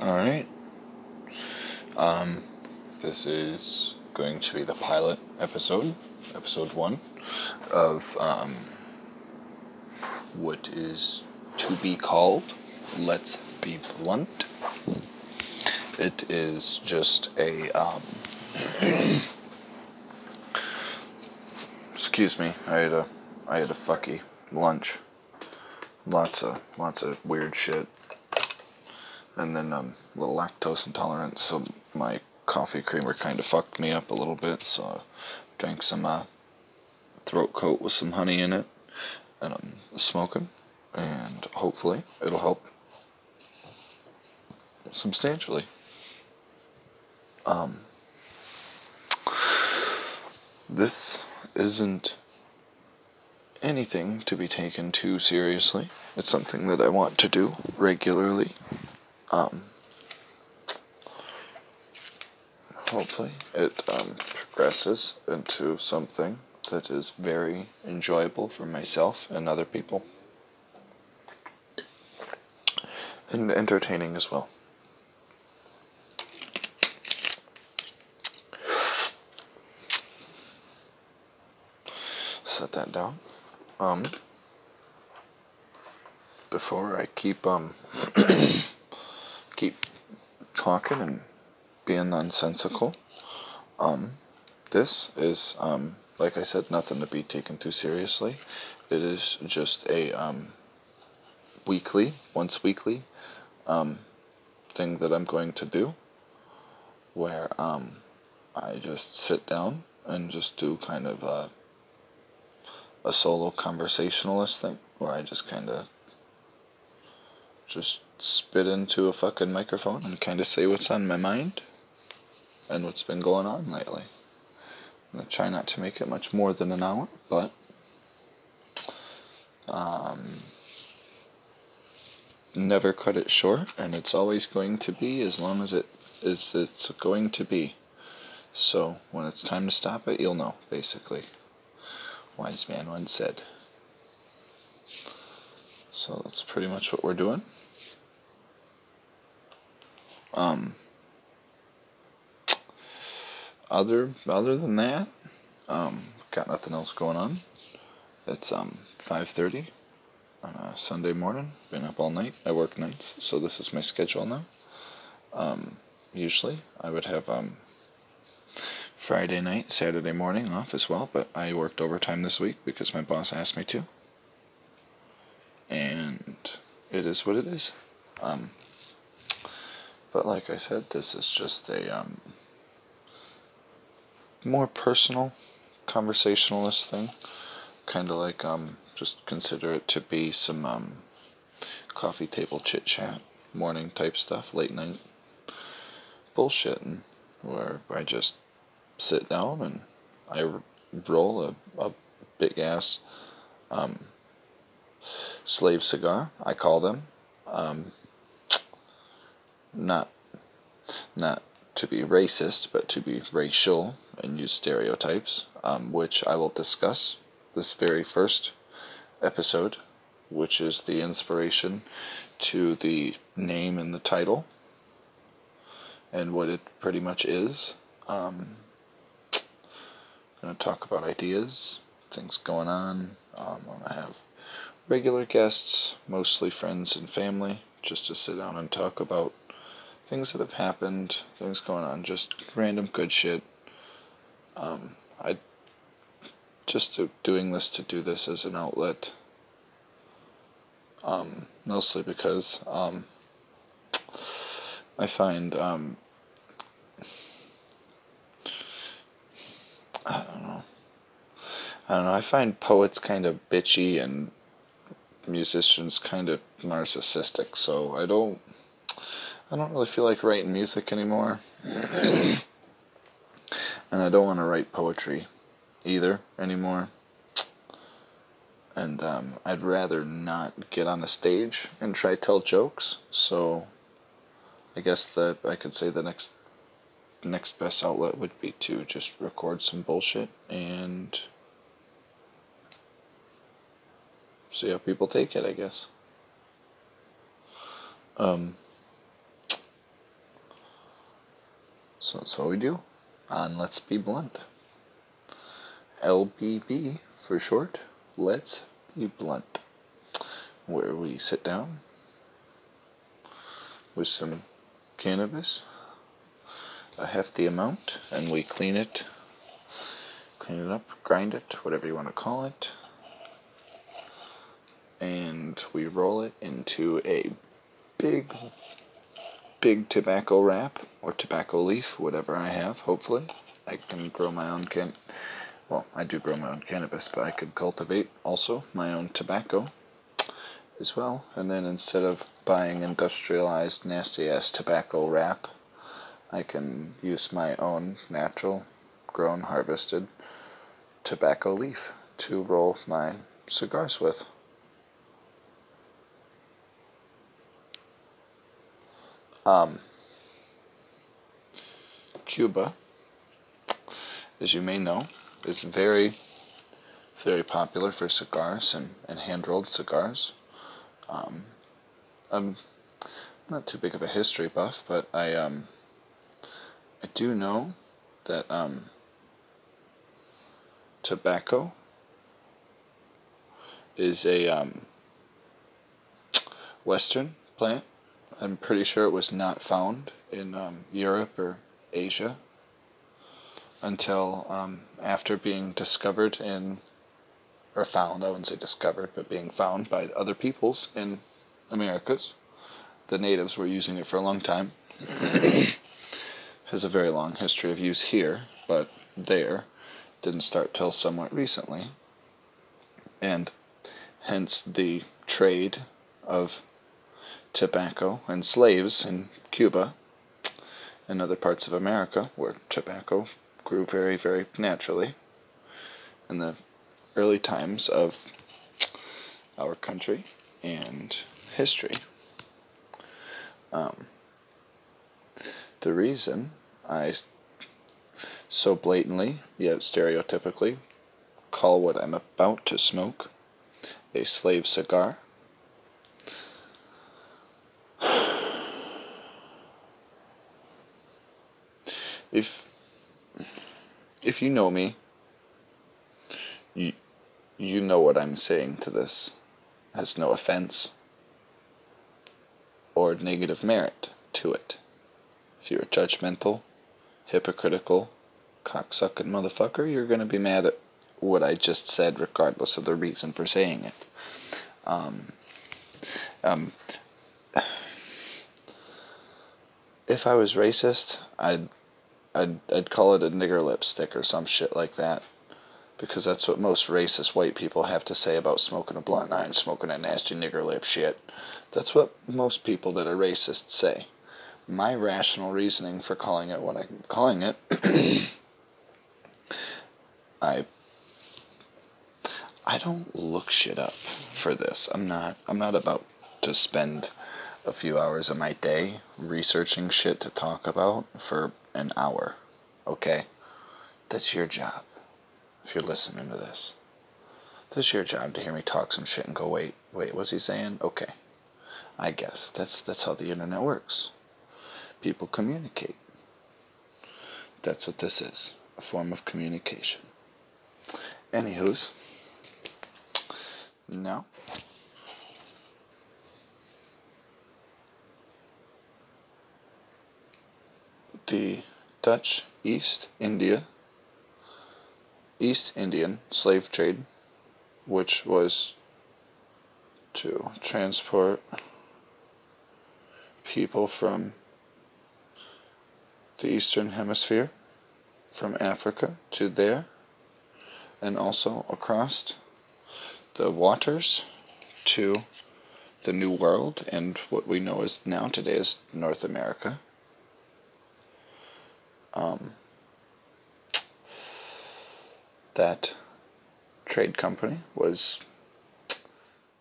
Alright. Um, this is going to be the pilot episode, episode one, of um, what is to be called Let's Be Blunt. It is just a. Um, excuse me, I had a I had a fucky lunch. Lots of lots of weird shit. And then um, a little lactose intolerant, so my coffee creamer kind of fucked me up a little bit. So I drank some uh, throat coat with some honey in it, and I'm smoking, and hopefully it'll help substantially. Um, this isn't anything to be taken too seriously. It's something that I want to do regularly. Um, hopefully, it um, progresses into something that is very enjoyable for myself and other people. And entertaining as well. Set that down. Um, before I keep um talking and being nonsensical, um, this is um like I said, nothing to be taken too seriously. It is just a um weekly, once weekly, um thing that I'm going to do, where um I just sit down and just do kind of a a solo conversationalist thing where I just kind of just spit into a fucking microphone and kind of say what's on my mind and what's been going on lately. I try not to make it much more than an hour, but um, never cut it short, and it's always going to be as long as it is it's going to be. So when it's time to stop it, you'll know, basically wise man once said. So that's pretty much what we're doing. Um, other other than that, um, got nothing else going on. It's um 5:30 on a Sunday morning. Been up all night. I work nights, so this is my schedule now. Um, usually I would have um Friday night, Saturday morning off as well, but I worked overtime this week because my boss asked me to. And it is what it is. Um, but like I said, this is just a um, more personal, conversationalist thing. Kind of like um, just consider it to be some um, coffee table chit chat, morning type stuff, late night bullshitting, where I just sit down and I roll a, a big ass um, slave cigar. I call them. Um, not not to be racist, but to be racial and use stereotypes, um, which I will discuss this very first episode, which is the inspiration to the name and the title and what it pretty much is. Um, going to talk about ideas, things going on. Um, I'm going to have regular guests, mostly friends and family, just to sit down and talk about things that have happened, things going on, just random good shit. Um, I just doing this to do this as an outlet. Um, mostly because um, I find um, I don't know. I don't know. I find poets kind of bitchy and musicians kind of narcissistic. So I don't. I don't really feel like writing music anymore. and I don't want to write poetry either anymore. And um, I'd rather not get on a stage and try to tell jokes. So I guess that I could say the next next best outlet would be to just record some bullshit and see how people take it, I guess. Um, So that's what we do on Let's Be Blunt. LBB for short. Let's Be Blunt. Where we sit down with some cannabis, a hefty amount, and we clean it, clean it up, grind it, whatever you want to call it, and we roll it into a big, big tobacco wrap or tobacco leaf, whatever I have, hopefully. I can grow my own can. Well, I do grow my own cannabis, but I could cultivate also my own tobacco as well. And then instead of buying industrialized, nasty ass tobacco wrap, I can use my own natural, grown, harvested tobacco leaf to roll my cigars with. Um, Cuba, as you may know, is very, very popular for cigars and, and hand rolled cigars. Um, I'm not too big of a history buff, but I um, I do know that um, tobacco is a um, Western plant. I'm pretty sure it was not found in um, Europe or Asia until um, after being discovered in, or found, I wouldn't say discovered, but being found by other peoples in Americas. The natives were using it for a long time. Has a very long history of use here, but there didn't start till somewhat recently. And hence the trade of tobacco and slaves in Cuba and other parts of America where tobacco grew very, very naturally in the early times of our country and history. Um, the reason I so blatantly, yet stereotypically, call what I'm about to smoke a slave cigar if if you know me, you you know what I'm saying to this has no offense or negative merit to it. If you're judgmental, hypocritical, cocksucking motherfucker, you're gonna be mad at what I just said, regardless of the reason for saying it. Um, um, if I was racist, I'd I'd I'd call it a nigger lipstick or some shit like that. Because that's what most racist white people have to say about smoking a blunt. I'm smoking a nasty nigger lip shit. That's what most people that are racist say. My rational reasoning for calling it what I'm calling it, I I don't look shit up for this. I'm not I'm not about to spend a few hours of my day researching shit to talk about for an hour. Okay? That's your job. If you're listening to this. That's your job to hear me talk some shit and go, wait, wait, what's he saying? Okay. I guess. That's that's how the internet works. People communicate. That's what this is. A form of communication. Anywho's. Now the Dutch East India East Indian slave trade, which was to transport people from the Eastern Hemisphere, from Africa to there, and also across the waters to the New World and what we know as now today as North America. Um, that trade company was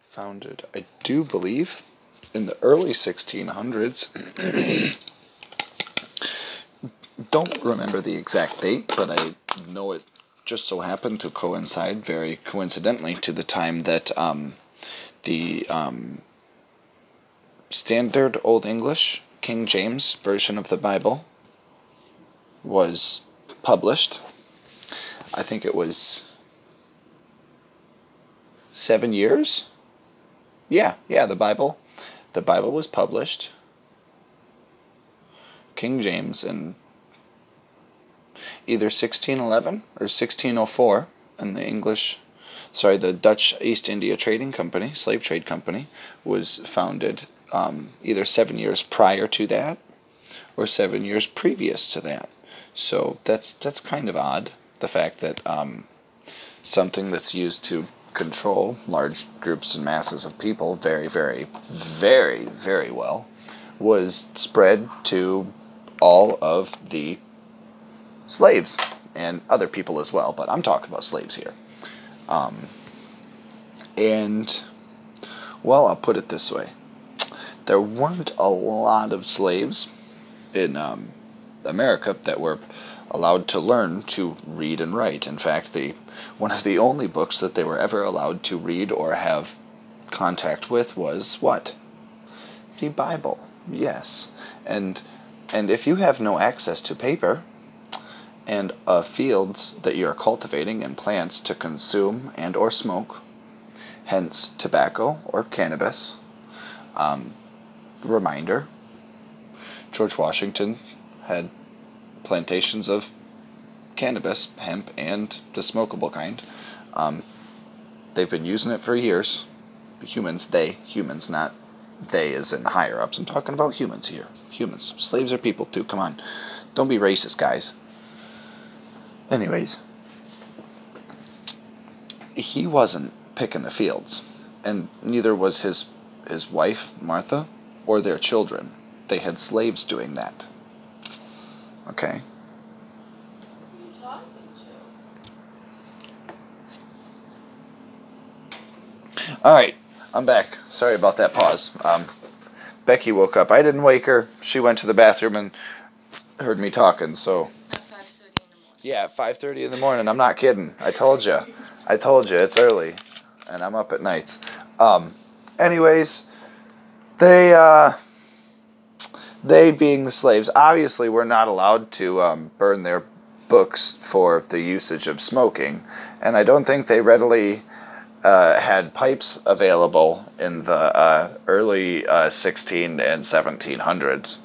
founded, I do believe, in the early 1600s. Don't remember the exact date, but I know it just so happened to coincide very coincidentally to the time that um, the um, standard Old English King James version of the Bible was published. I think it was seven years. Yeah, yeah, the Bible. The Bible was published. King James in either 1611 or 1604, and the English, sorry, the Dutch East India Trading Company, slave trade company, was founded um, either seven years prior to that or seven years previous to that. So that's that's kind of odd. The fact that um, something that's used to control large groups and masses of people very, very, very, very well was spread to all of the slaves and other people as well, but I'm talking about slaves here. Um, and, well, I'll put it this way there weren't a lot of slaves in um, America that were allowed to learn to read and write. In fact, the one of the only books that they were ever allowed to read or have contact with was what? The Bible. Yes. And and if you have no access to paper and uh, fields that you are cultivating and plants to consume and or smoke, hence tobacco or cannabis, um, reminder, George Washington had plantations of cannabis, hemp, and the smokable kind. Um, they've been using it for years. Humans, they, humans, not they as in the higher ups. I'm talking about humans here. Humans. Slaves are people too. Come on. Don't be racist, guys. Anyways, he wasn't picking the fields, and neither was his his wife Martha or their children. They had slaves doing that. Okay. All right, I'm back. Sorry about that pause. Um, Becky woke up. I didn't wake her. She went to the bathroom and heard me talking. So. Yeah, 5:30 in the morning. I'm not kidding. I told you. I told you it's early, and I'm up at nights. Um, anyways, they uh, they being the slaves obviously were not allowed to um, burn their books for the usage of smoking, and I don't think they readily uh, had pipes available in the uh, early uh, 16 and 1700s.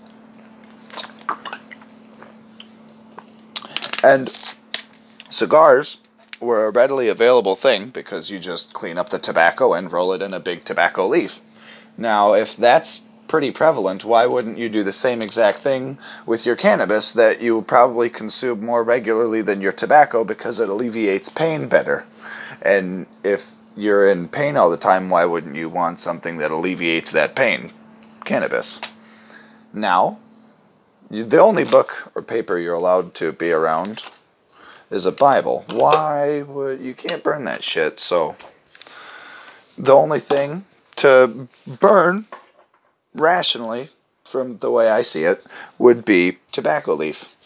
And cigars were a readily available thing because you just clean up the tobacco and roll it in a big tobacco leaf. Now, if that's pretty prevalent, why wouldn't you do the same exact thing with your cannabis that you probably consume more regularly than your tobacco because it alleviates pain better? And if you're in pain all the time, why wouldn't you want something that alleviates that pain? Cannabis. Now, the only book or paper you're allowed to be around is a Bible. Why would you can't burn that shit? So the only thing to burn rationally, from the way I see it, would be tobacco leaf.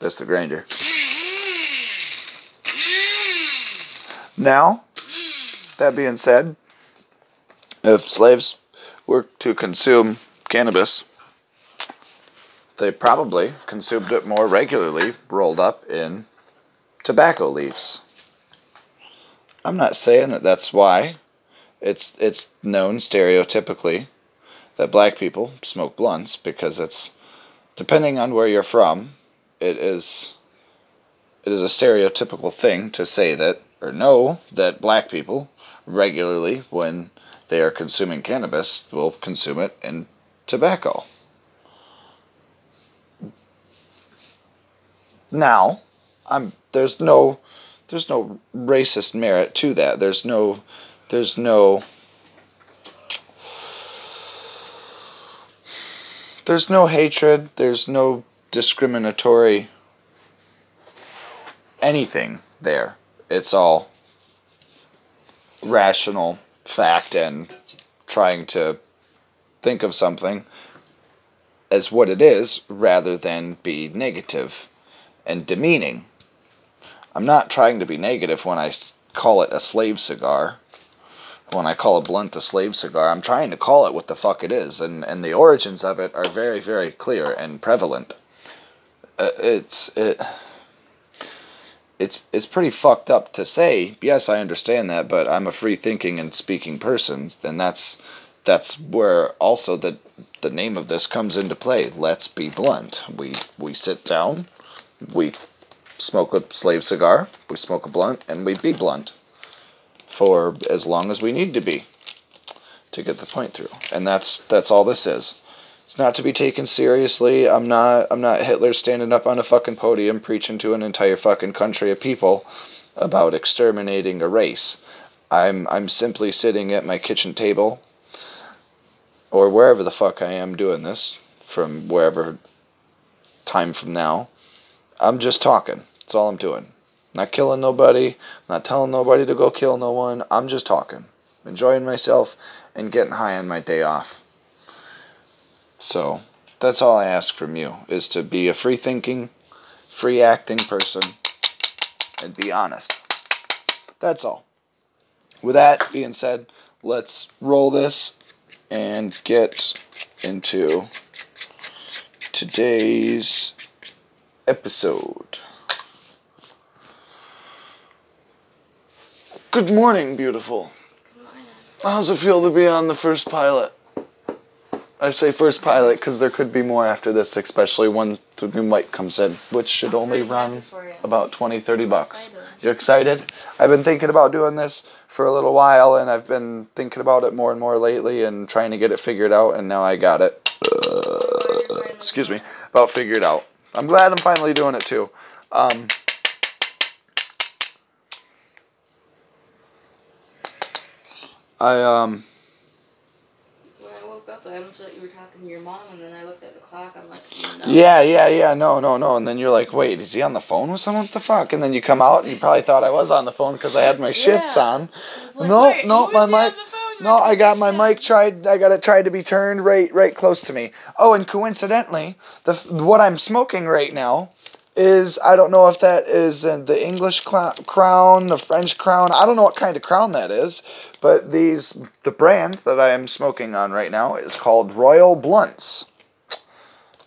That's the grinder. Now, that being said, if slaves were to consume cannabis, they probably consumed it more regularly rolled up in tobacco leaves. I'm not saying that that's why. It's it's known stereotypically that black people smoke blunts because it's depending on where you're from, it is it is a stereotypical thing to say that or know that black people regularly, when they are consuming cannabis, will consume it in tobacco. Now, I'm there's no there's no racist merit to that. There's no there's no there's no hatred, there's no discriminatory anything there it's all rational fact and trying to think of something as what it is rather than be negative and demeaning. I'm not trying to be negative when I call it a slave cigar. When I call a blunt a slave cigar, I'm trying to call it what the fuck it is, and, and the origins of it are very, very clear and prevalent. uh, it's it. It's it's pretty fucked up to say. Yes, I understand that, but I'm a free thinking and speaking person, and that's that's where also the the name of this comes into play. Let's be blunt. We we sit down, we smoke a slave cigar, we smoke a blunt, and we be blunt for as long as we need to be to get the point through. And that's that's all this is. It's not to be taken seriously. I'm not I'm not Hitler standing up on a fucking podium preaching to an entire fucking country of people about exterminating a race. I'm I'm simply sitting at my kitchen table or wherever the fuck I am doing this from wherever time from now. I'm just talking. That's all I'm doing. Not killing nobody, not telling nobody to go kill no one. I'm just talking. Enjoying myself and getting high on my day off. So that's all I ask from you is to be a free thinking, free acting person and be honest. That's all. With that being said, let's roll this and get into today's episode. Good morning, beautiful. How's it feel to be on the first pilot? I say first pilot because there could be more after this, especially when the new mic comes in, which should only run about 20, 30 bucks. You're excited? I've been thinking about doing this for a little while, and I've been thinking about it more and more lately and trying to get it figured out, and now I got it. Uh, excuse me, about figured out. I'm glad I'm finally doing it too. Um, I um When I woke up. I almost thought you were talking to your mom, and then I looked at the clock. I'm like, no. Yeah, yeah, yeah. No, no, no. And then you're like, wait, is he on the phone with someone? What the fuck? And then you come out, and you probably thought I was on the phone because I had my shits Yeah. on. Like, No, wait, no, my is he on mic- No. I got my mic tried. I got it tried to be turned right, right close to me. Oh, and coincidentally, the what I'm smoking right now is I don't know if that is the English crown, the French crown. I don't know what kind of crown that is, but these the brand that I am smoking on right now is called Royal Blunts.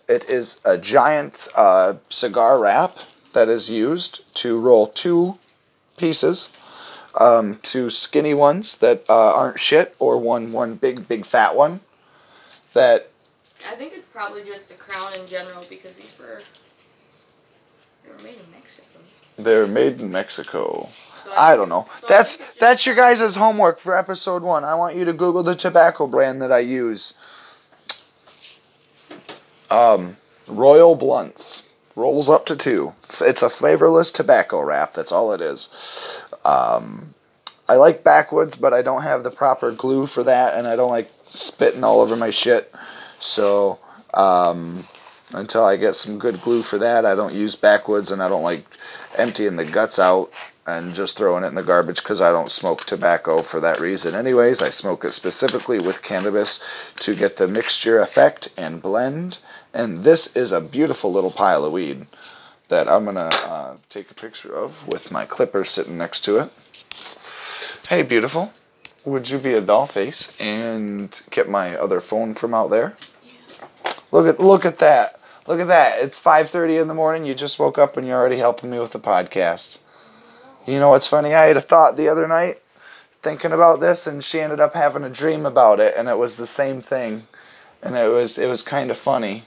It is a giant uh, cigar wrap that is used to roll two pieces um, two skinny ones that uh, aren't shit, or one one big big fat one that I think it's probably just a crown in general because these were made in Mexico. they're made in Mexico. So I don't know. so That's that's your guys' homework for episode one. I want you to Google the tobacco brand that I use. Um, Royal Blunts rolls up to two. It's a flavorless tobacco wrap. That's all it is. Um, I like backwoods, but I don't have the proper glue for that, and I don't like spitting all over my shit. So um, until I get some good glue for that, I don't use backwoods, and I don't like emptying the guts out and just throwing it in the garbage because I don't smoke tobacco for that reason. Anyways, I smoke it specifically with cannabis to get the mixture effect and blend. And this is a beautiful little pile of weed that I'm gonna uh, take a picture of with my clipper sitting next to it. Hey, beautiful. Would you be a doll face and get my other phone from out there? Look at look at that. Look at that. It's 5:30 in the morning. You just woke up and you're already helping me with the podcast. You know what's funny? I had a thought the other night thinking about this and she ended up having a dream about it and it was the same thing. And it was it was kind of funny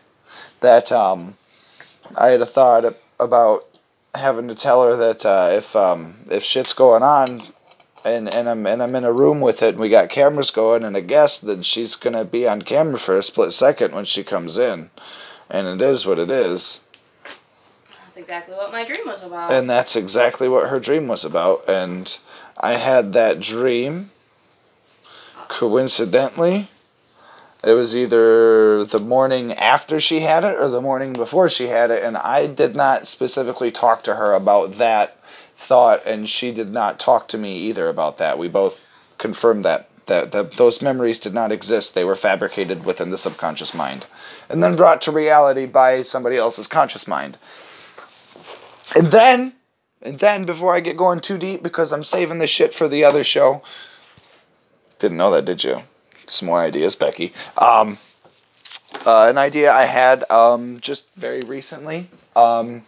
that um I had a thought about having to tell her that uh, if um if shit's going on and, and I'm and I'm in a room with it and we got cameras going and a guest then she's gonna be on camera for a split second when she comes in. And it is what it is. That's exactly what my dream was about. And that's exactly what her dream was about. And I had that dream. Coincidentally, it was either the morning after she had it or the morning before she had it. And I did not specifically talk to her about that thought. And she did not talk to me either about that. We both confirmed that. That, that those memories did not exist. They were fabricated within the subconscious mind and then brought to reality by somebody else's conscious mind. And then, and then, before I get going too deep, because I'm saving this shit for the other show. Didn't know that, did you? Some more ideas, Becky. Um, uh, an idea I had um, just very recently. Um,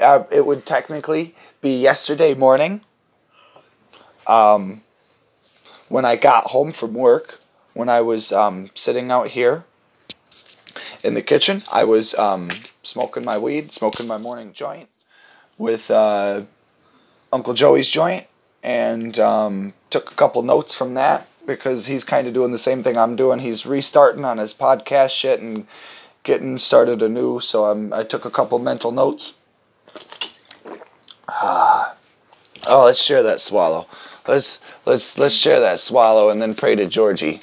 uh, it would technically be yesterday morning. Um, when I got home from work, when I was um, sitting out here in the kitchen, I was um, smoking my weed, smoking my morning joint with uh, Uncle Joey's joint, and um, took a couple notes from that because he's kind of doing the same thing I'm doing. He's restarting on his podcast shit and getting started anew. So I'm, I took a couple mental notes. Ah. Oh, let's share that swallow. Let's let's let's share that swallow and then pray to Georgie.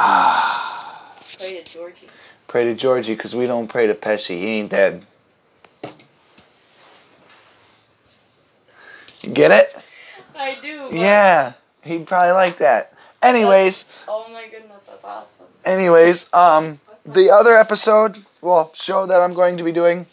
Ah. Pray to Georgie. Pray to Georgie because we don't pray to Pesci. He ain't dead. You get it? I do. Yeah, he'd probably like that. Anyways, Oh my goodness, that's awesome. anyways, um, the other episode, well, show that I'm going to be doing,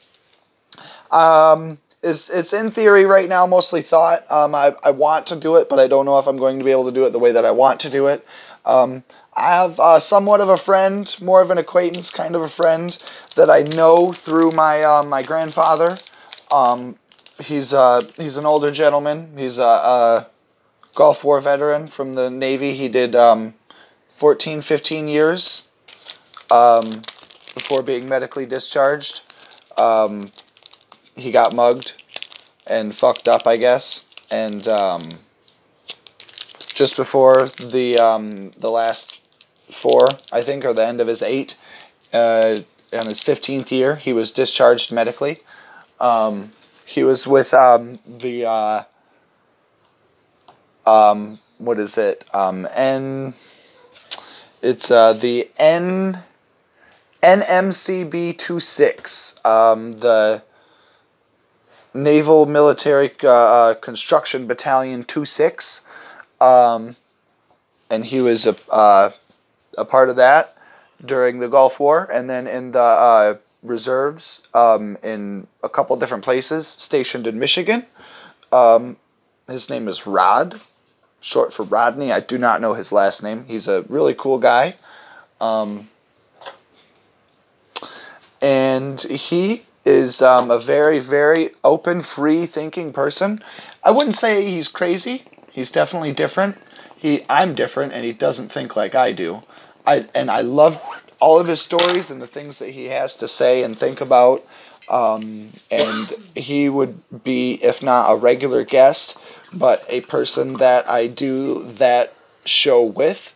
um, is it's in theory right now, mostly thought. Um, I, I want to do it, but I don't know if I'm going to be able to do it the way that I want to do it. Um, I have uh, somewhat of a friend, more of an acquaintance, kind of a friend that I know through my uh, my grandfather. Um, he's uh, he's an older gentleman. He's a, a Gulf War veteran from the Navy. He did um, 14, 15 years um, before being medically discharged. Um, he got mugged and fucked up, I guess. And um, just before the um, the last four, I think, or the end of his eight, uh, on his 15th year, he was discharged medically. Um, he was with um, the uh, um, what is it? Um, N. It's uh, the N. NMCB 26, um, the Naval Military uh, uh, Construction Battalion 26, um, and he was a uh, a part of that during the Gulf War, and then in the uh, reserves um, in a couple different places, stationed in Michigan. Um, his name is Rod, short for Rodney. I do not know his last name. He's a really cool guy. Um, and he is um, a very, very open, free thinking person. I wouldn't say he's crazy. He's definitely different. He, I'm different, and he doesn't think like I do. I and I love all of his stories and the things that he has to say and think about. Um, and he would be, if not a regular guest, but a person that I do that show with.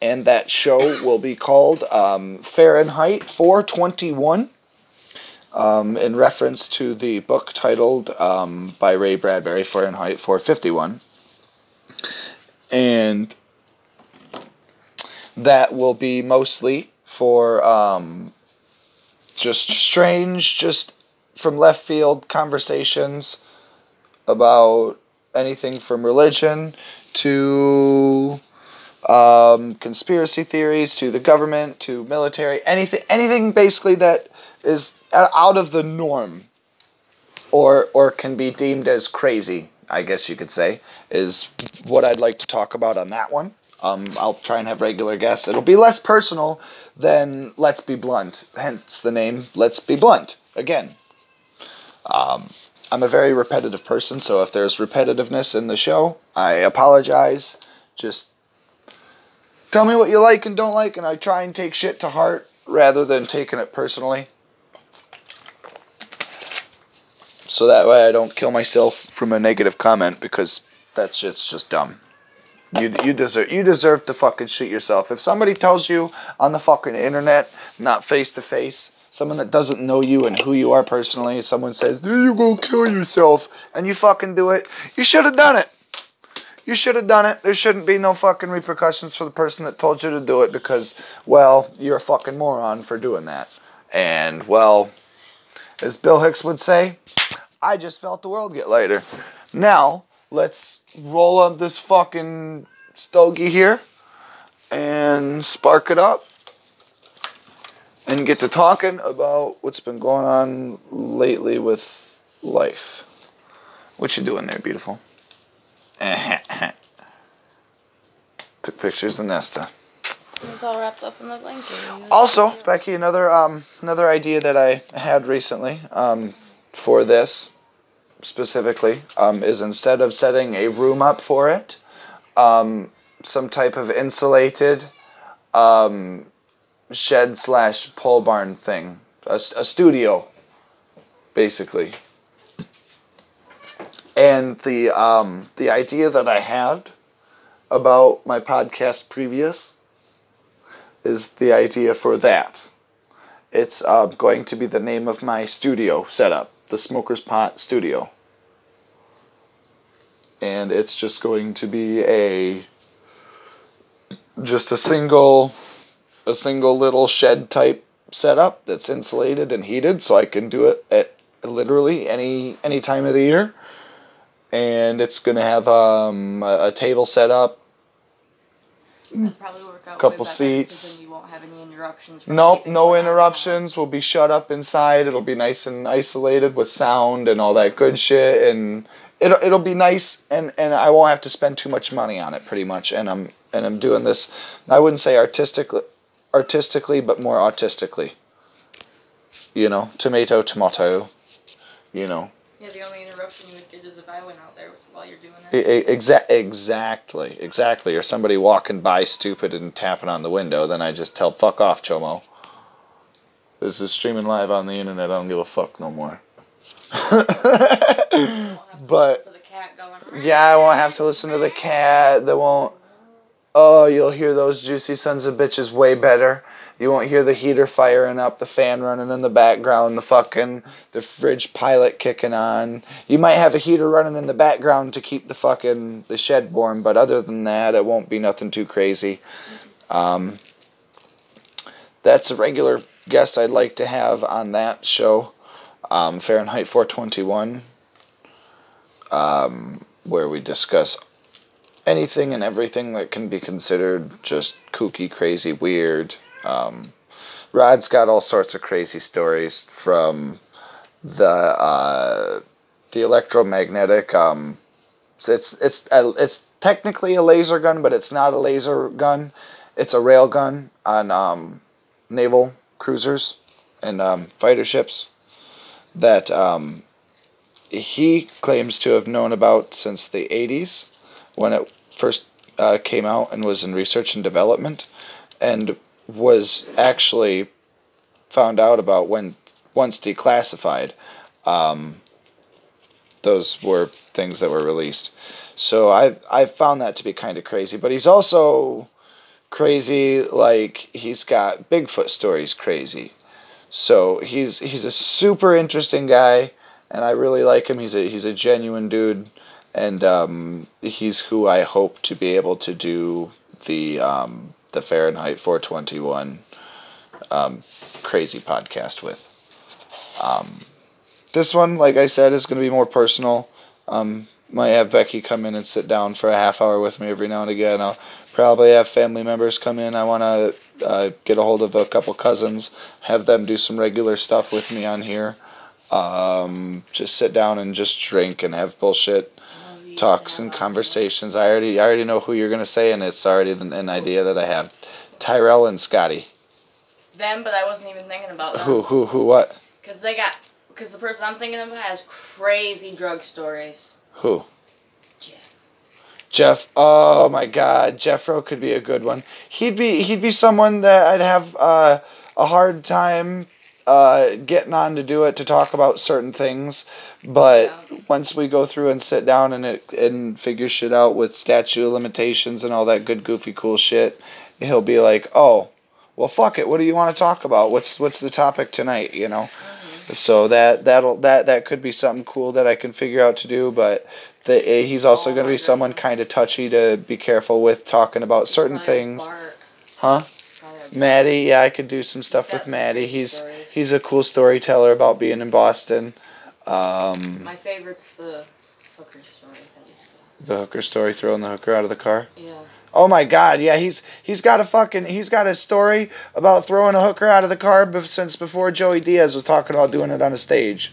And that show will be called um, Fahrenheit 421, um, in reference to the book titled um, by Ray Bradbury, Fahrenheit 451. And that will be mostly for um, just strange, just from left field conversations about anything from religion to um, conspiracy theories to the government to military anything anything basically that is out of the norm or or can be deemed as crazy i guess you could say is what i'd like to talk about on that one. Um, i'll try and have regular guests. It'll be less personal than let's be blunt hence the name let's be blunt again. Um, i'm a very repetitive person so if there's repetitiveness in the show i apologize. Just tell me what you like and don't like, and I try and take shit to heart rather than taking it personally. So that way I don't kill myself from a negative comment because that shit's just dumb. You, you deserve you deserve to fucking shoot yourself. If somebody tells you on the fucking internet, not face to face, someone that doesn't know you and who you are personally, someone says, you go kill yourself, and you fucking do it, you should have done it. You should have done it. There shouldn't be no fucking repercussions for the person that told you to do it because, well, you're a fucking moron for doing that. And, well, as Bill Hicks would say, I just felt the world get lighter. Now, let's roll up this fucking stogie here and spark it up and get to talking about what's been going on lately with life. What you doing there, beautiful? Took pictures of Nesta. It's all wrapped up in the blanket. Also, Becky, another um, another idea that I had recently um, for this specifically um, is instead of setting a room up for it, um, some type of insulated um, shed slash pole barn thing, a, a studio, basically. And the um, the idea that I had about my podcast previous is the idea for that. It's uh, going to be the name of my studio setup, the Smoker's Pot Studio. And it's just going to be a just a single a single little shed type setup that's insulated and heated so I can do it at literally any any time of the year. And it's going to have um, a, a table set up That'd probably work out Couple way better, 'cause seats. Then you won't have any interruptions. from Nope, no going on in the interruptions. We'll be shut up inside. It'll be nice and isolated with sound and all that good shit, and it'll it'll be nice, and and I won't have to spend too much money on it, pretty much. And I'm and I'm doing this. I wouldn't say artistically, artistically, but more autistically. You know, tomato, tomato. You know, Yeah, the only interruption you would get is if I went out there while you're doing it. exa- exactly, exactly. Or somebody walking by stupid and tapping on the window, then I just tell fuck off, Chomo. This is streaming live on the internet. I don't give a fuck no more. You won't have to but listen to the cat going. yeah, I won't have to listen to the cat. That won't. Oh, you'll hear those juicy sons of bitches way better. You won't hear the heater firing up, the fan running in the background, the fucking the fridge pilot kicking on. You might have a heater running in the background to keep the fucking the shed warm, but other than that, it won't be nothing too crazy. Um, that's a regular guest I'd like to have on that show, um, Fahrenheit 421, um, where we discuss anything and everything that can be considered just kooky, crazy, weird. Um, Rod's got all sorts of crazy stories from the uh, the electromagnetic. Um, it's it's it's technically a laser gun, but it's not a laser gun. It's a rail gun on um, naval cruisers and um, fighter ships that um, he claims to have known about since the 80s when it first uh, came out and was in research and development and was actually found out about when once declassified um, those were things that were released. So i i found that to be kind of crazy but he's also crazy like he's got bigfoot stories crazy. So he's he's a super interesting guy and i really like him. He's a he's a genuine dude and um, he's who I hope to be able to do the um, the Fahrenheit 421 um, crazy podcast with. Um, this one, like I said, is going to be more personal. Um, might have Becky come in and sit down for a half hour with me every now and again. I'll probably have family members come in. I want to uh, get a hold of a couple cousins, have them do some regular stuff with me on here. Um, just sit down and just drink and have bullshit talks and conversations. I already I already know who you're gonna say, and it's already an, an idea that I have. Tyrell and Scotty. Them, but I wasn't even thinking about them. Who who who what? Because they got. Because the person I'm thinking of has crazy drug stories. Who? Jeff. Jeff. Oh my God, Jeffro could be a good one. He'd be he'd be someone that I'd have uh, a hard time uh, getting on to do it to talk about certain things, but once we go through and sit down and it and figure shit out with statute of limitations and all that good goofy cool shit, he'll be like, oh, well fuck it. What do you want to talk about? What's what's the topic tonight? You know. So that that'll that that could be something cool that I can figure out to do, but the, eh, he's also Oh going to be someone kind of touchy to be careful with talking about certain things. Bart. Huh? Maddie, yeah, I could do some stuff with Maddie. He's stories. He's a cool storyteller about being in Boston. Um, My favorite's the hooker story. The hooker story, throwing the hooker out of the car. Yeah. Oh my God, yeah, he's he's got a fucking he's got a story about throwing a hooker out of the car bef- since before Joey Diaz was talking about doing it on a stage.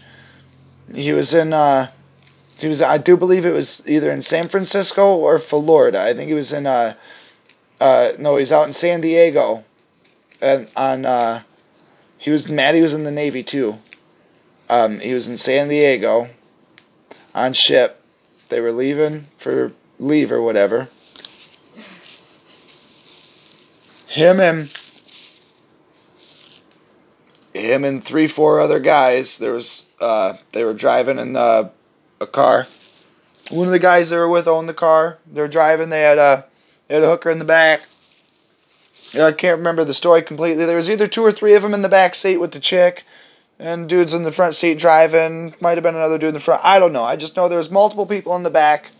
He was in uh, he was I do believe it was either in San Francisco or Florida. I think he was in uh, Uh, no, he's out in San Diego, and on. Uh, he was Maddie was in the Navy too. Um, he was in San Diego, on ship. They were leaving for leave or whatever. Him and him and three, four other guys. There was uh, they were driving in uh, a car. One of the guys they were with owned the car. They were driving. They had a they had a hooker in the back. I can't remember the story completely. There was either two or three of them in the back seat with the chick, and dudes in the front seat driving. Might have been another dude in the front. I don't know. I just know there was multiple people in the back,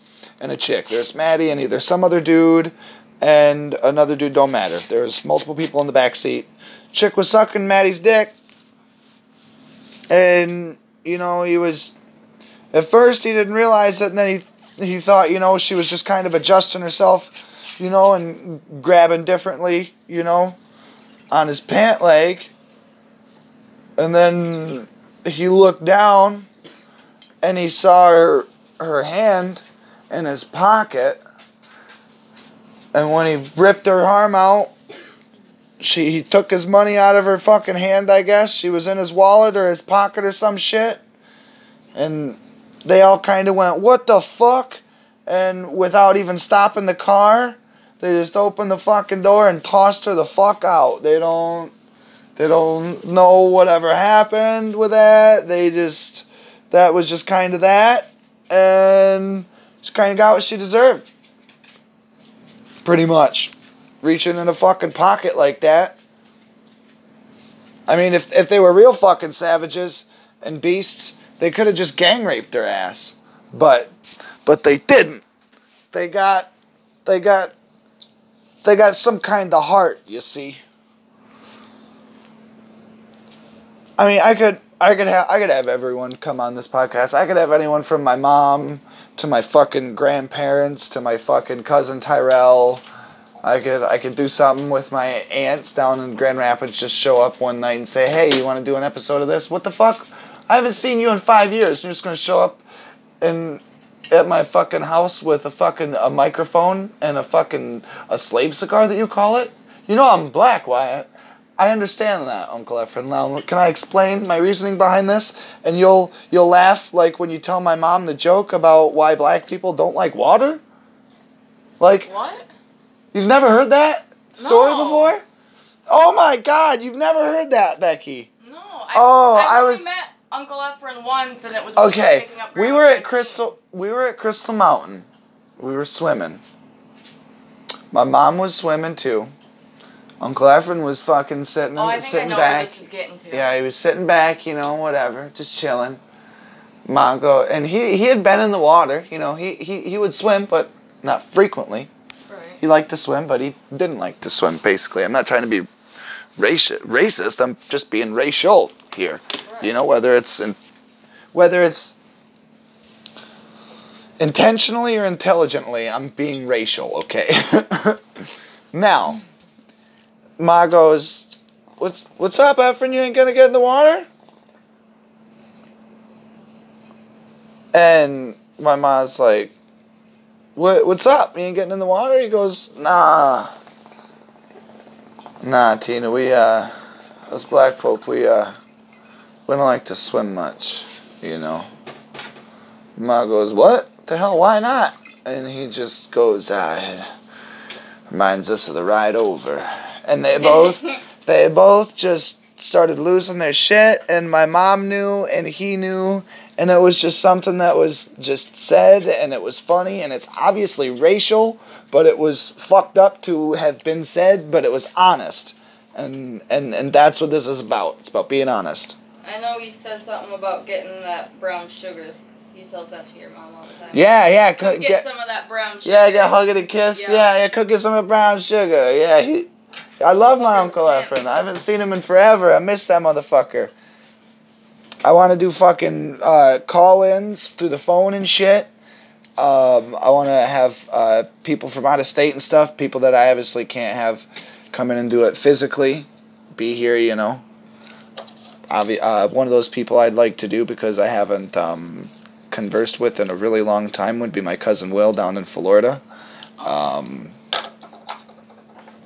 and a chick. There's Maddie and either some other dude, and another dude. Don't matter. There's multiple people in the back seat. Chick was sucking Maddie's dick, and you know he was. At first, he didn't realize it, and then he he thought you know she was just kind of adjusting herself you know, and grabbing differently, you know, on his pant leg. And then he looked down and he saw her, her hand in his pocket. And when he ripped her arm out, she he took his money out of her fucking hand, I guess. She was in his wallet or his pocket or some shit. And they all kind of went, "What the fuck?" And without even stopping the car, they just opened the fucking door and tossed her the fuck out. They don't they don't know whatever happened with that. They just that was just kind of that and she kind of got what she deserved. Pretty much. Reaching in a fucking pocket like that. I mean, if, if they were real fucking savages and beasts, they could have just gang raped their ass. But but they didn't. They got they got they got some kind of heart, you see. I mean, I could I could have I could have everyone come on this podcast. I could have anyone from my mom to my fucking grandparents to my fucking cousin Tyrell. I could I could do something with my aunts down in Grand Rapids. Just show up one night and say, "Hey, you want to do an episode of this?" What the fuck? I haven't seen you in five years. You're just gonna show up and at my fucking house with a fucking a microphone and a fucking a slave cigar that you call it. You know I'm black, Wyatt. I understand that, Uncle Efren. Now, can I explain my reasoning behind this? And you'll you'll laugh like when you tell my mom the joke about why black people don't like water. Like What? you've never heard that story No. before? Oh my God, you've never heard that, Becky. No. I, Oh, I've I was- met Uncle Efren once, and it was when he was Okay, picking up we were at Crystal. We were at Crystal Mountain. We were swimming. My mom was swimming too. Uncle Efren was fucking sitting, Oh, I think I sitting know back. this is getting to. Yeah, he was sitting back, you know, whatever, just chilling. Mongo, and he he had been in the water, you know, he he, he would swim, but not frequently. Right. He liked to swim, but he didn't like to swim. Basically, I'm not trying to be racist. Racist. I'm just being racial here. You know, whether it's in, whether it's intentionally or intelligently, I'm being racial. Okay. now, Ma goes, "What's what's up, Efren? You ain't gonna get in the water?" And my ma's like, what, what's up? You ain't getting in the water? He goes, nah. Nah, Tina, we, uh, us black folk, we, uh, we don't like to swim much, you know. Ma goes, what? The hell, why not? And he just goes, uh, reminds us of the ride over. And they both, they both just started losing their shit, and my mom knew, and he knew, and it was just something that was just said, and it was funny, and it's obviously racial, but it was fucked up to have been said, but it was honest, and and and that's what this is about. It's about being honest. I know he says something about getting that brown sugar. He tells that to your mom all the time. Yeah, yeah, get, get, some of that brown sugar. yeah, get hug and a kiss. Yeah. Yeah, yeah, could get some of the brown sugar. Yeah, he. I love my uncle. Efren. I haven't seen him in forever. I miss that motherfucker. I want to do fucking uh, call-ins through the phone and shit. Um, I want to have uh, people from out of state and stuff. People that I obviously can't have come in and do it physically. Be here, you know. Obvi- uh, one of those people I'd like to do because I haven't um, conversed with in a really long time would be my cousin Will down in Florida. Um,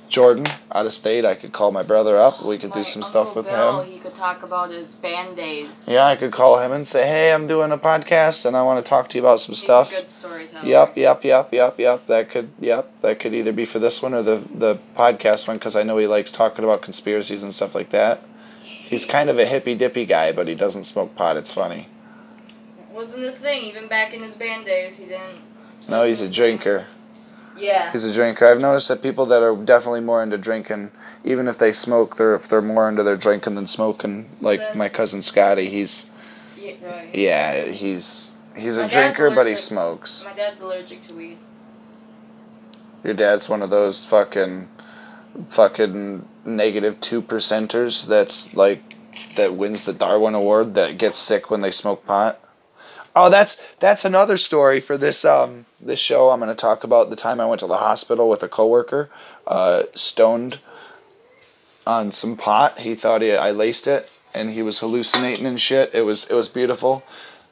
Jordan out of state. I could call my brother up. We could My do some stuff Uncle with Bill, him. He could talk about his band days. Yeah, I could call him and say, "Hey, I'm doing a podcast and I want to talk to you about some He's stuff." a good storyteller. Yep, yep, yep, yep, yep. That could, yep, that could either be for this one or the the podcast one because I know he likes talking about conspiracies and stuff like that. He's kind of a hippy dippy guy, but he doesn't smoke pot. It's funny. Wasn't his thing. Even back in his band days, he didn't. No, he's a drinker. Yeah. He's a drinker. I've noticed that people that are definitely more into drinking, even if they smoke, they're they're more into their drinking than smoking. Like Then- my cousin Scotty, he's Yeah, right. yeah, he's he's a My dad's drinker, but he smokes. My dad's allergic to weed. Your dad's one of those fucking fucking negative two percenters that's like that wins the Darwin Award that gets sick when they smoke pot. Oh, that's that's another story for this um this show. I'm going to talk about the time I went to the hospital with a coworker, uh, stoned on some pot. He thought he, I laced it, and he was hallucinating and shit. It was it was beautiful.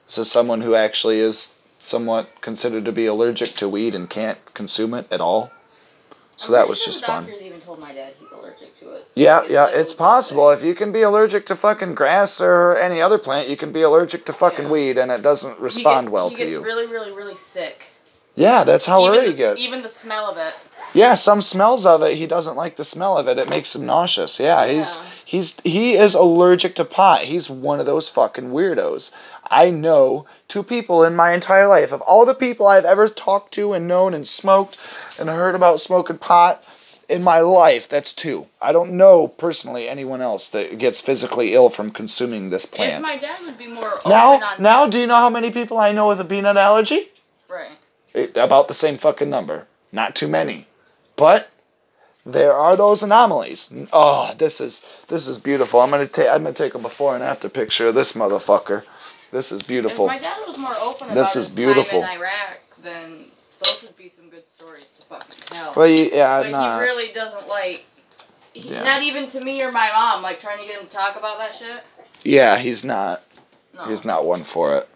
So someone who actually is somewhat considered to be allergic to weed and can't consume it at all. So I'm that was sure just the fun. Doctors even told my dad he's allergic to it. so Yeah, yeah, it's possible. If you can be allergic to fucking grass or any other plant, you can be allergic to fucking Yeah. weed and it doesn't. He respond get- well he to gets you. really, really, really sick. yeah, that's how even early he gets. Even the smell of it. Yeah, some smells of it he doesn't like the smell of it. It makes him nauseous. Yeah, he's Yeah. he's he is allergic to pot. He's one of those fucking weirdos. I know two people in my entire life. Of all the people I've ever talked to and known and smoked and heard about smoking pot in my life, that's two. I don't know personally anyone else that gets physically ill from consuming this If plant. my dad would be more Now, open on now, do you know how many people I know with a peanut allergy? right. It- about the same fucking number. Not too many. But there are those anomalies. Oh, this is this is beautiful. I'm gonna take I'm gonna take a before and after picture of this motherfucker. This is beautiful. If my dad was more open about This his is beautiful. Iraq, then those would be some good stories to fucking tell. Well, you- yeah, but nah. he really doesn't like. He, Yeah. Not even to me or my mom, like trying to get him to talk about that shit. yeah, he's not. No. He's not one for it.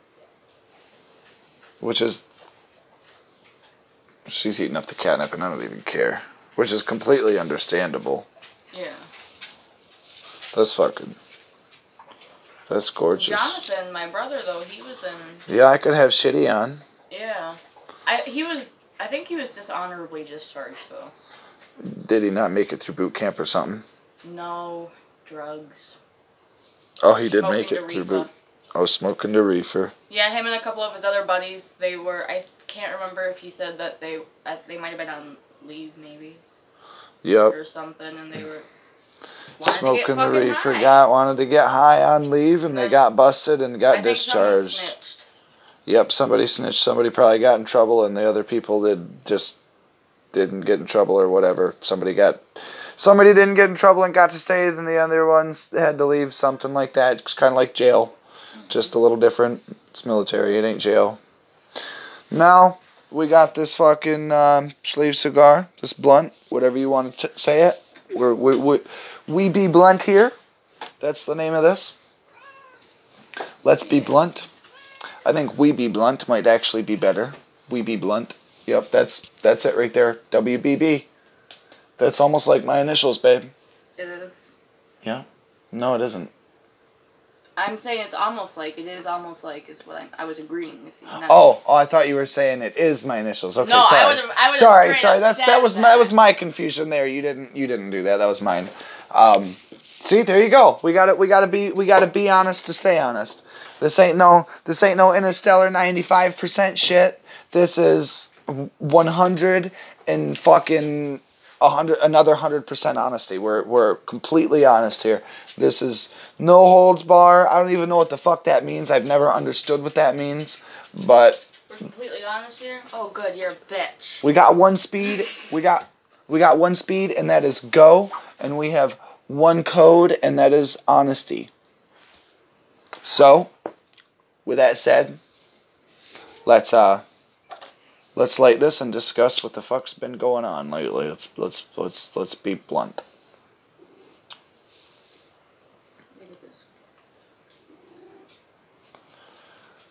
Which is. She's eating up the catnip and I don't even care. Which is completely understandable. Yeah. That's fucking. That's gorgeous. Jonathan, my brother, though, he was in. Yeah, I could have shitty on. Yeah. I he was. I think he was dishonorably discharged though. Did he not make it through boot camp or something? No drugs. Oh, he did smoking make it through boot. Oh, smoking the reefer. Yeah, him and a couple of his other buddies. They were. I can't remember if he said that they. uh, They might have been on leave maybe Yep. or something, and they were. wanted to get Smoking the reefer. high. Got wanted to get high on leave, and they got busted and got discharged. Yep, somebody snitched. Somebody probably got in trouble, and the other people did just didn't get in trouble or whatever. Somebody got. Somebody didn't get in trouble and got to stay, then the other ones had to leave. Something like that. It's kind of like jail, just a little different. It's military. It ain't jail. Now we got this fucking um, sleeve cigar, this blunt, whatever you want to say it. We're, we we we be blunt here. That's the name of this. Let's be blunt. I think we be blunt might actually be better. We be blunt. Yep, that's that's it right there. WBB. That's almost like my initials, babe. It is. Yeah. No, it isn't. I'm saying it's almost like it is almost like is what I'm, I was agreeing with you. Oh, oh, I thought you were saying it is my initials. Okay, no, sorry. I would have. I would sorry, sorry. That's that was that. that was my confusion there. You didn't you didn't do that. That was mine. Um, see, there you go. We got to We got to be we got to be honest to stay honest. This ain't no this ain't no interstellar ninety five percent shit. This is one hundred and fucking a hundred another hundred percent honesty. We're we're completely honest here. This is no holds bar. I don't even know what the fuck that means. I've never understood what that means, but We're completely honest here. Oh, good. You're a bitch. we got one speed. We got we got one speed, and that is go. And we have one code, and that is honesty. So, with that said, let's uh let's light this and discuss what the fuck's been going on lately. Let's let's let's let's be blunt.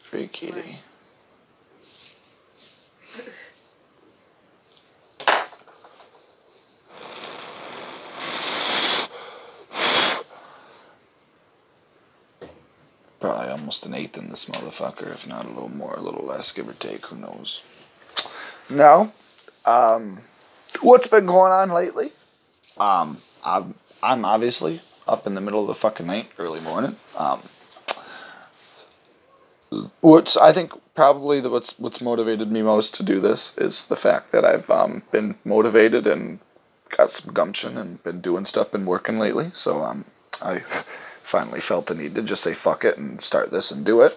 Free kitty. Almost an eighth in this motherfucker, if not a little more, a little less, give or take. Who knows? No. Um, what's been going on lately? Um, I'm, I'm obviously up in the middle of the fucking night, early morning. Um, what's I think probably the, what's what's motivated me most to do this is the fact that I've um, been motivated and got some gumption and been doing stuff, been working lately. So um, I finally felt the need to just say fuck it and start this and do it.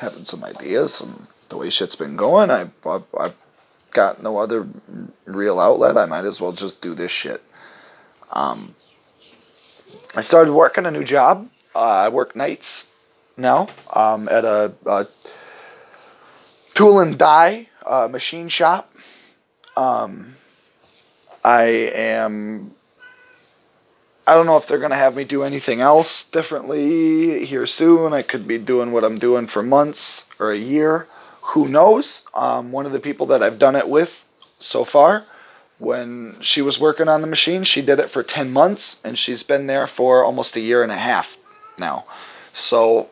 Having some ideas and the way shit's been going, I I I've got no other real outlet. I might as well just do this shit. Um, I started working a new job. Uh, I work nights now um, at a, a tool and die uh, machine shop. Um, I am. I don't know if they're gonna have me do anything else differently here soon. I could be doing what I'm doing for months or a year. Who knows? Um, one of the people that I've done it with so far when she was working on the machine, she did it for 10 months and she's been there for almost a year and a half now. So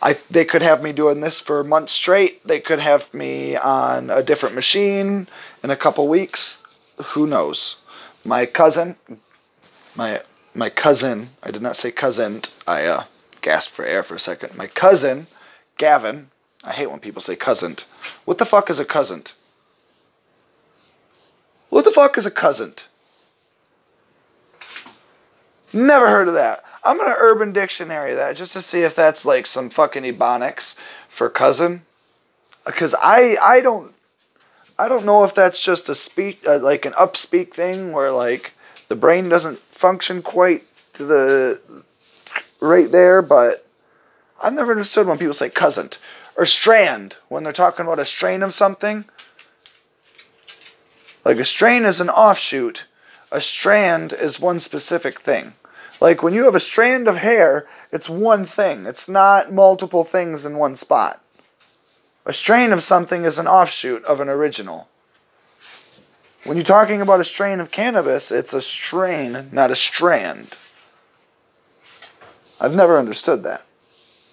I they could have me doing this for months straight. They could have me on a different machine in a couple weeks. Who knows? My cousin, my my cousin, I did not say cousin. I uh, gasped for air for a second. My cousin, Gavin. I hate when people say cousin. What the fuck is a cousin? What the fuck is a cousin? Never heard of that. I'm gonna Urban Dictionary that just to see if that's like some fucking ebonics for cousin, because I I don't I don't know if that's just a speak uh, like an upspeak thing where like the brain doesn't function quite to the right there, but I've never understood when people say cousin or strand when they're talking about a strain of something. Like a strain is an offshoot, a strand is one specific thing. Like when you have a strand of hair, it's one thing. It's not multiple things in one spot. A strain of something is an offshoot of an original. When you're talking about a strain of cannabis, it's a strain, not a strand. I've never understood that.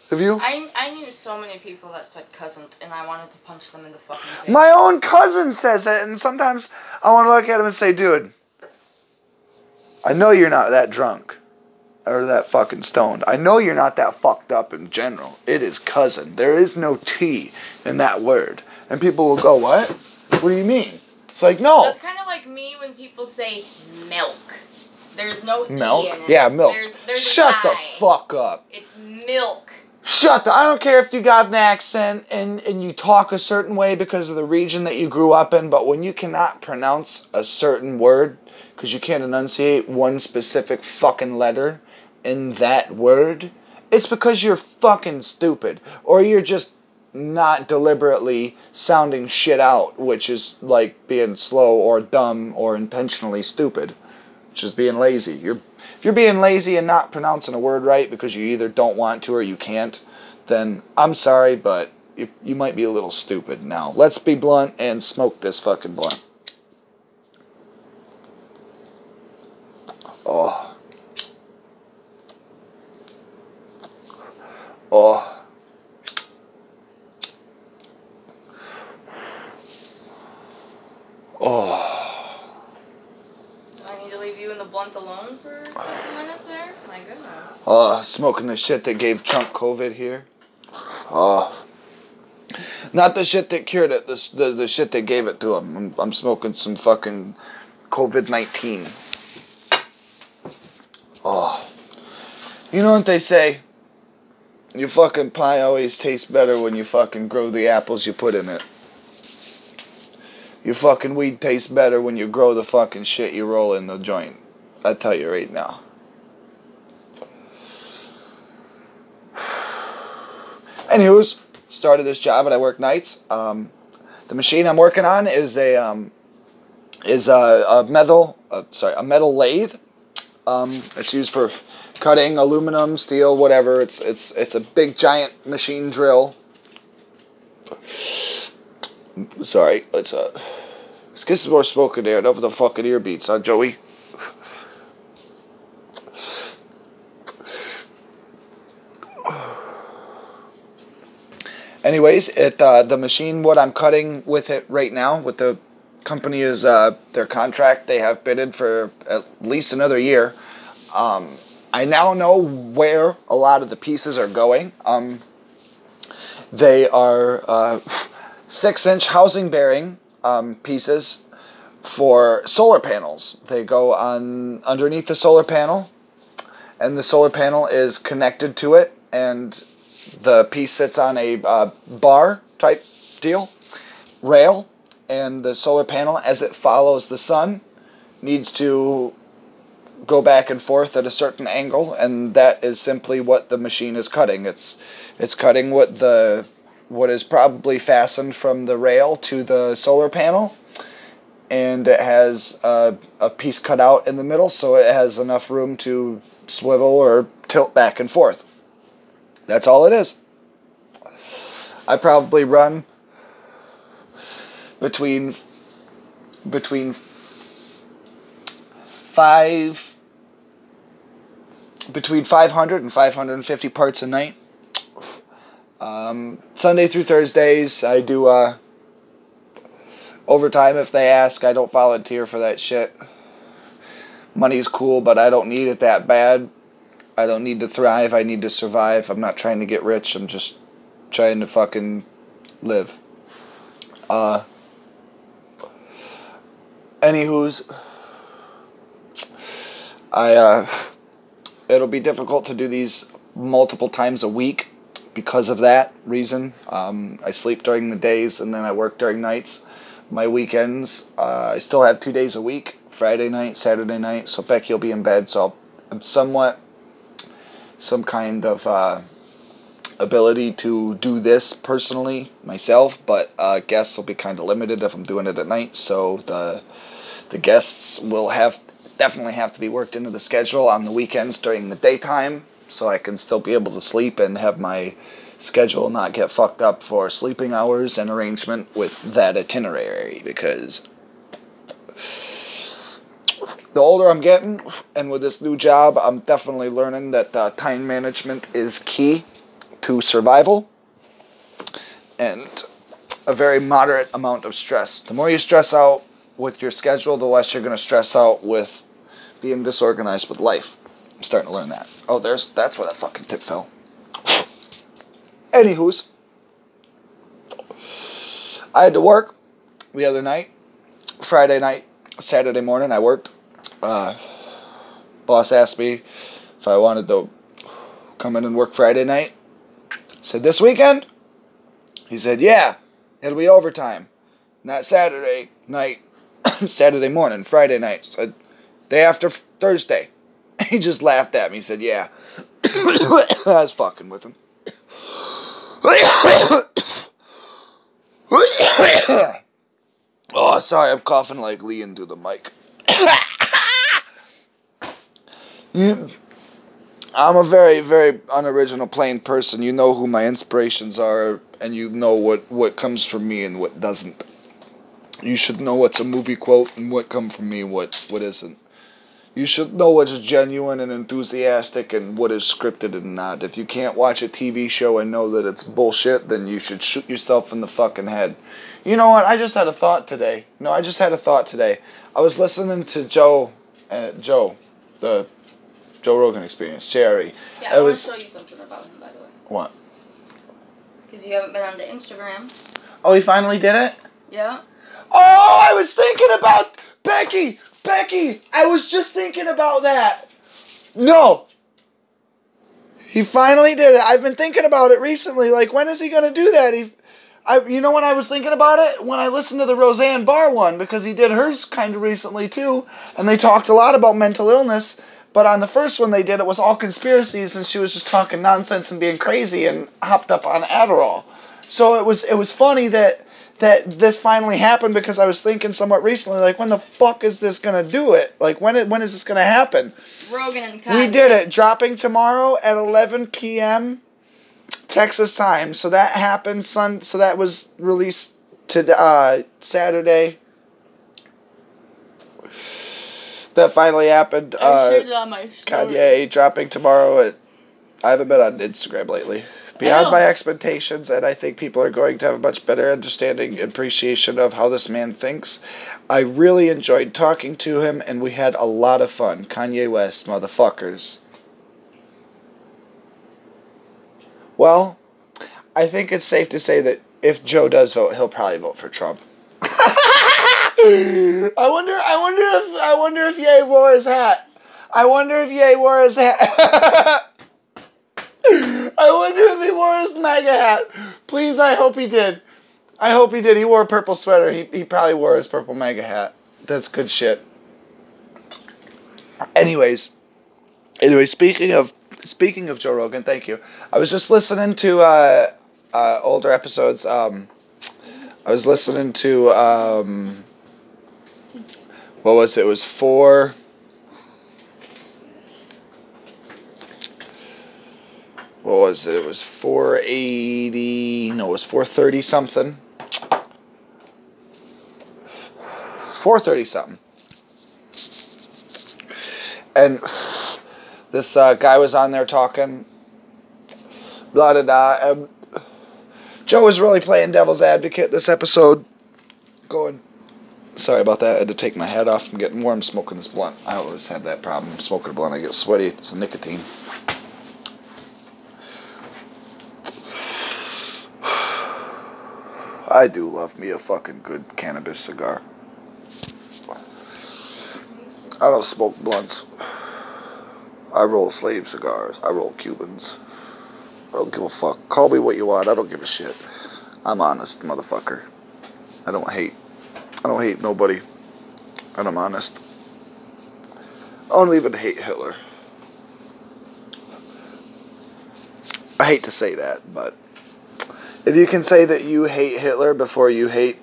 Have you? I, I knew so many people that said cousin, and I wanted to punch them in the fucking face. My own cousin says it, and sometimes I want to look at him and say, dude, I know you're not that drunk or that fucking stoned. I know you're not that fucked up in general. It is cousin. There is no T in that word. And people will go, what? What do you mean? It's like, no. That's kind of like me when people say milk. There's no Milk? E. Yeah, milk. There's, there's Shut the fuck up. It's milk. Shut the. I don't care if you got an accent and, and you talk a certain way because of the region that you grew up in, but when you cannot pronounce a certain word because you can't enunciate one specific fucking letter in that word, it's because you're fucking stupid or you're just not deliberately sounding shit out, which is like being slow or dumb or intentionally stupid, which is being lazy. You're if you're being lazy and not pronouncing a word right because you either don't want to or you can't, then I'm sorry, but you, you might be a little stupid. Now, let's be blunt and smoke this fucking blunt. Oh. Oh. Oh. I need to leave you in the blunt alone for a minutes there? My goodness. Oh, smoking the shit that gave Trump COVID here. Oh. Not the shit that cured it, the, the, the shit that gave it to him. I'm, I'm smoking some fucking COVID 19. Oh. You know what they say? Your fucking pie always tastes better when you fucking grow the apples you put in it. Your fucking weed tastes better when you grow the fucking shit you roll in the joint. I tell you right now. Anywho's, started this job and I work nights. Um, the machine I'm working on is a um, is a, a metal uh, sorry a metal lathe. Um, it's used for cutting aluminum, steel, whatever. It's it's it's a big giant machine drill. Sorry, let's uh, let's get some more smoke in there. Enough of the fucking ear beats, huh, Joey? anyways, it uh, the machine what I'm cutting with it right now with the company is uh, their contract they have bidded for at least another year. Um, I now know where a lot of the pieces are going. Um, they are uh, six inch housing bearing um, pieces for solar panels. They go on underneath the solar panel, and the solar panel is connected to it, and the piece sits on a uh, bar type deal, rail, and the solar panel, as it follows the sun, needs to go back and forth at a certain angle, and that is simply what the machine is cutting. It's it's cutting what the what is probably fastened from the rail to the solar panel, and it has a, a piece cut out in the middle, so it has enough room to swivel or tilt back and forth. That's all it is. I probably run between between five between 500 and 550 parts a night. Um, Sunday through Thursdays, I do uh, overtime if they ask. I don't volunteer for that shit. Money's cool, but I don't need it that bad. I don't need to thrive. I need to survive. I'm not trying to get rich. I'm just trying to fucking live. Uh, anywho's, I uh, it'll be difficult to do these multiple times a week because of that reason. Um, I sleep during the days and then I work during nights. My weekends, uh, I still have two days a week Friday night, Saturday night. So Becky will be in bed, so I'm somewhat some kind of uh, ability to do this personally myself, but uh, guests will be kind of limited if I'm doing it at night. So the the guests will have definitely have to be worked into the schedule on the weekends during the daytime, so I can still be able to sleep and have my schedule not get fucked up for sleeping hours and arrangement with that itinerary because the older I'm getting, and with this new job, I'm definitely learning that uh, time management is key to survival and a very moderate amount of stress. The more you stress out with your schedule, the less you're going to stress out with being disorganized with life. I'm starting to learn that. Oh, there's that's where that fucking tip fell. Anywho's, I had to work the other night, Friday night, Saturday morning. I worked uh, boss asked me if I wanted to come in and work Friday night. said, This weekend? He said, Yeah, it'll be overtime. Not Saturday night, Saturday morning, Friday night. said, Day after Thursday. He just laughed at me. He said, Yeah. I was fucking with him. oh, sorry, I'm coughing like Lee into the mic. I'm a very, very unoriginal, plain person. You know who my inspirations are, and you know what, what comes from me and what doesn't. You should know what's a movie quote and what come from me, what what isn't. You should know what's genuine and enthusiastic and what is scripted and not. If you can't watch a TV show and know that it's bullshit, then you should shoot yourself in the fucking head. You know what? I just had a thought today. No, I just had a thought today. I was listening to Joe, uh, Joe, the Joe Rogan Experience, Jerry. Yeah, I want was- to show you something about him, by the way. What? Because you haven't been on the Instagram. Oh, he finally did it. Yeah. Oh, I was thinking about Becky. Becky, I was just thinking about that. No. He finally did it. I've been thinking about it recently. Like, when is he gonna do that? He, I, you know, when I was thinking about it, when I listened to the Roseanne Barr one, because he did hers kind of recently too, and they talked a lot about mental illness. But on the first one they did, it was all conspiracies, and she was just talking nonsense and being crazy and hopped up on Adderall. So it was it was funny that that this finally happened because I was thinking somewhat recently, like, when the fuck is this gonna do it? Like, when it, when is this gonna happen? Rogan and We did it. Dropping tomorrow at 11 p.m. Texas time. So that happened. Sun. So that was released to uh, Saturday. That finally happened. I Uh, shared it on my story. Kanye dropping tomorrow at. I haven't been on Instagram lately. Beyond oh. my expectations, and I think people are going to have a much better understanding and appreciation of how this man thinks. I really enjoyed talking to him, and we had a lot of fun. Kanye West, motherfuckers. Well, I think it's safe to say that if Joe does vote, he'll probably vote for Trump. I wonder. I wonder if. I wonder if Ye wore his hat. I wonder if Ye wore his hat. I wonder if he wore his MAGA hat. Please, I hope he did. I hope he did. He wore a purple sweater. He, he probably wore his purple MAGA hat. That's good shit. Anyways, anyway, speaking of speaking of Joe Rogan, thank you. I was just listening to uh, uh, older episodes. Um, I was listening to um, what was it? It was four. What was it? It was four eighty. No, it was four thirty something. Four thirty something. And this uh, guy was on there talking. Blah da da. Um, Joe was really playing devil's advocate this episode. Going. Sorry about that. I had to take my hat off. I'm getting warm smoking this blunt. I always have that problem. Smoking a blunt, I get sweaty. It's the nicotine. I do love me a fucking good cannabis cigar. I don't smoke blunts. I roll slave cigars. I roll Cubans. I don't give a fuck. Call me what you want. I don't give a shit. I'm honest, motherfucker. I don't hate. I don't hate nobody. And I'm honest. I don't even hate Hitler. I hate to say that, but if you can say that you hate Hitler before you hate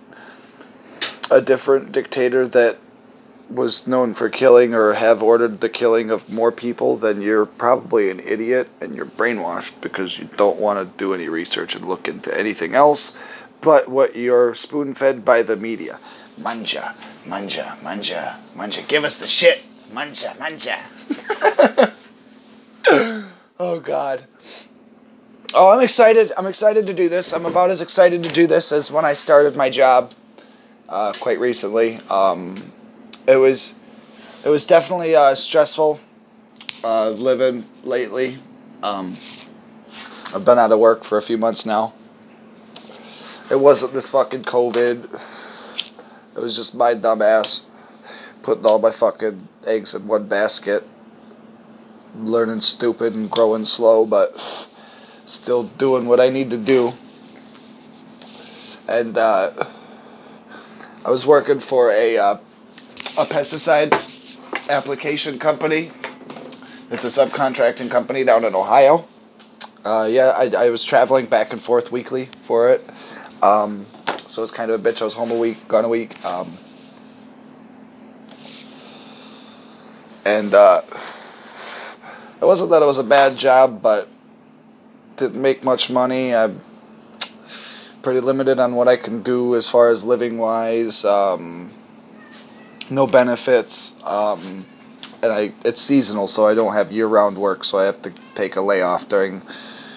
a different dictator that was known for killing or have ordered the killing of more people, then you're probably an idiot and you're brainwashed because you don't want to do any research and look into anything else but what you're spoon fed by the media. Manja, manja, manja, manja. Give us the shit. Manja, manja. oh, God. Oh, I'm excited. I'm excited to do this. I'm about as excited to do this as when I started my job uh, quite recently. Um, it was it was definitely uh, stressful uh, living lately. Um, I've been out of work for a few months now. It wasn't this fucking COVID. It was just my dumb ass putting all my fucking eggs in one basket. Learning stupid and growing slow, but still doing what I need to do. And uh, I was working for a uh, a pesticide application company. It's a subcontracting company down in Ohio. Uh, yeah, I, I was traveling back and forth weekly for it. Um, so it's kind of a bitch. I was home a week, gone a week. Um, and uh, it wasn't that it was a bad job, but didn't make much money. I'm pretty limited on what I can do as far as living wise. Um, no benefits. Um, and I it's seasonal, so I don't have year round work, so I have to take a layoff during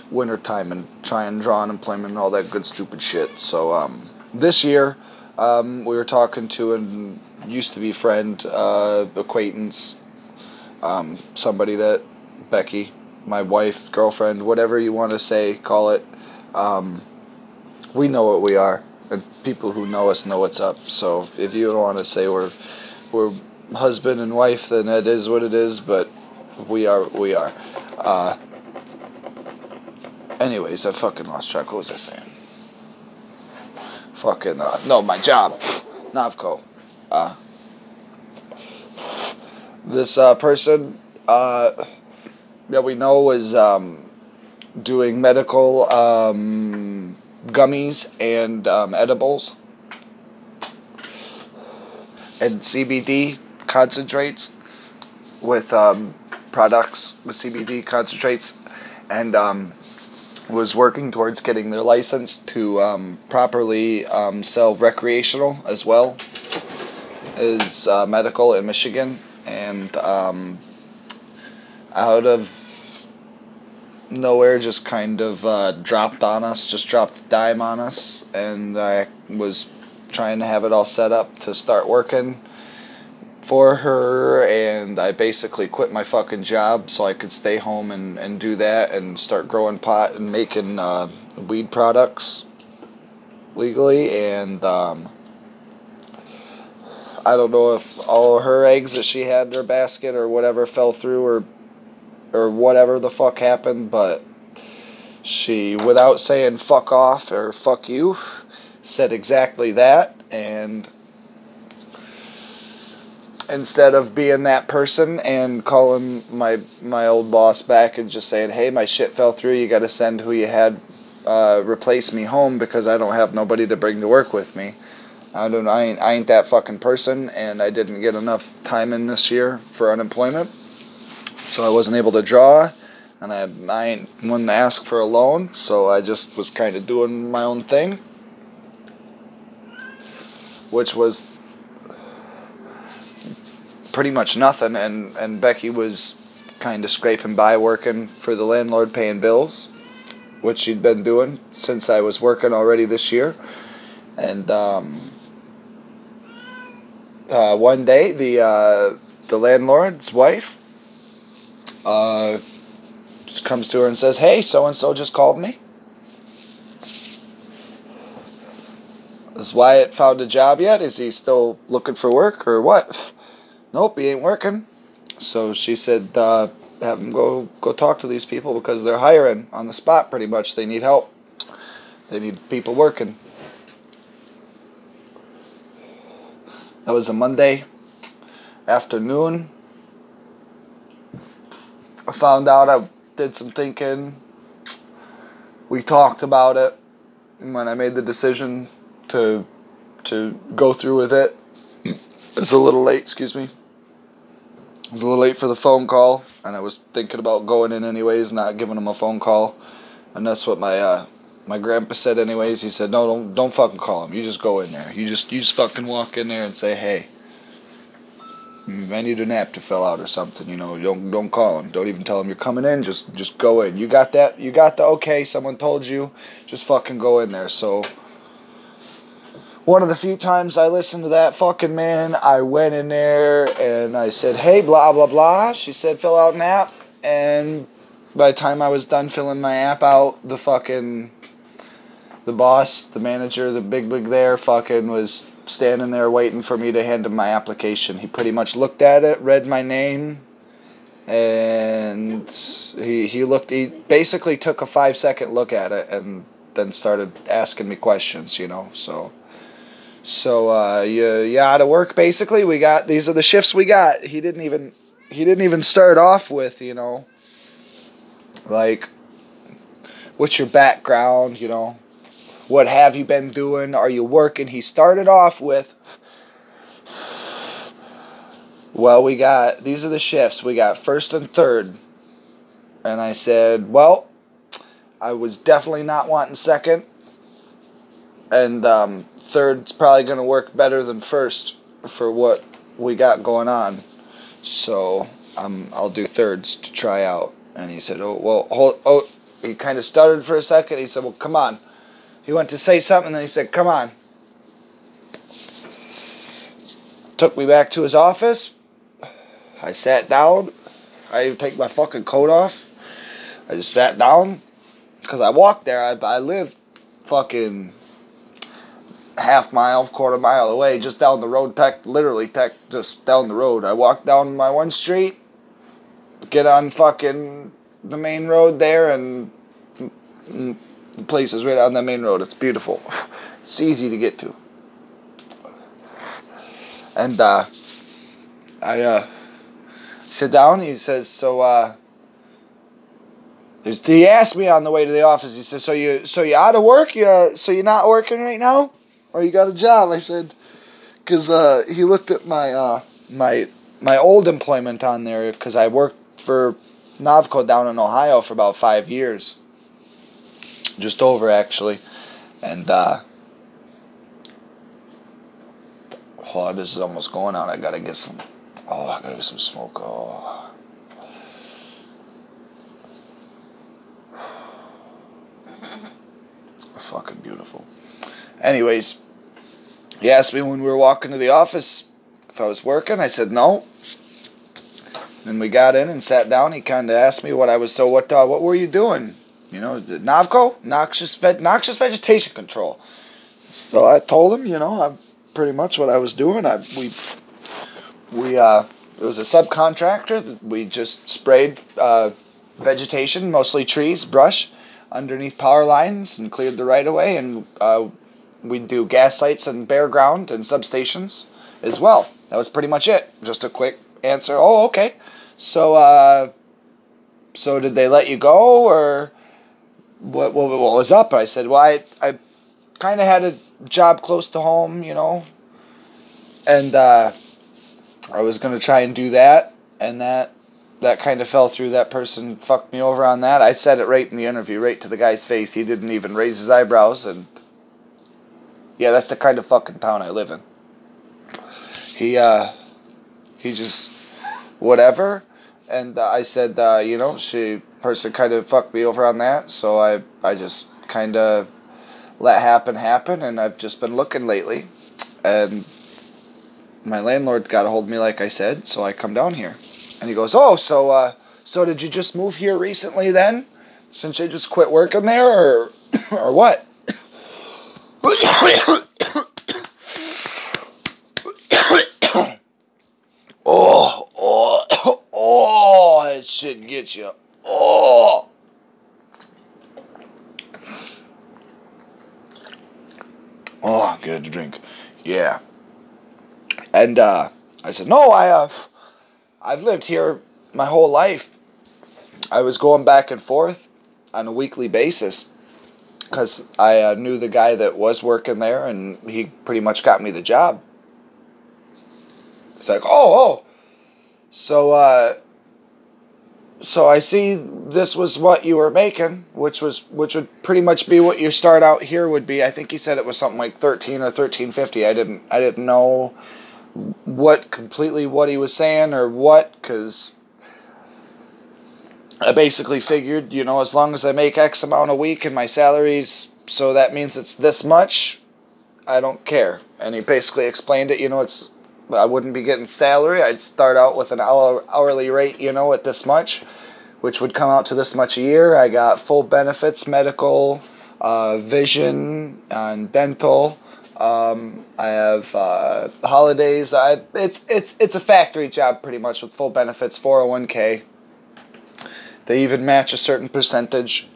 winter time and try and draw unemployment and all that good stupid shit. So um, this year, um, we were talking to an used to be friend, uh, acquaintance, um, somebody that Becky, my wife, girlfriend, whatever you want to say, call it. Um, we know what we are, and people who know us know what's up. So if you don't want to say we're we're husband and wife, then it is what it is. But we are we are. Uh, anyways, I fucking lost track. What was I saying? Fucking uh, no, my job, Navco. Uh, this uh, person uh, that we know is um, doing medical um, gummies and um, edibles. And CBD concentrates with um, products with CBD concentrates. And um, was working towards getting their license to um, properly sell recreational as well as uh, medical in Michigan. And out of nowhere just kind of uh, dropped on us, just dropped a dime on us, and I was trying to have it all set up to start working for her, and I basically quit my fucking job so I could stay home and, and do that and start growing pot and making uh, weed products legally, and um, I don't know if all her eggs that she had in her basket or whatever fell through or or whatever the fuck happened, but she, without saying fuck off or fuck you, said exactly that. And instead of being that person and calling my my old boss back and just saying, "Hey, my shit fell through. You got to send who you had uh, replace me home because I don't have nobody to bring to work with me." I don't. I ain't. I ain't that fucking person, and I didn't get enough time in this year for unemployment so I wasn't able to draw, and I, I to ask for a loan, so I just was kind of doing my own thing, which was pretty much nothing, and, and Becky was kind of scraping by working for the landlord paying bills, which she'd been doing since I was working already this year, and um, uh, one day the uh, the landlord's wife uh, comes to her and says, "Hey, so and so just called me. Has Wyatt found a job yet? Is he still looking for work or what? Nope, he ain't working. So she said, uh, have him go go talk to these people because they're hiring on the spot. Pretty much, they need help. They need people working. That was a Monday afternoon. I found out I did some thinking. We talked about it when I made the decision to to go through with it. It's a little late, excuse me. It was a little late for the phone call, and I was thinking about going in anyways, not giving him a phone call, and that's what my uh, my grandpa said anyways. He said, "No, don't don't fucking call him. You just go in there. You just you just fucking walk in there and say, hey." I need an app to fill out or something. You know, don't don't call him. Don't even tell him you're coming in. Just just go in. You got that? You got the okay? Someone told you. Just fucking go in there. So one of the few times I listened to that fucking man, I went in there and I said, "Hey, blah blah blah." She said, "Fill out an app." And by the time I was done filling my app out, the fucking the boss, the manager, the big big there, fucking was standing there waiting for me to hand him my application. He pretty much looked at it, read my name, and he he looked. He basically took a five second look at it and then started asking me questions. You know, so. So uh, you you out of work basically. We got these are the shifts we got. He didn't even he didn't even start off with you know like what's your background you know what have you been doing? Are you working? He started off with, well, we got, these are the shifts. We got first and third. And I said, well, I was definitely not wanting second. And um, third's probably going to work better than first for what we got going on. So um, I'll do thirds to try out. And he said, oh, well, hold, oh, he kind of stuttered for a second. He said, well, come on. He went to say something, and he said, Come on. Took me back to his office. I sat down. I didn't take my fucking coat off. I just sat down. Because I walked there. I, I live fucking half mile, quarter mile away, just down the road, tech, literally tech, just down the road. I walk down my one street, get on fucking the main road there, and the place is right on the main road. It's beautiful. It's easy to get to. And uh, I uh, sit down. He says, "So." Uh, he asked me on the way to the office. He says, "So you, so you out of work? You, so you're not working right now, or you got a job?" I said, "Cause uh, he looked at my uh, my my old employment on there because I worked for Navco down in Ohio for about five years." Just over actually, and uh, oh, this is almost going out. I gotta get some. Oh, I gotta get some smoke. Oh. fucking beautiful. Anyways, he asked me when we were walking to the office if I was working. I said no. Then we got in and sat down. He kind of asked me what I was. So what? Uh, what were you doing? You know, the Novco, noxious, ve- noxious vegetation control. So I told him, you know, I'm pretty much what I was doing. I we we uh, it was a subcontractor. that We just sprayed uh, vegetation, mostly trees, brush, underneath power lines, and cleared the right of way. And uh, we do gas sites and bare ground and substations as well. That was pretty much it. Just a quick answer. Oh, okay. So, uh, so did they let you go, or what? What, what was up? I said, well, I, I kind of had a job close to home, you know, and uh, I was gonna try and do that, and that that kind of fell through. That person fucked me over on that. I said it right in the interview, right to the guy's face. He didn't even raise his eyebrows, and yeah, that's the kind of fucking town I live in. He uh, he just whatever, and uh, I said, uh, you know, she person kind of fucked me over on that, so I I just kind of let happen happen, and I've just been looking lately, and my landlord got a hold of me like I said, so I come down here, and he goes, oh, so uh, so did you just move here recently then, since you just quit working there, or or what? oh, oh, oh, that shit gets you. Oh. Oh, get a drink. Yeah. And uh, I said, no, I uh, I've lived here my whole life. I was going back and forth on a weekly basis because I uh, knew the guy that was working there, and he pretty much got me the job. It's like, oh, oh, so uh, so I see this was what you were making, which was which would pretty much be what your start out here would be. I think he said it was something like thirteen or thirteen fifty. I didn't I didn't know what completely what he was saying or what because I basically figured you know as long as I make X amount a week and my salaries so that means it's this much. I don't care. And he basically explained it. You know, it's I wouldn't be getting salary. I'd start out with an hour, hourly rate, you know, at this much, which would come out to this much a year. I got full benefits, medical, uh, vision, and dental. Um, I have uh, holidays. I it's it's it's a factory job pretty much with full benefits, four hundred one k. They even match a certain percentage.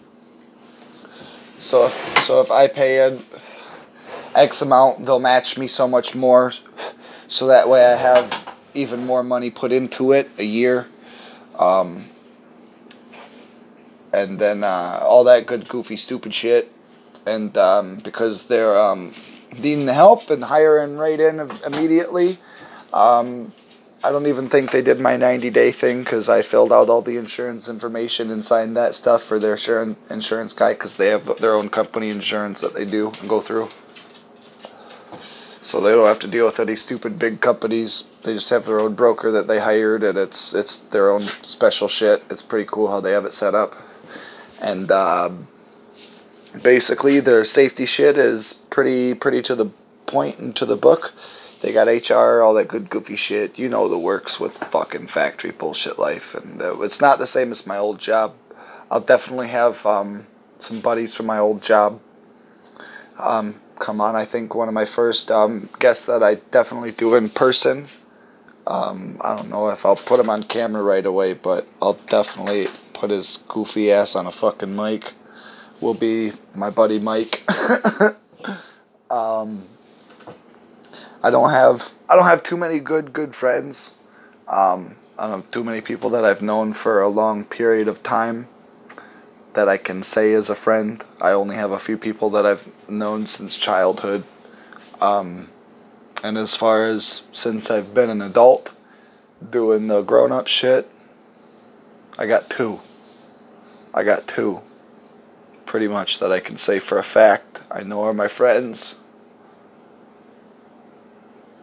So if, so if I pay a X amount, they'll match me so much more so that way I have even more money put into it a year. Um, and then uh, all that good, goofy, stupid shit. And um, because they're um, needing help and hiring right in immediately, um, I don't even think they did my 90 day thing because I filled out all the insurance information and signed that stuff for their insurance guy because they have their own company insurance that they do and go through so they don't have to deal with any stupid big companies. They just have their own broker that they hired, and it's it's their own special shit. It's pretty cool how they have it set up, and um, basically their safety shit is pretty pretty to the point and to the book. They got HR, all that good goofy shit. You know the works with fucking factory bullshit life, and uh, it's not the same as my old job. I'll definitely have um, some buddies from my old job. Um, come on. I think one of my first um, guests that I definitely do in person. Um, I don't know if I'll put him on camera right away, but I'll definitely put his goofy ass on a fucking mic. Will be my buddy Mike. um, I don't have I don't have too many good good friends. Um, I don't have too many people that I've known for a long period of time that I can say is a friend. I only have a few people that I've known since childhood. Um, and as far as since I've been an adult doing the grown up shit, I got two. I got two. Pretty much that I can say for a fact. I know are my friends.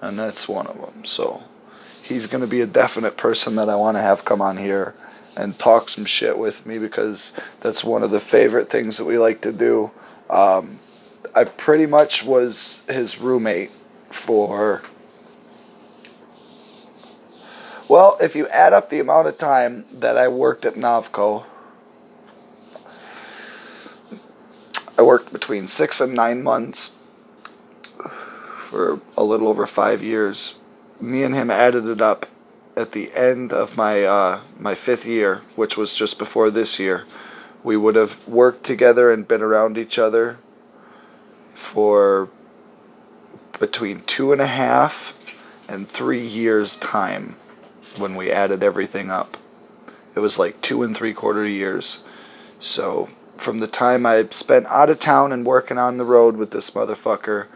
And that's one of them. So he's going to be a definite person that I want to have come on here and talk some shit with me because that's one of the favorite things that we like to do. Um, I pretty much was his roommate for. Well, if you add up the amount of time that I worked at Novco, I worked between six and nine months for a little over five years. Me and him added it up at the end of my uh, my fifth year, which was just before this year. We would have worked together and been around each other for between two and a half and three years time when we added everything up. It was like two and three quarter years. So from the time I spent out of town and working on the road with this motherfucker,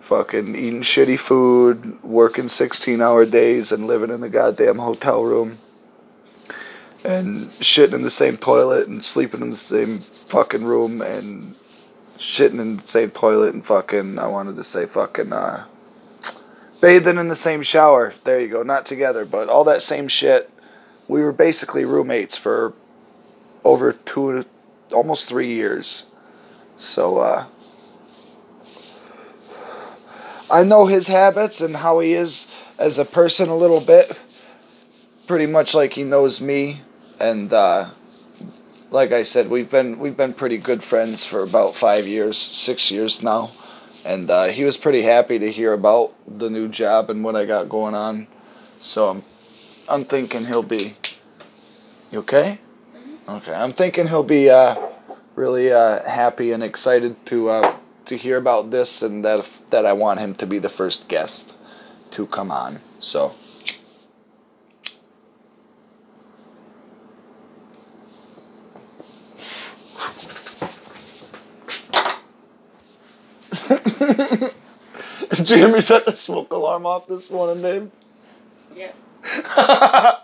fucking eating shitty food, working 16 hour days, and living in the goddamn hotel room, and shitting in the same toilet, and sleeping in the same fucking room, and shitting in the same toilet, and fucking, I wanted to say fucking, uh, bathing in the same shower. There you go, not together, but all that same shit. We were basically roommates for over two, almost three years. So, uh, I know his habits and how he is as a person a little bit. Pretty much like he knows me, and uh, like I said, we've been we've been pretty good friends for about five years, six years now, and uh, he was pretty happy to hear about the new job and what I got going on. So I'm I'm thinking he'll be. You okay? Okay, I'm thinking he'll be uh, really uh, happy and excited to uh, to hear about this, and that that I want him to be the first guest to come on. So. Jeremy set the smoke alarm off this morning, babe. Yeah. I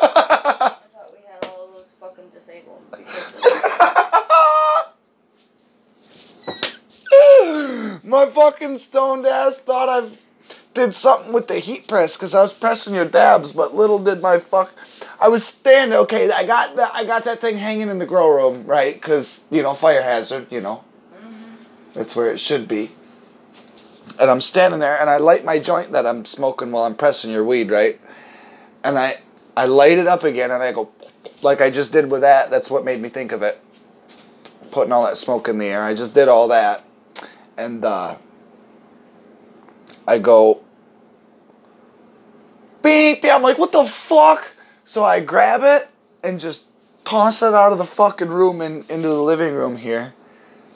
thought we had all those fucking disabled My fucking stoned ass thought I did something with the heat press because I was pressing your dabs, but little did my fuck. I was standing. Okay, I got that. I got that thing hanging in the grow room, right? Because you know, fire hazard. You know, that's where it should be. And I'm standing there, and I light my joint that I'm smoking while I'm pressing your weed, right? And I, I light it up again, and I go, like I just did with that. That's what made me think of it. Putting all that smoke in the air. I just did all that and uh, I go beep, beep. I'm like, what the fuck? So I grab it and just toss it out of the fucking room and into the living room here.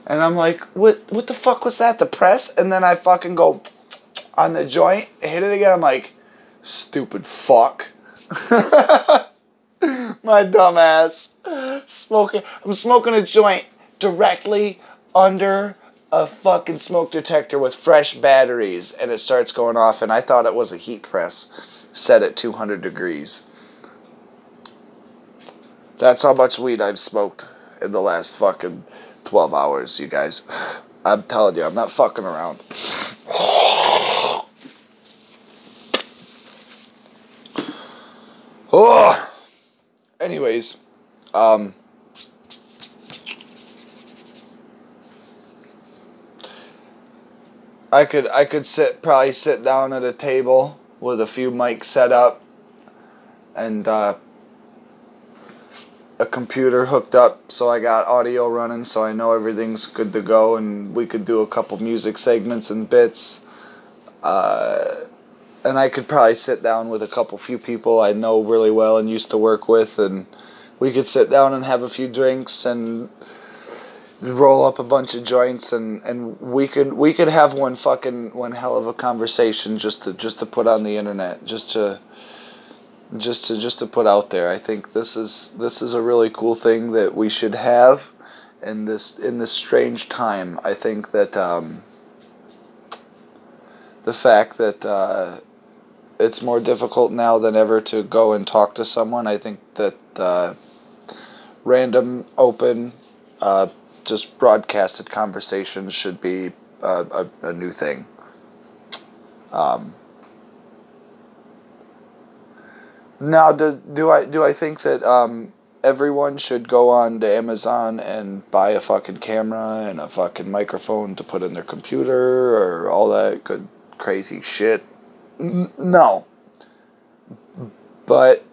And I'm like, what what the fuck was that? The press? And then I fucking go on the joint, hit it again. I'm like, stupid fuck. My dumb ass. Smoking I'm smoking a joint directly under a fucking smoke detector with fresh batteries and it starts going off and I thought it was a heat press set at 200 degrees. That's how much weed I've smoked in the last fucking 12 hours, you guys. I'm telling you, I'm not fucking around. Oh. Anyways, um I could I could sit probably sit down at a table with a few mics set up and uh, a computer hooked up so I got audio running so I know everything's good to go and we could do a couple music segments and bits. Uh, and I could probably sit down with a couple few people I know really well and used to work with and we could sit down and have a few drinks and roll up a bunch of joints and, and we could we could have one fucking one hell of a conversation just to just to put on the internet just to just to just to put out there. I think this is this is a really cool thing that we should have in this in this strange time. I think that um, the fact that uh, it's more difficult now than ever to go and talk to someone. I think that uh, random open uh, just broadcasted conversations should be a, a, a new thing. Um, now, do, do I do I think that um, everyone should go on to Amazon and buy a fucking camera and a fucking microphone to put in their computer or all that good crazy shit. N- no. But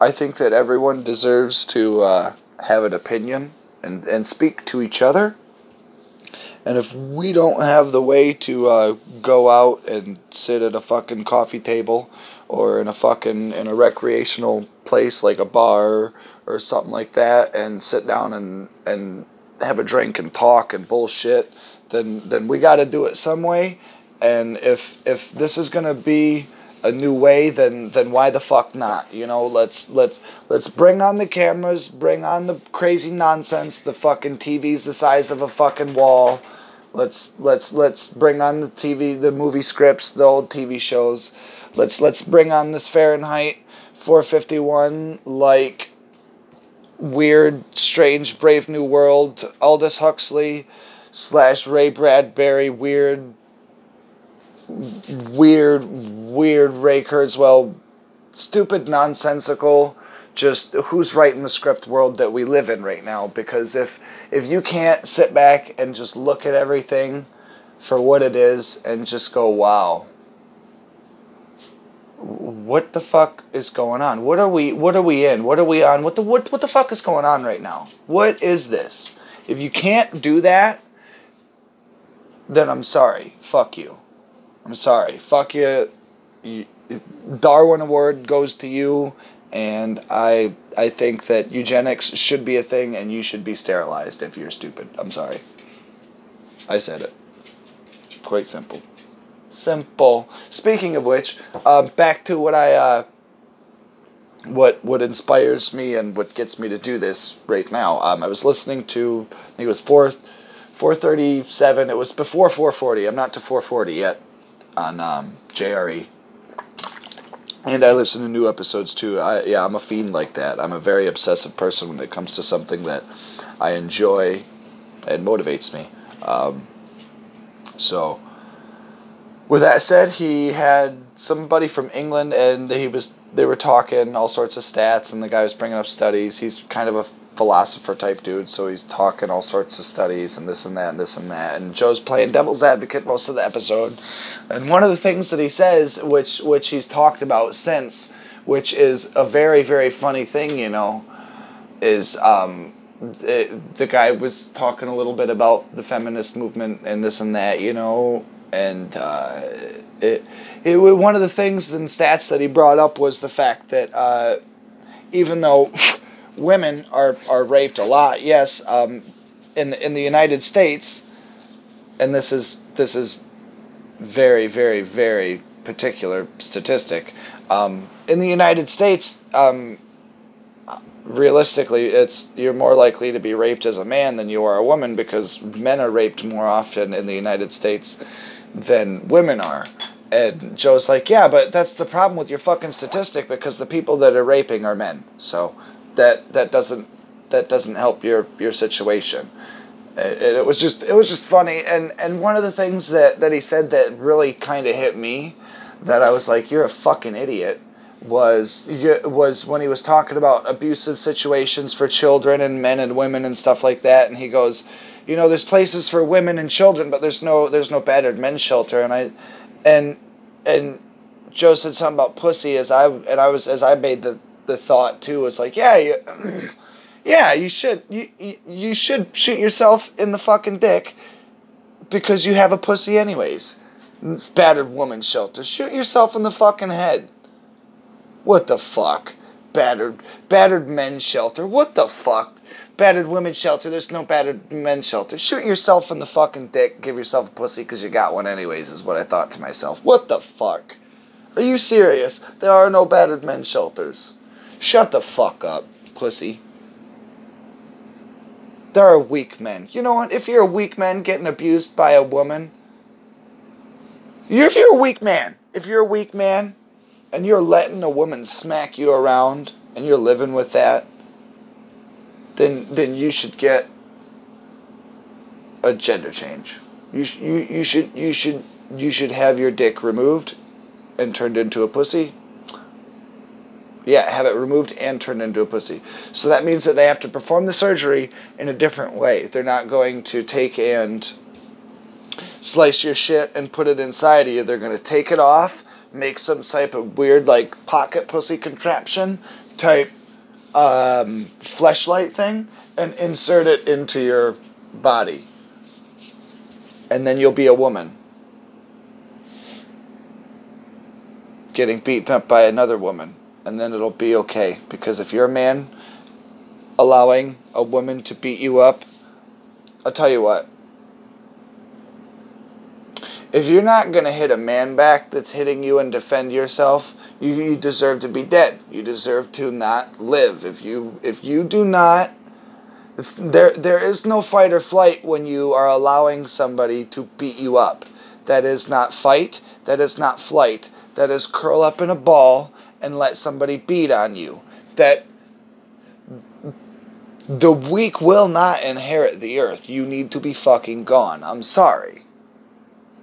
I think that everyone deserves to uh, have an opinion and, and speak to each other. And if we don't have the way to uh, go out and sit at a fucking coffee table or in a fucking in a recreational place like a bar or something like that and sit down and and have a drink and talk and bullshit, then then we got to do it some way. And if if this is gonna be a new way, then then why the fuck not? You know, let's let's let's bring on the cameras, bring on the crazy nonsense, the fucking TVs the size of a fucking wall. Let's let's let's bring on the TV, the movie scripts, the old TV shows. Let's let's bring on this Fahrenheit 451 like weird, strange, brave new world, Aldous Huxley slash Ray Bradbury weird weird, weird Ray Kurzweil, stupid, nonsensical, just who's writing the script world that we live in right now. Because if if you can't sit back and just look at everything for what it is and just go, wow, what the fuck is going on? What are we? What are we in? What are we on? What the what what the fuck is going on right now? What is this? If you can't do that, then I'm sorry. Fuck you. I'm sorry. Fuck you. Darwin Award goes to you, and I I think that eugenics should be a thing, and you should be sterilized if you're stupid. I'm sorry. I said it. Quite simple. Simple. Speaking of which, uh, back to what I uh, what what inspires me and what gets me to do this right now. Um, I was listening to I think it was four four thirty seven. It was before four forty. I'm not to four forty yet on um, JRE. And I listen to new episodes too. I, yeah, I'm a fiend like that. I'm a very obsessive person when it comes to something that I enjoy and motivates me. Um, so, with that said, he had somebody from England, and he was they were talking all sorts of stats, and the guy was bringing up studies. He's kind of a philosopher type dude, so he's talking all sorts of studies and this and that and this and that. And Joe's playing devil's advocate most of the episode. And one of the things that he says, which which he's talked about since, which is a very very funny thing, you know, is um, it, the guy was talking a little bit about the feminist movement and this and that, you know, and uh, it, it one of the things and stats that he brought up was the fact that uh, even though women are, are raped a lot. Yes, um, in in the United States, and this is this is very very very particular statistic. Um, in the United States, um, realistically, it's you're more likely to be raped as a man than you are a woman because men are raped more often in the United States than women are. And Joe's like, yeah, but that's the problem with your fucking statistic because the people that are raping are men. So that that doesn't that doesn't help your your situation. It, it was just it was just funny, and and one of the things that that he said that really kind of hit me, that I was like, you're a fucking idiot. Was was when he was talking about abusive situations for children and men and women and stuff like that, and he goes, you know, there's places for women and children, but there's no there's no battered men's shelter, and I, and and Joe said something about pussy as I and I was as I made the the thought too was like, yeah, you, yeah, you should you, you you should shoot yourself in the fucking dick because you have a pussy anyways. Battered woman shelter. Shoot yourself in the fucking head. What the fuck? Battered battered men's shelter. What the fuck? Battered women's shelter. There's no battered men's shelter. Shoot yourself in the fucking dick. Give yourself a pussy because you got one anyways. Is what I thought to myself. What the fuck? Are you serious? There are no battered men's shelters. Shut the fuck up, pussy. There are weak men. You know what? If you're a weak man getting abused by a woman, if you're a weak man, if you're a weak man, and you're letting a woman smack you around, and you're living with that, then then you should get a gender change. You sh- you you should you should you should have your dick removed and turned into a pussy Yeah, have it removed and turned into a pussy. So that means that they have to perform the surgery in a different way. They're not going to take and slice your shit and put it inside of you. They're going to take it off, make some type of weird, like, pocket pussy contraption type um, fleshlight thing, and insert it into your body. And then you'll be a woman. Getting beaten up by another woman. And then it'll be okay. Because if you're a man allowing a woman to beat you up, I'll tell you what. If you're not going to hit a man back that's hitting you and defend yourself, you, you deserve to be dead. You deserve to not live. If you if you do not there there is no fight or flight when you are allowing somebody to beat you up. That is not fight, that is not flight. That is curl up in a ball and let somebody beat on you. That the weak will not inherit the earth. You need to be fucking gone. I'm sorry.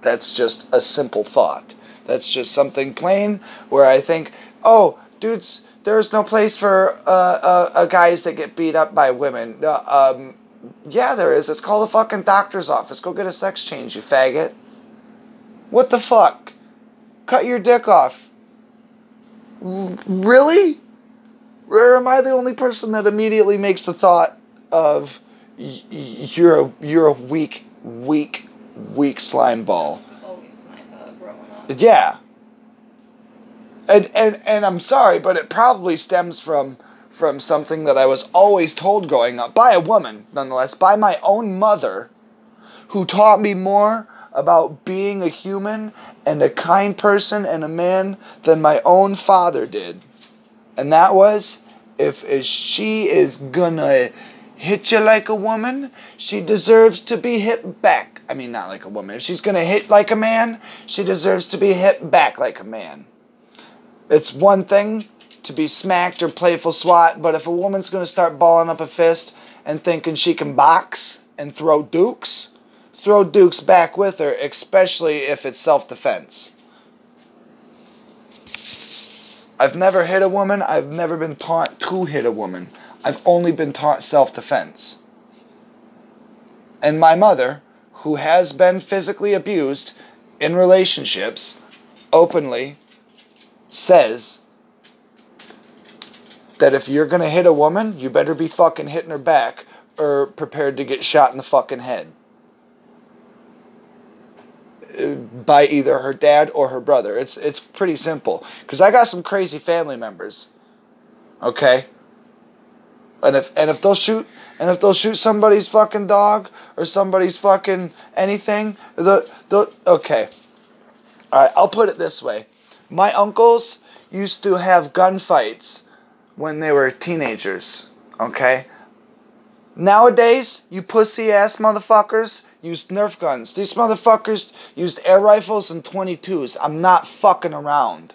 That's just a simple thought. That's just something plain where I think, oh, dudes, there's no place for uh, uh, uh, guys that get beat up by women. Uh, um, yeah, there is. It's called a fucking doctor's office. Go get a sex change, you faggot. What the fuck? Cut your dick off. Really? Or am I the only person that immediately makes the thought of you're a you're a weak, weak, weak slime ball? Always my thought growing up. Yeah. And and and I'm sorry, but it probably stems from from something that I was always told growing up by a woman, nonetheless, by my own mother, who taught me more about being a human and a kind person and a man than my own father did. And that was if, if she is gonna hit you like a woman, she deserves to be hit back. I mean, not like a woman. If she's gonna hit like a man, she deserves to be hit back like a man. It's one thing to be smacked or playful swat, but if a woman's gonna start balling up a fist and thinking she can box and throw dukes, throw dukes back with her, especially if it's self defense. I've never hit a woman. I've never been taught to hit a woman. I've only been taught self defense. And my mother, who has been physically abused in relationships openly, says that if you're gonna hit a woman, you better be fucking hitting her back or prepared to get shot in the fucking head by either her dad or her brother. It's it's pretty simple. Cause I got some crazy family members. Okay. And if and if they'll shoot and if they'll shoot somebody's fucking dog or somebody's fucking anything, the the okay. All right, I'll put it this way. My uncles used to have gunfights when they were teenagers. Okay. Nowadays, you pussy ass motherfuckers used Nerf guns. These motherfuckers used air rifles and 22s. I'm not fucking around.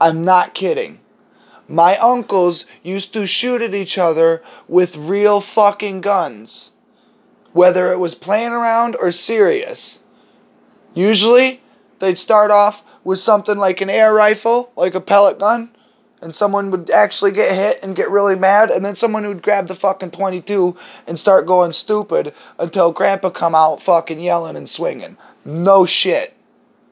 I'm not kidding. My uncles used to shoot at each other with real fucking guns. Whether it was playing around or serious. Usually, they'd start off with something like an air rifle, like a pellet gun, and someone would actually get hit and get really mad, and then someone would grab the fucking 22 and start going stupid until grandpa come out fucking yelling and swinging. No shit.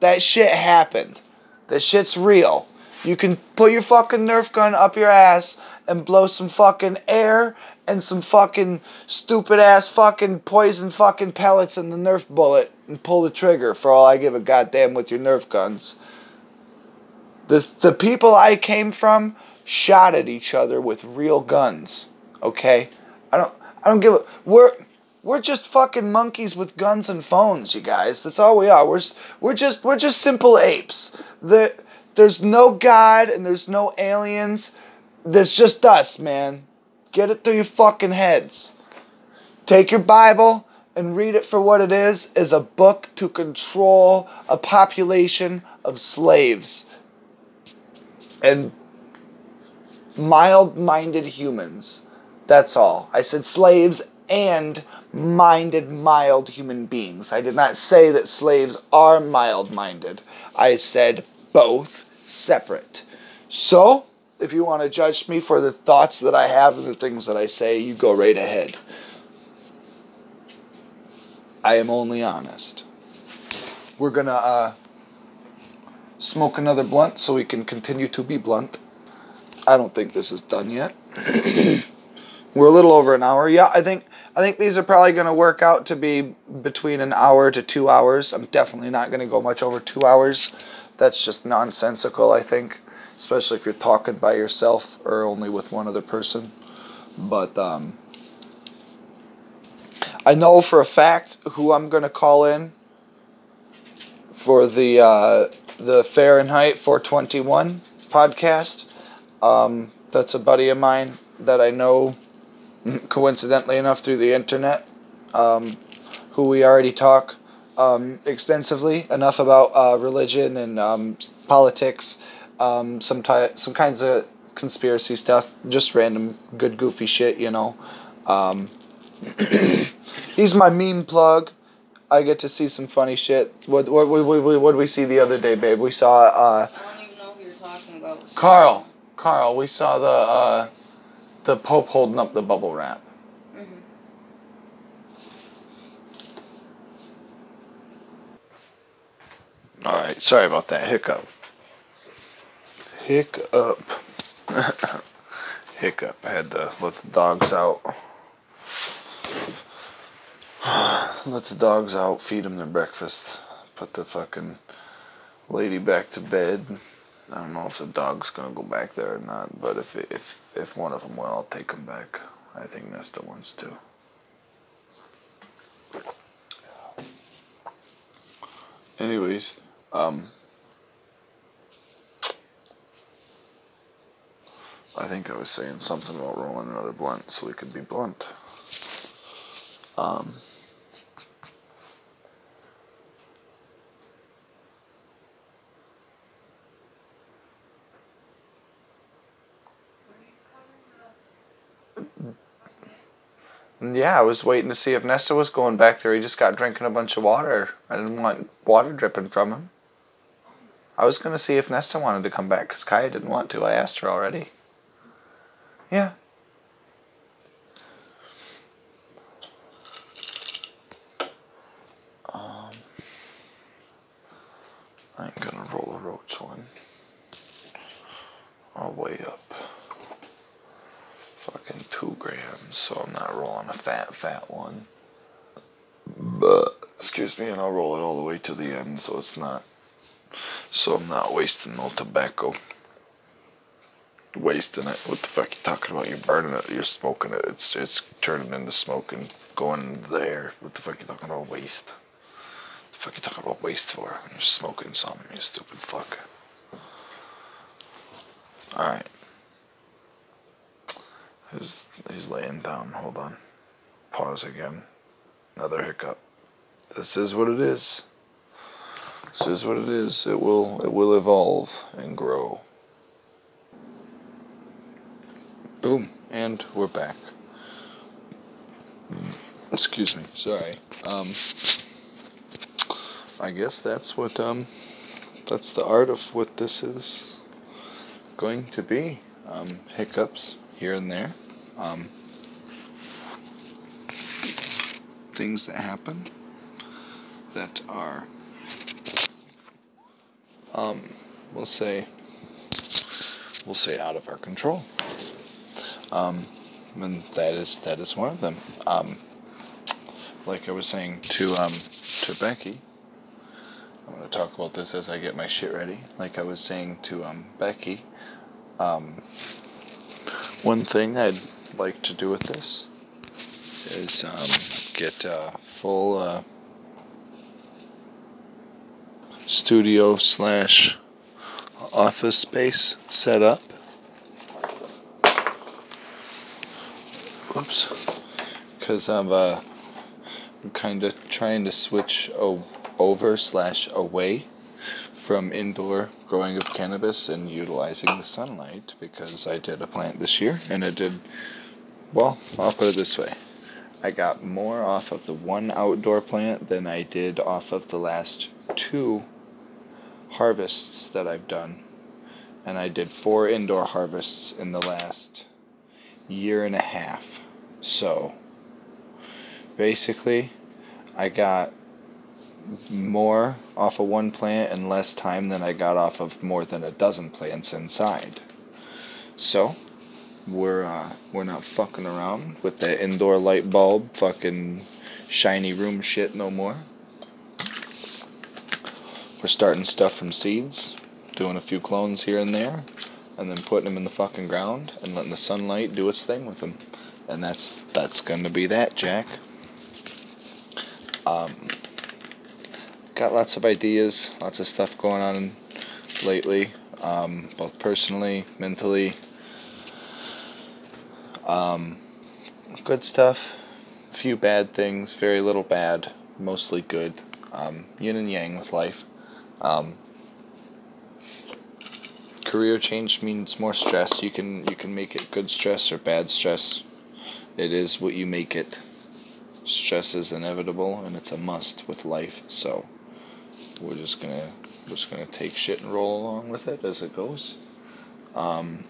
That shit happened. That shit's real. You can put your fucking Nerf gun up your ass and blow some fucking air and some fucking stupid ass fucking poison fucking pellets in the Nerf bullet and pull the trigger for all I give a goddamn with your Nerf guns. The, the people I came from shot at each other with real guns. Okay? I don't I don't give a we're we're just fucking monkeys with guns and phones, you guys. That's all we are. We're we're just we're just simple apes. The, there's no god and there's no aliens. There's just us, man. Get it through your fucking heads. Take your Bible and read it for what it is, is a book to control a population of slaves and mild minded humans. That's all. I said slaves and minded, mild human beings. I did not say that slaves are mild minded. I said both separate. So, if you want to judge me for the thoughts that I have and the things that I say, you go right ahead. I am only honest. We're gonna uh, smoke another blunt so we can continue to be blunt. I don't think this is done yet. We're a little over an hour. Yeah, I think I think these are probably going to work out to be between an hour to two hours. I'm definitely not going to go much over two hours. That's just nonsensical. I think, especially if you're talking by yourself or only with one other person. But um, I know for a fact who I'm going to call in for the uh, the Fahrenheit 421 podcast. Um, that's a buddy of mine that I know coincidentally enough through the internet, um, who we already talk um, extensively enough about uh, religion and um, politics, um, some ty- some kinds of conspiracy stuff, just random good goofy shit, you know. Um, he's my meme plug. I get to see some funny shit. What what what, what, what did we see the other day, babe? We saw uh, I don't even know who you're talking about. Carl. Carl, we saw the uh, the Pope holding up the bubble wrap. All right, sorry about that hiccup. Hiccup. hiccup. I had to let the dogs out. let the dogs out, feed them their breakfast, put the fucking lady back to bed. I don't know if the dog's gonna go back there or not, but if if if one of them will, I'll take them back. I think Nesta wants to. Anyways, um, I think I was saying something about rolling another blunt so we could be blunt. Um, yeah, I was waiting to see if Nesta was going back there. He just got drinking a bunch of water. I didn't want water dripping from him. I was going to see if Nesta wanted to come back because Kaya didn't want to. I asked her already. Yeah. Um, I'm gonna roll a roach one. I'll weigh up fucking two grams, so I'm not rolling a fat, fat one. But, excuse me, and I'll roll it all the way to the end so it's not, so I'm not wasting no tobacco. Wasting it. What the fuck you talking about? You're burning it, you're smoking it, it's, it's turning into smoke and going into the air. What the fuck you talking about waste? What the fuck you talking about waste for? You're smoking something, you stupid fuck. Alright. He's, he's laying down. Hold on. Pause again. Another hiccup. This is what it is. This is what it is. It will it will evolve and grow. Boom. And we're back. Excuse me. Sorry. Um I guess that's what um that's the art of what this is going to be. Um hiccups here and there. Um, things that happen that are, um, we'll say, we'll say out of our control. Um, and that is that is one of them. Um, like I was saying to um, to Becky, I'm gonna talk about this as I get my shit ready. Like I was saying to um, Becky, um, one thing I'd like to do with this is get a full uh, studio slash office space set up. Whoops. Because I'm, uh, kind of trying to switch o- over slash away from indoor growing of cannabis and utilizing the sunlight because I did a plant this year and it did well, I'll put it this way. I got more off of the one outdoor plant than I did off of the last two harvests that I've done and I did four indoor harvests in the last year and a half. So basically, I got more off of one plant in less time than I got off of more than a dozen plants inside. So we're uh, we're not fucking around with the indoor light bulb fucking shiny room shit no more. We're starting stuff from seeds, doing a few clones here and there, and then putting them in the fucking ground and letting the sunlight do its thing with them. And that's that's gonna be that, Jack. Um, got lots of ideas, lots of stuff going on lately, um, both personally, mentally. Um, good stuff. Few bad things, very little bad, mostly good. Um, yin and yang with life. Um, career change means more stress. You can you can make it good stress or bad stress. It is what you make it. Stress is inevitable and it's a must with life. So we're just gonna we're just gonna take shit and roll along with it as it goes. Um,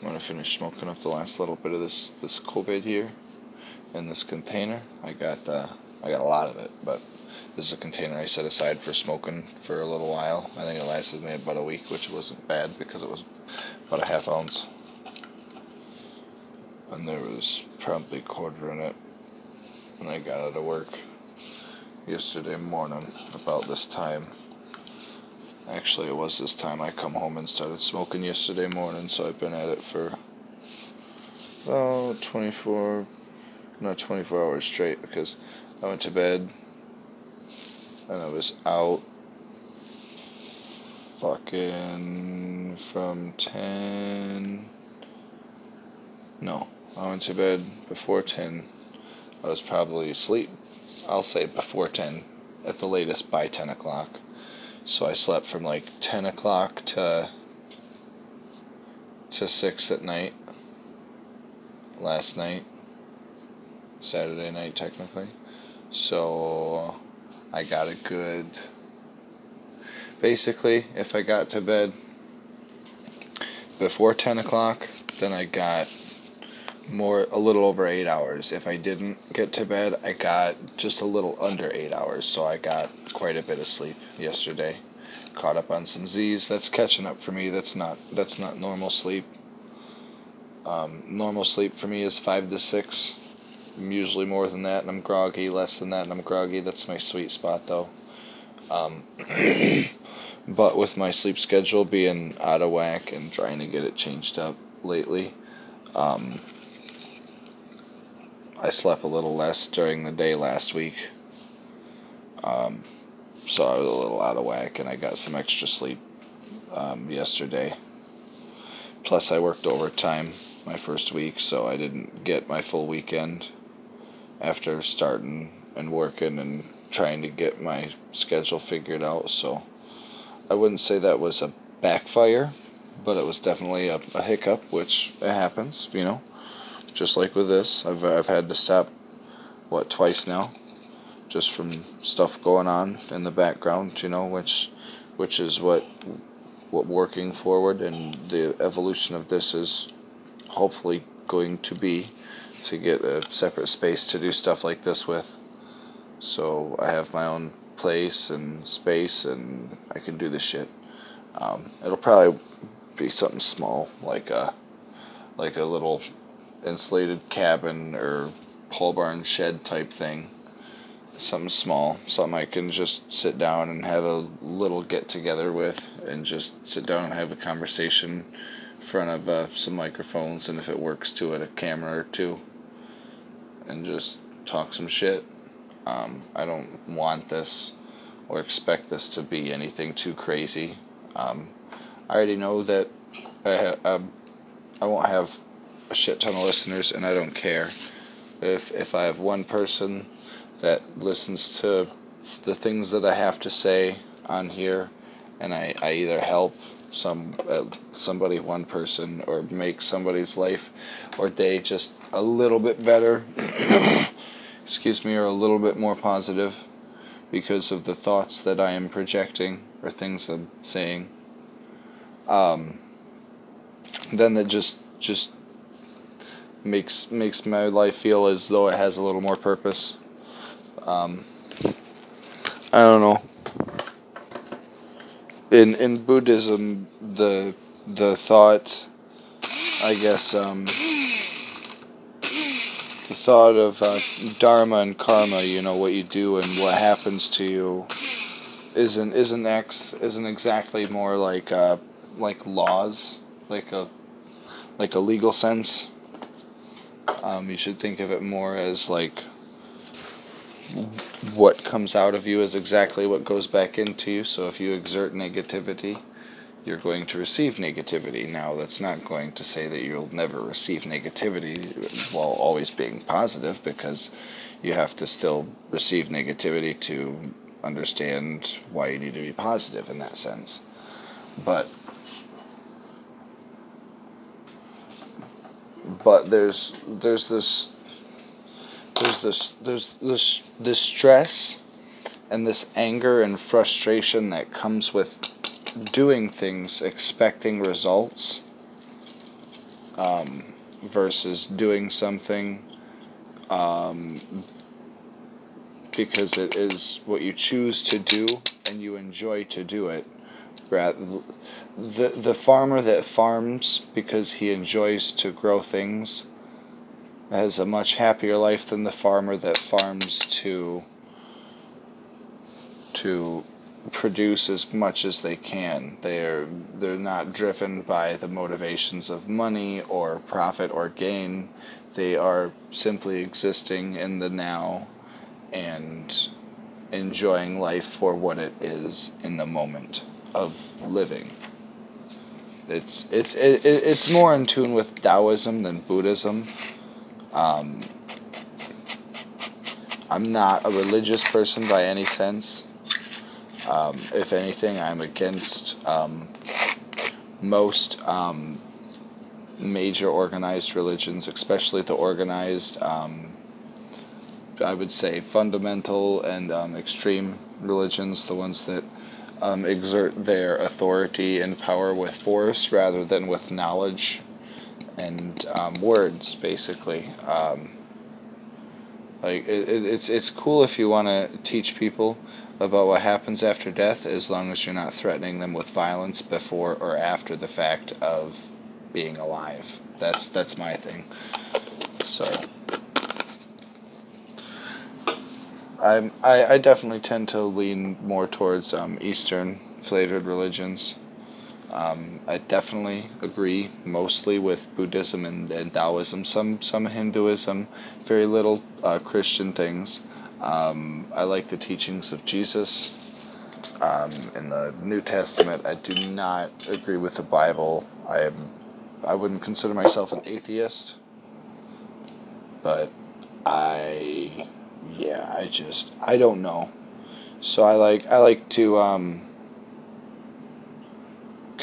I'm gonna finish smoking up the last little bit of this this COVID here in this container. I got uh, I got a lot of it, but is a container I set aside for smoking for a little while. I think it lasted me about a week, which wasn't bad because it was about a half ounce, and there was probably a quarter in it. And I got out of work yesterday morning about this time. Actually, it was this time I come home and started smoking yesterday morning, so I've been at it for about 24, not 24 hours straight because I went to bed and I was out fucking from 10. No, I went to bed before 10. I was probably asleep, I'll say before 10, at the latest by 10 o'clock. So I slept from like 10 o'clock to to 6 at night last night. Saturday night technically. So I got a good basically if I got to bed before 10 o'clock, then I got more a little over eight hours. If I didn't get to bed, I got just a little under eight hours. So I got quite a bit of sleep yesterday. Caught up on some Z's. That's catching up for me. That's not that's not normal sleep. Um, normal sleep for me is five to six. I'm usually more than that, and I'm groggy. Less than that, and I'm groggy. That's my sweet spot, though. Um, but with my sleep schedule being out of whack and trying to get it changed up lately, um, I slept a little less during the day last week. Um, so I was a little out of whack, and I got some extra sleep um, yesterday. Plus, I worked overtime my first week, so I didn't get my full weekend after starting and working and trying to get my schedule figured out. So I wouldn't say that was a backfire, but it was definitely a, a hiccup, which it happens, you know. Just like with this, I've I've had to stop what twice now, just from stuff going on in the background, you know, which which is what what working forward and the evolution of this is hopefully going to be to get a separate space to do stuff like this with. So I have my own place and space, and I can do this shit. Um, it'll probably be something small, like a like a little insulated cabin or pole barn shed type thing. Something small, something I can just sit down and have a little get together with, and just sit down and have a conversation in front of uh, some microphones, and if it works to it, a camera or two, and just talk some shit. Um, I don't want this or expect this to be anything too crazy. Um, I already know that I, um, I won't have a shit ton of listeners, and I don't care if if I have one person that listens to the things that I have to say on here, and I, I either help some uh, somebody one person or make somebody's life or day just a little bit better excuse me or a little bit more positive because of the thoughts that I am projecting or things I'm saying um, then that just just makes makes my life feel as though it has a little more purpose. Um, I don't know. In in Buddhism, the the thought, I guess, um, the thought of uh, dharma and karma, you know, what you do and what happens to you, isn't isn't ex, isn't exactly more like uh, like laws, like a like a legal sense. Um, you should think of it more as like what comes out of you is exactly what goes back into you. So if you exert negativity, you're going to receive negativity. Now, that's not going to say that you'll never receive negativity while always being positive, because you have to still receive negativity to understand why you need to be positive in that sense. But but there's there's this there's this there's this this stress and this anger and frustration that comes with doing things expecting results um, versus doing something um, because it is what you choose to do and you enjoy to do it. The the farmer that farms because he enjoys to grow things has a much happier life than the farmer that farms to to produce as much as they can. They're they're not driven by the motivations of money or profit or gain. They are simply existing in the now and enjoying life for what it is in the moment of living. It's it's it, it's more in tune with Taoism than Buddhism. Um, I'm not a religious person by any sense. Um, if anything, I'm against um, most um, major organized religions, especially the organized, um, I would say, fundamental and um, extreme religions, the ones that exert their authority and power with force rather than with knowledge and words, basically. like it, it's it's cool if you want to teach people about what happens after death as long as you're not threatening them with violence before or after the fact of being alive. That's that's my thing. So I'm I, I definitely tend to lean more towards um, Eastern flavored religions. Um, I definitely agree mostly with Buddhism and, and Taoism, some some Hinduism, very little uh, Christian things. Um, I like the teachings of Jesus. Um, in the New Testament, I do not agree with the Bible. I am, I wouldn't consider myself an atheist, but I, yeah, I just, I don't know. So I like, I like to um,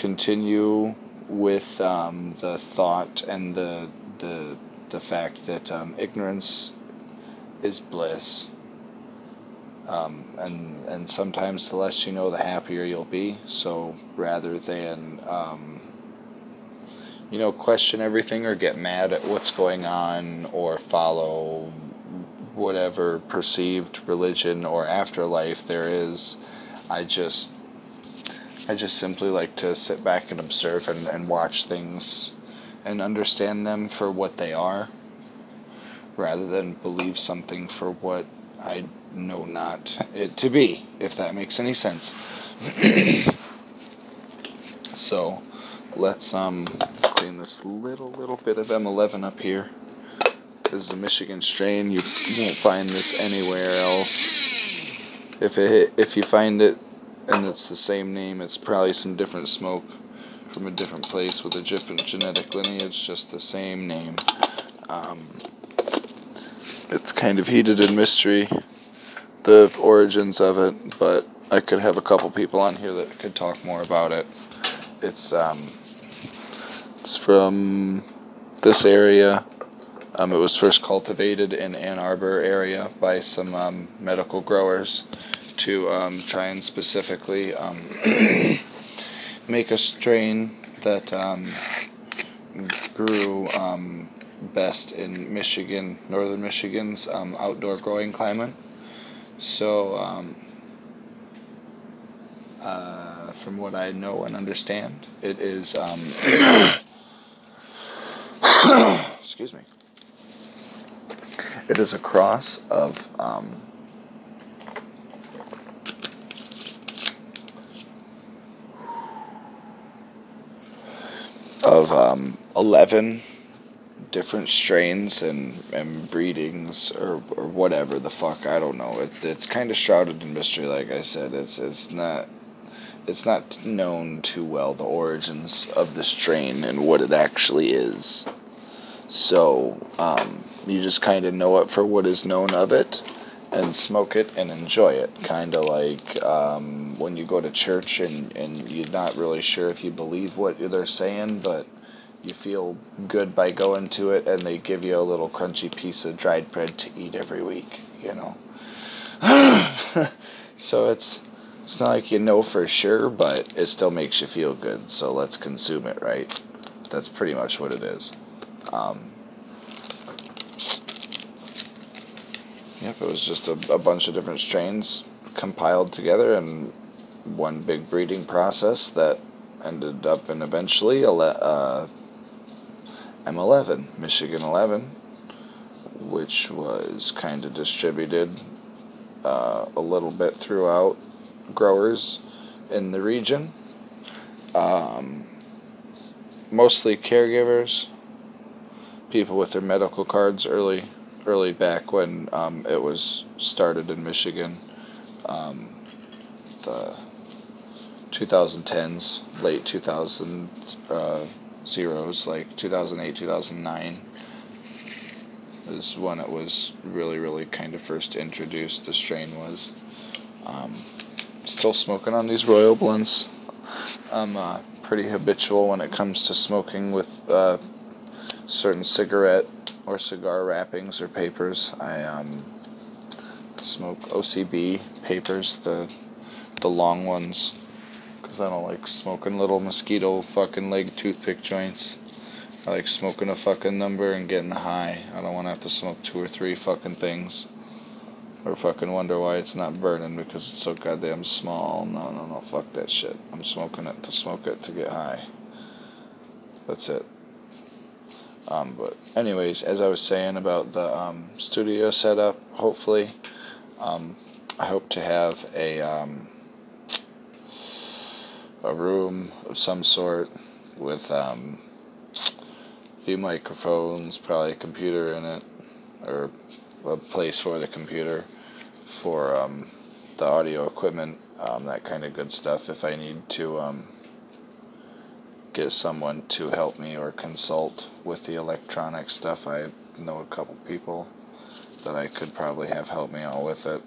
continue with um, the thought and the the the fact that um, ignorance is bliss um, and and sometimes the less you know, the happier you'll be. So rather than um, you know question everything or get mad at what's going on or follow whatever perceived religion or afterlife there is, I just I just simply like to sit back and observe and, and watch things and understand them for what they are rather than believe something for what I know not it to be, if that makes any sense. so let's um clean this little little bit of M11 up here. This is a Michigan strain. You won't find this anywhere else. If it if you find it and it's the same name, it's probably some different smoke from a different place with a different genetic lineage, just the same name. Um, it's kind of heated in mystery the origins of it, but I could have a couple people on here that could talk more about it. It's um, it's from this area. Um, it was first cultivated in Ann Arbor area by some um, medical growers to um, try and specifically um, make a strain that um, grew um, best in Michigan, northern Michigan's um, outdoor growing climate. So, um, uh, from what I know and understand, it is. Excuse me. It is a cross of. Um, of um, 11 different strains and, and breedings or, or whatever the fuck I don't know. It, it's kind of shrouded in mystery like I said. It's it's not it's not known too well the origins of the strain and what it actually is. So um, you just kind of know it for what is known of it and smoke it and enjoy it kind of like um, when you go to church and, and you're not really sure if you believe what they're saying but you feel good by going to it and they give you a little crunchy piece of dried bread to eat every week you know? So it's it's not like you know for sure but it still makes you feel good so let's consume it right? That's pretty much what it is. Um, yep it was just a, a bunch of different strains compiled together and one big breeding process that ended up in eventually ele- uh, M11, Michigan 11, which was kind of distributed uh, a little bit throughout growers in the region. Um, mostly caregivers, people with their medical cards early, early back when um, it was started in Michigan. Um, the 2010s, late 2000 uh, zeros, like 2008, 2009 is when it was really, really kind of first introduced. The strain was. Um, still smoking on these Royal blunts. I'm uh, pretty habitual when it comes to smoking with uh, certain cigarette or cigar wrappings or papers. I um, smoke OCB papers, the the long ones, because I don't like smoking little mosquito fucking leg toothpick joints. I like smoking a fucking number and getting high. I don't want to have to smoke two or three fucking things. Or fucking wonder why it's not burning because it's so goddamn small. No, no, no, fuck that shit. I'm smoking it to smoke it to get high. That's it. Um, but anyways, as I was saying about the um, studio setup, hopefully, um, I hope to have a um, a room of some sort with um, a few microphones, probably a computer in it, or a place for the computer, for um, the audio equipment, um, that kind of good stuff. If I need to um, get someone to help me or consult with the electronic stuff, I know a couple people that I could probably have help me out with it,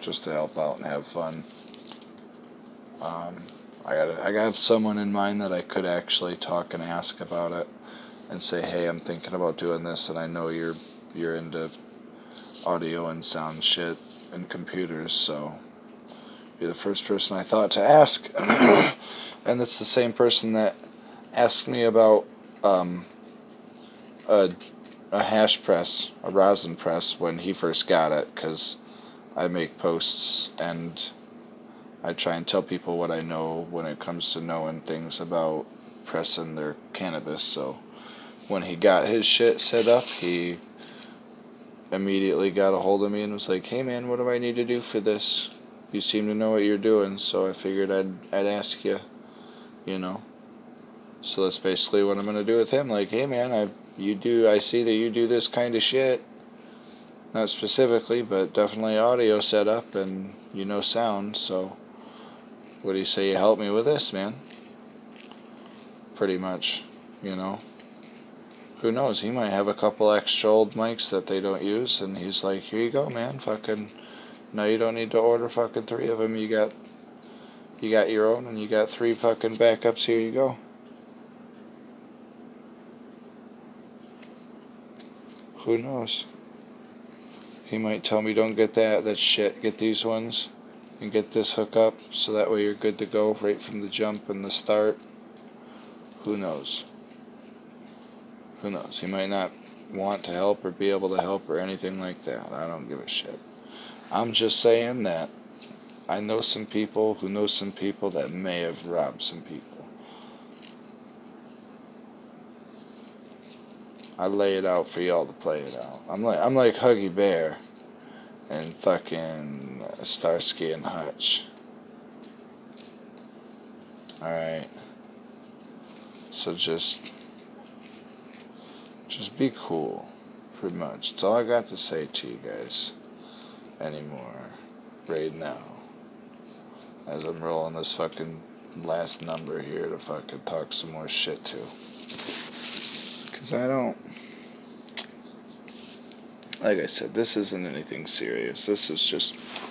just to help out and have fun. Um, I got I got someone in mind that I could actually talk and ask about it, and say, hey, I'm thinking about doing this, and I know you're you're into audio and sound shit and computers, so you're the first person I thought to ask, and it's the same person that asked me about um, a a hash press, a rosin press when he first got it, because I make posts and I try and tell people what I know when it comes to knowing things about pressing their cannabis. So when he got his shit set up, he immediately got a hold of me and was like, "Hey man, what do I need to do for this? You seem to know what you're doing, so I figured I'd I'd ask you, you know." So that's basically what I'm gonna do with him. Like, hey man, I you do I see that you do this kind of shit. Not specifically, but definitely audio setup and you know sound, so what do you say you help me with this, man? Pretty much, you know. Who knows? He might have a couple extra old mics that they don't use, and he's like, "Here you go, man. Fucking, no, you don't need to order fucking three of them. You got, you got your own, and you got three fucking backups. Here you go." Who knows? He might tell me, "Don't get that. That's shit. Get these ones." and get this hook up so that way you're good to go right from the jump and the start. Who knows? Who knows? He might not want to help or be able to help or anything like that. I don't give a shit. I'm just saying that I know some people who know some people that may have robbed some people. I lay it out for y'all to play it out. I'm like I'm like Huggy Bear and fucking Starsky and Hutch. Alright. So just just be cool. Pretty much. That's all I got to say to you guys anymore. Right now. As I'm rolling this fucking last number here to fucking talk some more shit to. Cause I don't like I said, this isn't anything serious. This is just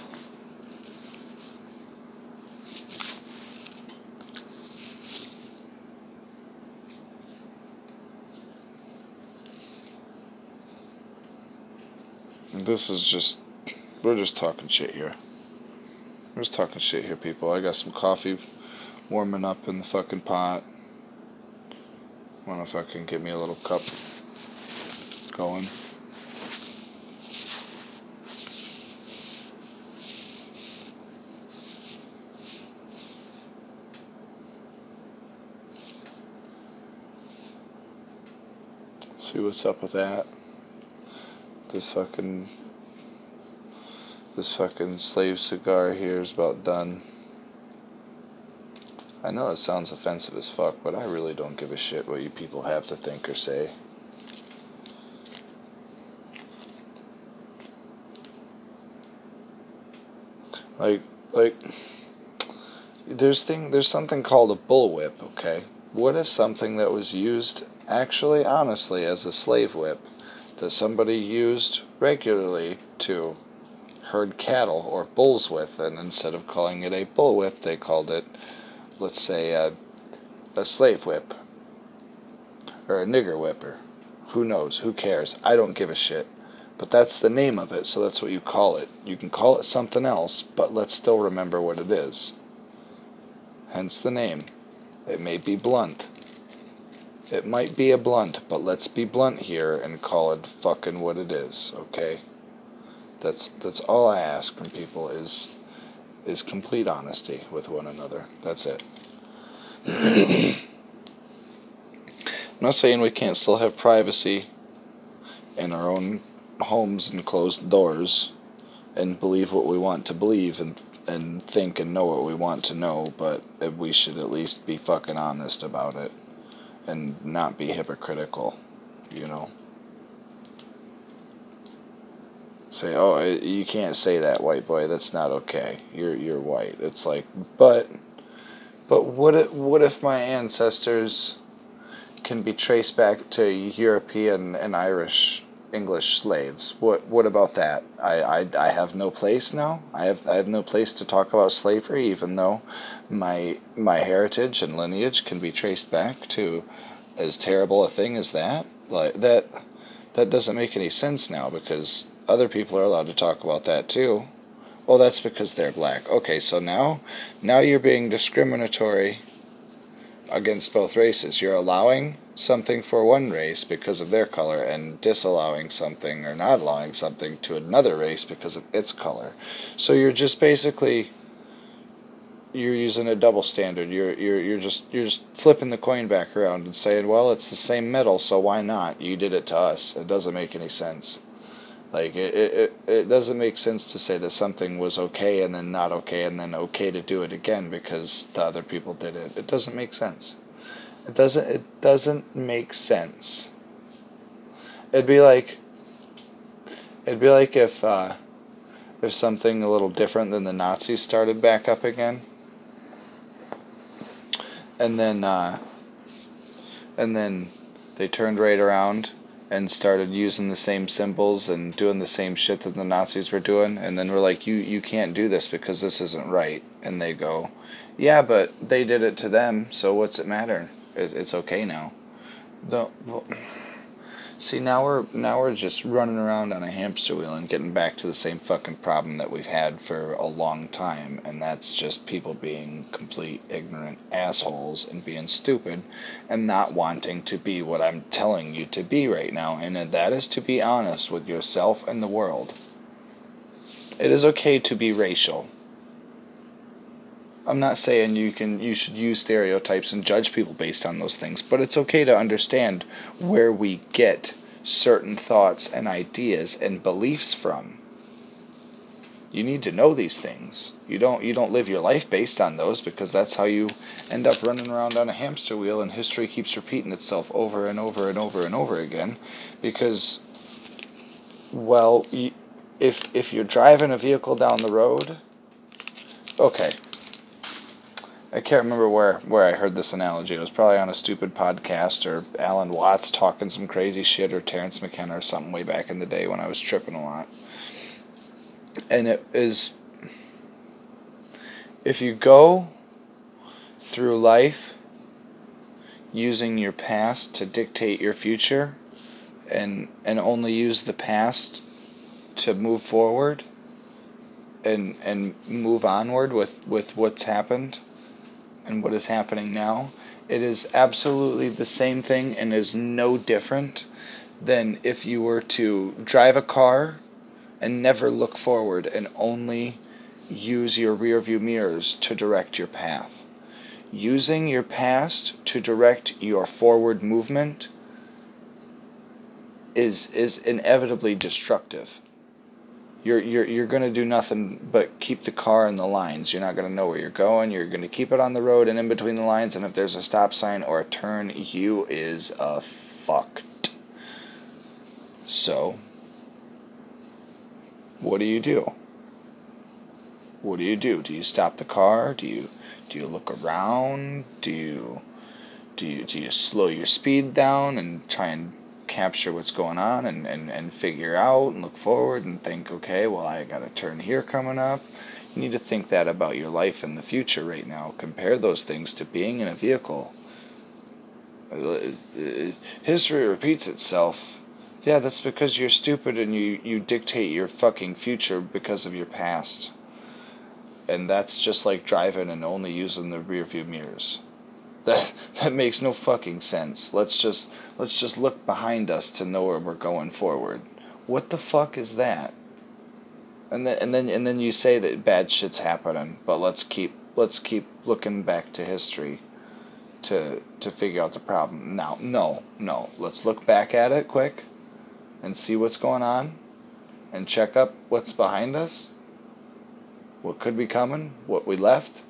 This is just we're just talking shit here. We're just talking shit here, people. I got some coffee warming up in the fucking pot. Wanna fucking get me a little cup going. See what's up with that. This fucking this fucking slave cigar here is about done. I know it sounds offensive as fuck, but I really don't give a shit what you people have to think or say. Like, like, there's thing, there's something called a bullwhip. Okay, what if something that was used actually, honestly, as a slave whip, that somebody used regularly to herd cattle or bulls with, and instead of calling it a bull whip, they called it, let's say, a, a slave whip or a nigger whipper. Who knows? Who cares? I don't give a shit. But that's the name of it, so that's what you call it. You can call it something else, but let's still remember what it is. Hence the name. It may be blunt. It might be a blunt, but let's be blunt here and call it fucking what it is, okay? That's that's all I ask from people is is complete honesty with one another. That's it. I'm not saying we can't still have privacy in our own homes and closed doors and believe what we want to believe and and think and know what we want to know, but we should at least be fucking honest about it and not be hypocritical, you know. Say, oh, you can't say that, white boy. That's not okay. You're you're white. It's like, but, but what if what if my ancestors can be traced back to European and Irish English slaves. What what about that? I, I, I have no place now. I have I have no place to talk about slavery, even though my my heritage and lineage can be traced back to as terrible a thing as that. Like that that doesn't make any sense now because other people are allowed to talk about that too. Well, that's because they're black. Okay, so now now you're being discriminatory against both races. You're allowing something for one race because of their color and disallowing something or not allowing something to another race because of its color. So you're just basically you're using a double standard. You're you're you're just you're just flipping the coin back around and saying, "Well, it's the same metal, so why not? You did it to us." It doesn't make any sense. Like it, it, it doesn't make sense to say that something was okay and then not okay and then okay to do it again because the other people did it. It doesn't make sense. It doesn't it doesn't make sense. It'd be like it'd be like if uh, if something a little different than the Nazis started back up again. And then uh, and then they turned right around and started using the same symbols and doing the same shit that the Nazis were doing and then we're like you you can't do this because this isn't right and they go yeah but they did it to them so what's it matter it, it's okay now. Don't. See now we're now we're just running around on a hamster wheel and getting back to the same fucking problem that we've had for a long time, and that's just people being complete ignorant assholes and being stupid and not wanting to be what I'm telling you to be right now, and that is to be honest with yourself and the world. It is okay to be racial. I'm not saying you can you should use stereotypes and judge people based on those things, but it's okay to understand where we get certain thoughts and ideas and beliefs from. You need to know these things. You don't you don't live your life based on those because that's how you end up running around on a hamster wheel and history keeps repeating itself over and over and over and over again because well, if if you're driving a vehicle down the road, okay, I can't remember where, where I heard this analogy. It was probably on a stupid podcast or Alan Watts talking some crazy shit or Terence McKenna or something way back in the day when I was tripping a lot. And it is if you go through life using your past to dictate your future and and only use the past to move forward and and move onward with with what's happened and what is happening now, it is absolutely the same thing and is no different than if you were to drive a car and never look forward and only use your rearview mirrors to direct your path. Using your past to direct your forward movement is is inevitably destructive you're you're you're going to do nothing but keep the car in the lines. You're not going to know where you're going. You're going to keep it on the road and in between the lines. And if there's a stop sign or a turn, you is a fucked. So, what do you do? What do you do? Do you stop the car? Do you do you look around? Do you do you do you slow your speed down and try and capture what's going on and, and, and figure out and look forward and think, okay, well, I got a turn here coming up. You need to think that about your life in the future right now. Compare those things to being in a vehicle. History repeats itself. Yeah, that's because you're stupid and you, you dictate your fucking future because of your past. And that's just like driving and only using the rearview mirrors. That that makes no fucking sense. Let's just let's just look behind us to know where we're going forward. What the fuck is that? And then and then and then you say that bad shit's happening, but let's keep let's keep looking back to history to to figure out the problem. Now, no, no. Let's look back at it quick and see what's going on and check up what's behind us. What could be coming, what we left,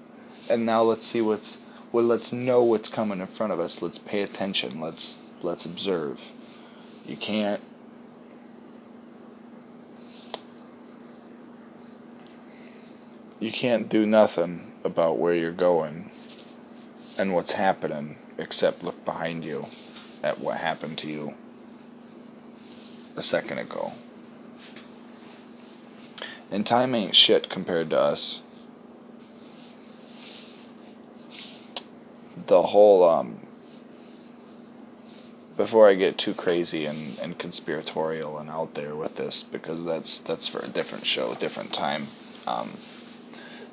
and now let's see what's well let's know what's coming in front of us. Let's pay attention. Let's let's observe. You can't you can't do nothing about where you're going and what's happening except look behind you at what happened to you a second ago. And time ain't shit compared to us the whole um, before I get too crazy and, and conspiratorial and out there with this because that's that's for a different show, a different time. Um,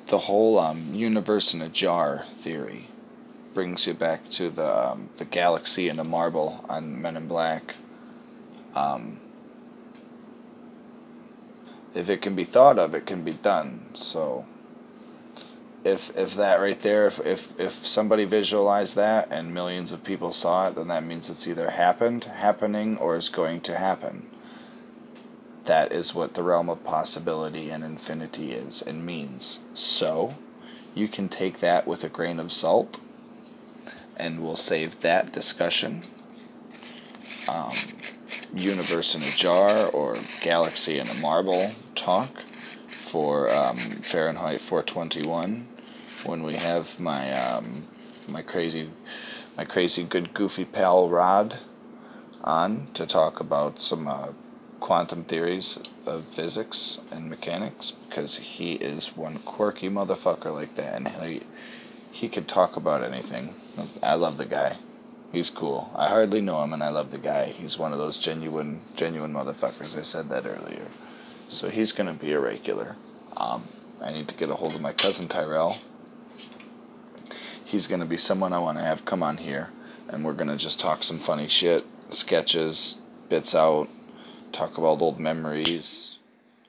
the whole um, universe in a jar theory brings you back to the um, the galaxy in a marble on Men in Black. Um, if it can be thought of, it can be done. So if if that right there, if, if if somebody visualized that and millions of people saw it, then that means it's either happened, happening, or is going to happen. That is what the realm of possibility and infinity is and means. So, you can take that with a grain of salt, and we'll save that discussion. Um, universe in a jar or galaxy in a marble talk for um, Fahrenheit 421 when we have my um, my crazy my crazy good goofy pal Rod on to talk about some uh, quantum theories of physics and mechanics because he is one quirky motherfucker like that and he he could talk about anything. I love the guy. He's cool. I hardly know him, and I love the guy. He's one of those genuine, genuine motherfuckers. I said that earlier. So he's gonna be a regular. Um, I need to get a hold of my cousin Tyrell. He's gonna be someone I want to have come on here, and we're gonna just talk some funny shit, sketches, bits out, talk about old memories,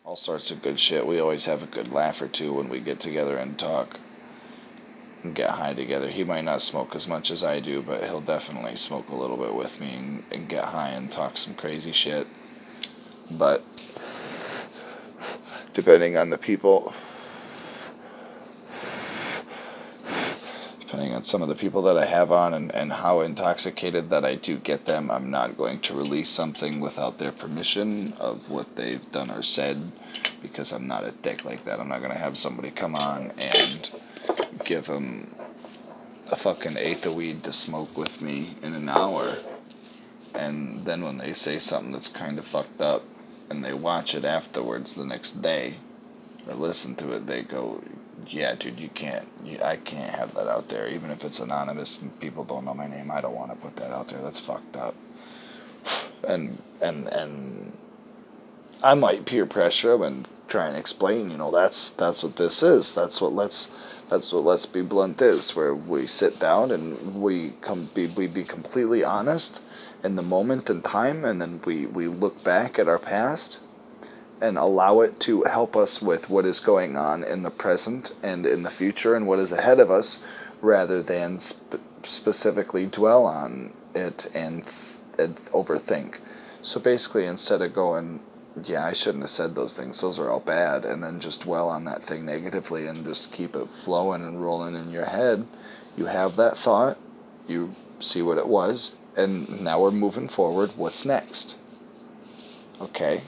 all sorts of good shit. We always have a good laugh or two when we get together and talk and get high together. He might not smoke as much as I do, but he'll definitely smoke a little bit with me and, and get high and talk some crazy shit. But depending on the people, depending on some of the people that I have on and, and how intoxicated that I do get them, I'm not going to release something without their permission of what they've done or said because I'm not a dick like that. I'm not going to have somebody come on and give them a fucking eighth of weed to smoke with me in an hour. And then when they say something that's kind of fucked up and they watch it afterwards the next day or listen to it, they go, yeah, dude, you can't, you, I can't have that out there. Even if it's anonymous and people don't know my name, I don't want to put that out there. That's fucked up. And, and, and I might peer pressure them and try and explain, you know, that's, that's what this is. That's what let's, that's what let's be blunt is, where we sit down and we come be we be completely honest in the moment and time, and then we we look back at our past and allow it to help us with what is going on in the present and in the future and what is ahead of us, rather than sp- specifically dwell on it and, and overthink. So basically, instead of going yeah, I shouldn't have said those things. Those are all bad. And then just dwell on that thing negatively and just keep it flowing and rolling in your head. You have that thought, you see what it was, and now we're moving forward. What's next? Okay.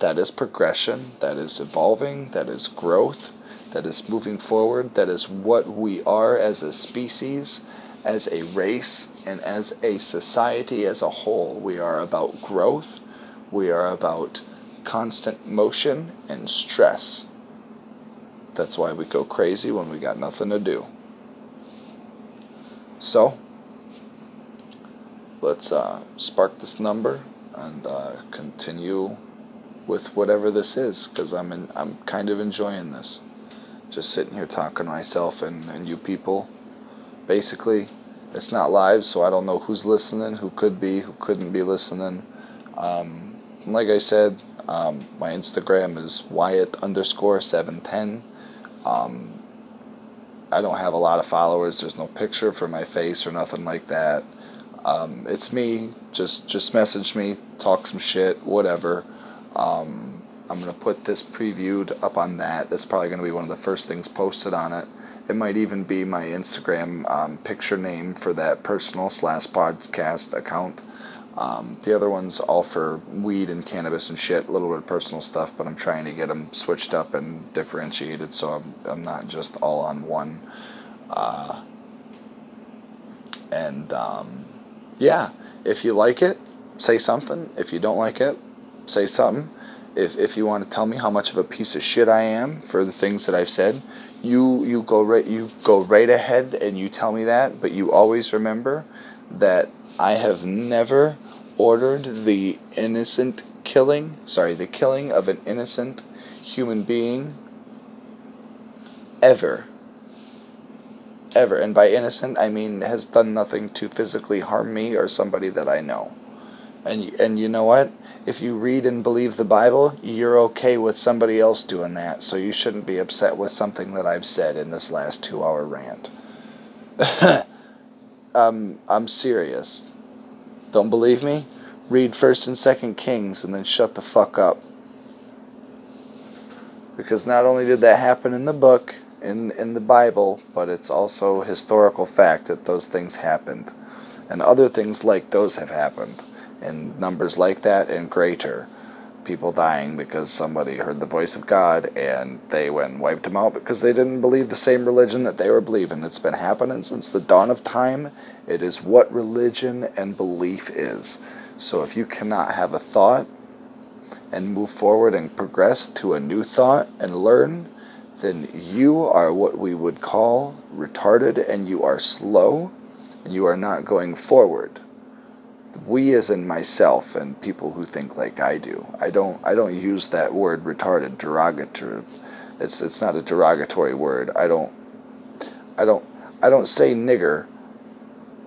That is progression, that is evolving, that is growth, that is moving forward, that is what we are as a species, as a race, and as a society as a whole. We are about growth we are about constant motion and stress. That's why we go crazy when we got nothing to do. So, let's uh, spark this number and uh, continue with whatever this is because I'm in, I'm kind of enjoying this. Just sitting here talking to myself and, and you people. Basically, it's not live, so I don't know who's listening, who could be, who couldn't be listening. Um, like I said, um, my Instagram is Wyatt underscore 710. Um, I don't have a lot of followers. There's no picture for my face or nothing like that. Um, it's me. Just just message me, talk some shit, whatever. Um, I'm gonna put this previewed up on that. That's probably gonna be one of the first things posted on it. It might even be my Instagram um, picture name for that personal slash podcast account. Um, the other ones all for weed and cannabis and shit, a little bit of personal stuff, but I'm trying to get them switched up and differentiated so I'm, I'm not just all on one. Uh, and um, yeah, if you like it, say something. If you don't like it, say something. If, if you want to tell me how much of a piece of shit I am for the things that I've said, you you go right you go right ahead and you tell me that. But you always remember that I have never ordered the innocent killing, sorry, the killing of an innocent human being ever. Ever. And by innocent, I mean has done nothing to physically harm me or somebody that I know. And, and you know what? If you read and believe the Bible, you're okay with somebody else doing that, so you shouldn't be upset with something that I've said in this last two hour rant. um, I'm serious. Don't believe me? Read 1st and 2nd Kings and then shut the fuck up. Because not only did that happen in the book, in, in the Bible, but it's also historical fact that those things happened. And other things like those have happened. In numbers like that and greater. People dying because somebody heard the voice of God and they went and wiped them out because they didn't believe the same religion that they were believing. It's been happening since the dawn of time. It is what religion and belief is. So if you cannot have a thought and move forward and progress to a new thought and learn, then you are what we would call retarded and you are slow and you are not going forward. We as in myself and people who think like I do. I don't I don't use that word retarded derogatory. It's it's not a derogatory word. I don't I don't I don't say nigger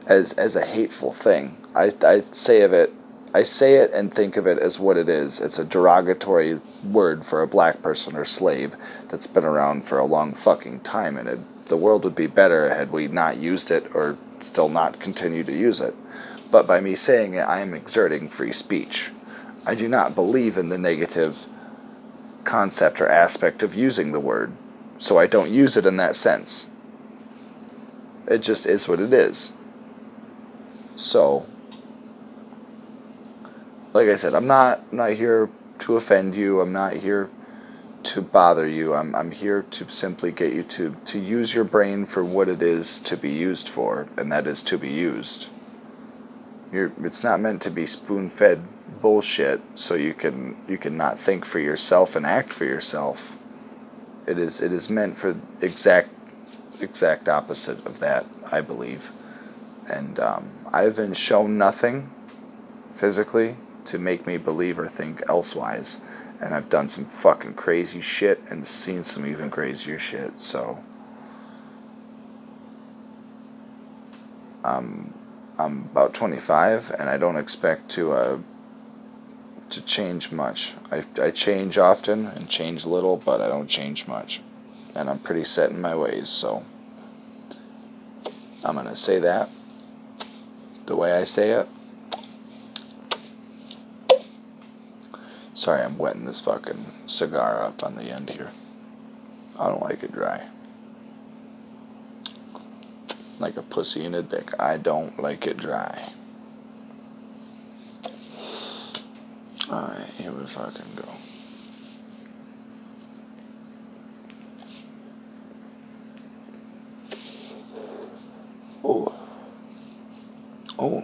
as as a hateful thing. I I say of it I say it and think of it as what it is. It's a derogatory word for a black person or slave that's been around for a long fucking time, and it, the world would be better had we not used it or still not continue to use it. But by me saying it, I am exerting free speech. I do not believe in the negative concept or aspect of using the word, so I don't use it in that sense. It just is what it is. So, like I said, I'm not I'm not here to offend you. I'm not here to bother you. I'm I'm here to simply get you to to use your brain for what it is to be used for, and that is to be used. You're, it's not meant to be spoon-fed bullshit so you can you can not think for yourself and act for yourself. It is it is meant for exact exact opposite of that, I believe. And um, I've been shown nothing physically to make me believe or think elsewise. And I've done some fucking crazy shit and seen some even crazier shit, so. Um, I'm about 25, and I don't expect to uh, to change much. I, I change often and change little, but I don't change much. And I'm pretty set in my ways, so I'm gonna say that the way I say it. Sorry, I'm wetting this fucking cigar up on the end here. I don't like it dry. Like a pussy in a dick. I don't like it dry. Alright, here we fucking go. Oh. Oh.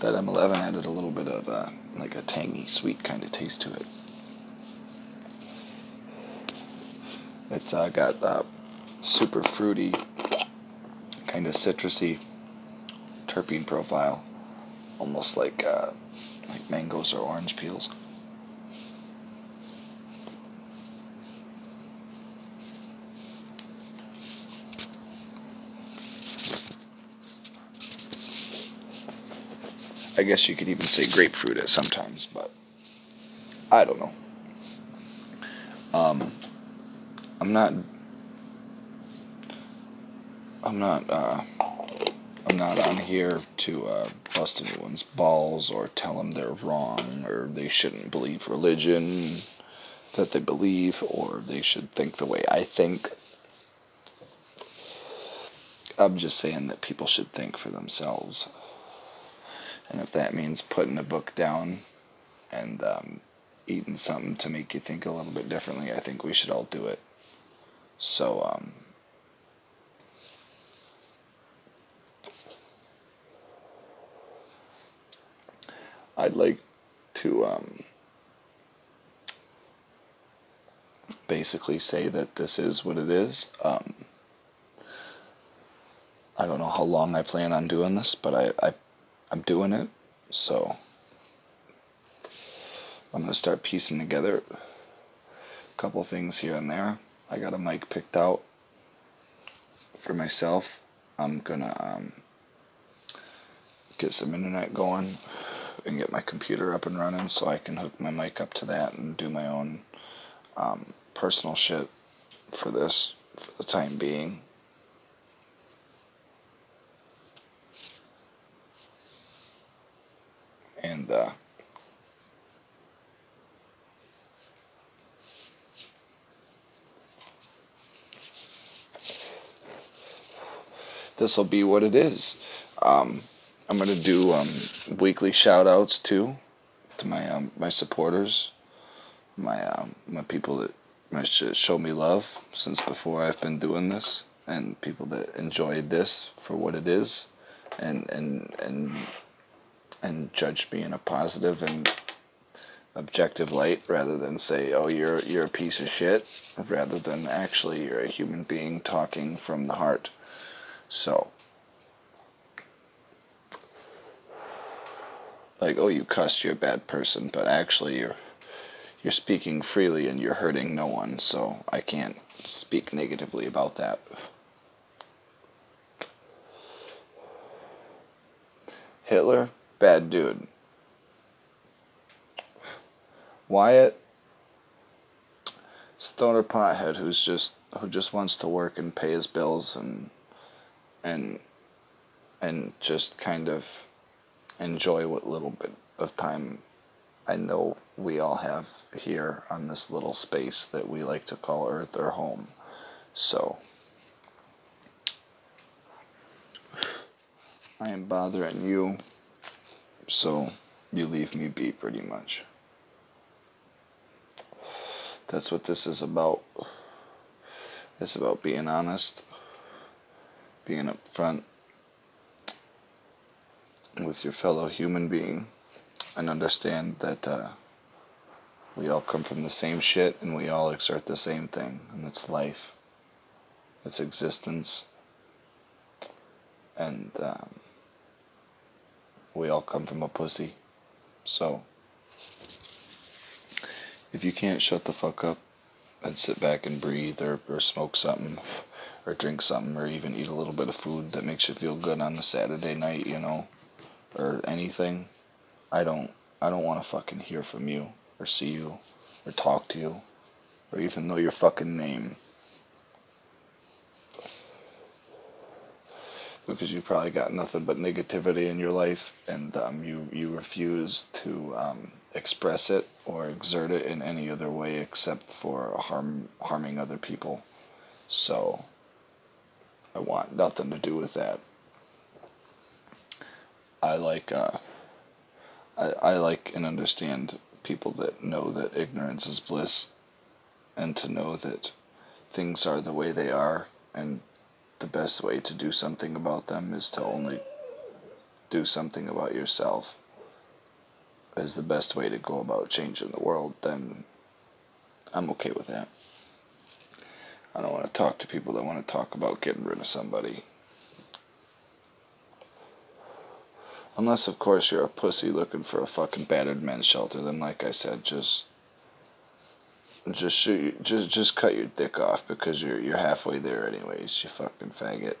That M11 added a little bit of uh, like a tangy, sweet kind of taste to it. It's uh, got uh, super fruity, kind of citrusy terpene profile, almost like uh, like mangoes or orange peels. I guess you could even say grapefruit at sometimes, but I don't know. Um, I'm not. I'm not. Uh, I'm not on here to uh, bust anyone's balls or tell them they're wrong or they shouldn't believe religion that they believe or they should think the way I think. I'm just saying that people should think for themselves. And if that means putting a book down and um, eating something to make you think a little bit differently, I think we should all do it. So, um, I'd like to um, basically say that this is what it is. Um, I don't know how long I plan on doing this, but I, I I'm doing it. So I'm gonna start piecing together a couple things here and there. I got a mic picked out for myself. I'm gonna um, get some internet going and get my computer up and running so I can hook my mic up to that and do my own um, personal shit for this for the time being. And uh, this will be what it is. Um, I'm gonna do um, weekly shout outs too to my um, my supporters, my um, my people that my show me love since before I've been doing this, and people that enjoyed this for what it is, and and and and judge me in a positive and objective light rather than say oh you're you're a piece of shit rather than actually you're a human being talking from the heart. So like, oh, you cussed, you're a bad person, but actually you're you're speaking freely and you're hurting no one, so I can't speak negatively about that. Hitler, bad dude. Wyatt, stoner pothead who's just who just wants to work and pay his bills and and and just kind of enjoy what little bit of time I know we all have here on this little space that we like to call Earth or home. So I am bothering you, so you leave me be pretty much. That's what this is about. It's about being honest, being upfront with your fellow human being, and understand that uh, we all come from the same shit and we all exert the same thing, and it's life, it's existence, and um, we all come from a pussy. So, if you can't shut the fuck up and sit back and breathe or, or smoke something or drink something or even eat a little bit of food that makes you feel good on a Saturday night, you know, or anything, I don't I don't want to fucking hear from you or see you or talk to you or even know your fucking name. Because you probably got nothing but negativity in your life, and um, you you refuse to um, express it or exert it in any other way except for harm harming other people. So I want nothing to do with that. I like uh, I, I like and understand people that know that ignorance is bliss and to know that things are the way they are and the best way to do something about them is to only do something about yourself is the best way to go about changing the world, then I'm okay with that. I don't want to talk to people that want to talk about getting rid of somebody. Unless, of course, you're a pussy looking for a fucking battered men's shelter, then, like I said, just just shoot, just just cut your dick off because you're you're halfway there anyways. You fucking faggot.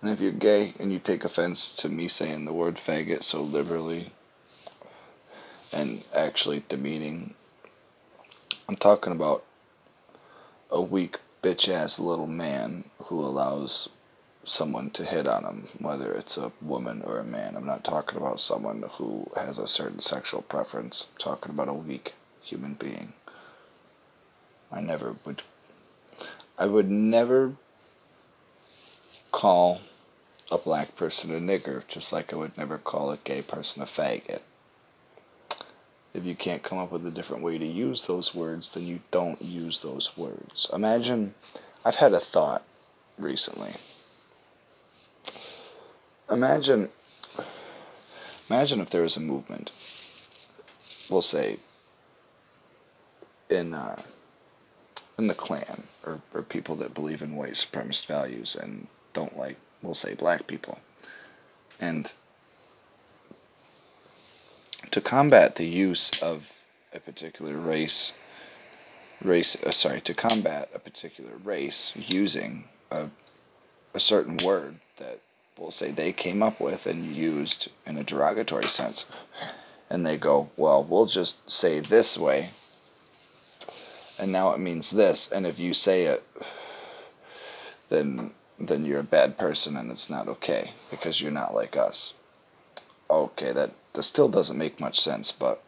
And if you're gay and you take offense to me saying the word faggot so liberally and actually demeaning, I'm talking about a weak bitch ass little man who allows someone to hit on him, whether it's a woman or a man. I'm not talking about someone who has a certain sexual preference. I'm talking about a weak human being. I never would. I would never call a black person a nigger, just like I would never call a gay person a faggot. If you can't come up with a different way to use those words, then you don't use those words. Imagine, I've had a thought recently. Imagine, imagine if there was a movement, we'll say, in uh, in the Klan or, or people that believe in white supremacist values and don't like we'll say black people. And to combat the use of a particular race, race, uh, sorry, to combat a particular race using a, a certain word that we'll say they came up with and used in a derogatory sense. And they go, well, we'll just say this way, and now it means this, and if you say it, then then you're a bad person and it's not okay because you're not like us. Okay, that, that still doesn't make much sense, but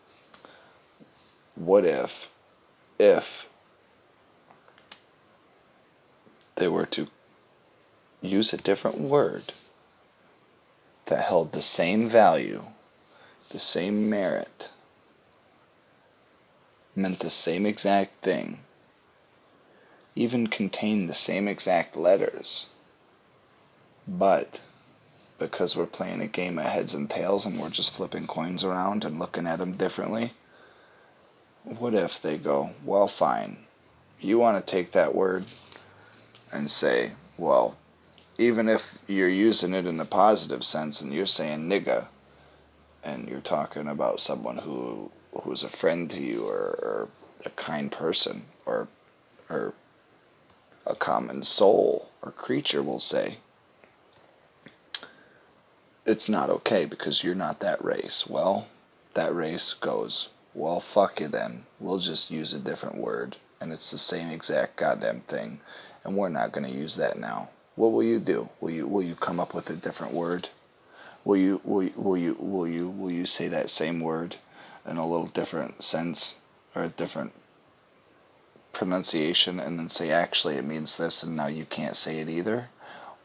what if, if they were to use a different word that held the same value, the same merit, meant the same exact thing, even contained the same exact letters, but because we're playing a game of heads and tails and we're just flipping coins around and looking at them differently, what if they go, well, fine, you want to take that word and say, well, even if you're using it in a positive sense and you're saying nigga and you're talking about someone who who's a friend to you or, or a kind person or or a common soul or creature we'll say it's not okay because you're not that race. Well that race goes well fuck you then. We'll just use a different word and it's the same exact goddamn thing and we're not going to use that now what will you do? Will you will you come up with a different word? Will you will you, will you will you will you say that same word in a little different sense or a different pronunciation and then say actually it means this and now you can't say it either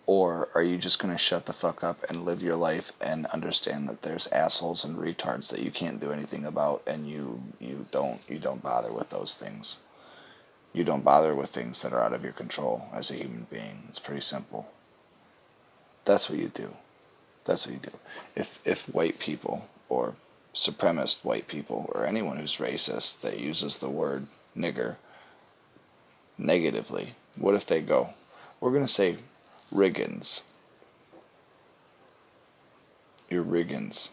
or are you just going to shut the fuck up and live your life and understand that there's assholes and retards that you can't do anything about and you you don't you don't bother with those things you don't bother with things that are out of your control as a human being it's pretty simple that's what you do that's what you do if if white people or supremacist white people or anyone who's racist that uses the word nigger negatively, what if they go, we're going to say Riggins. You're Riggins.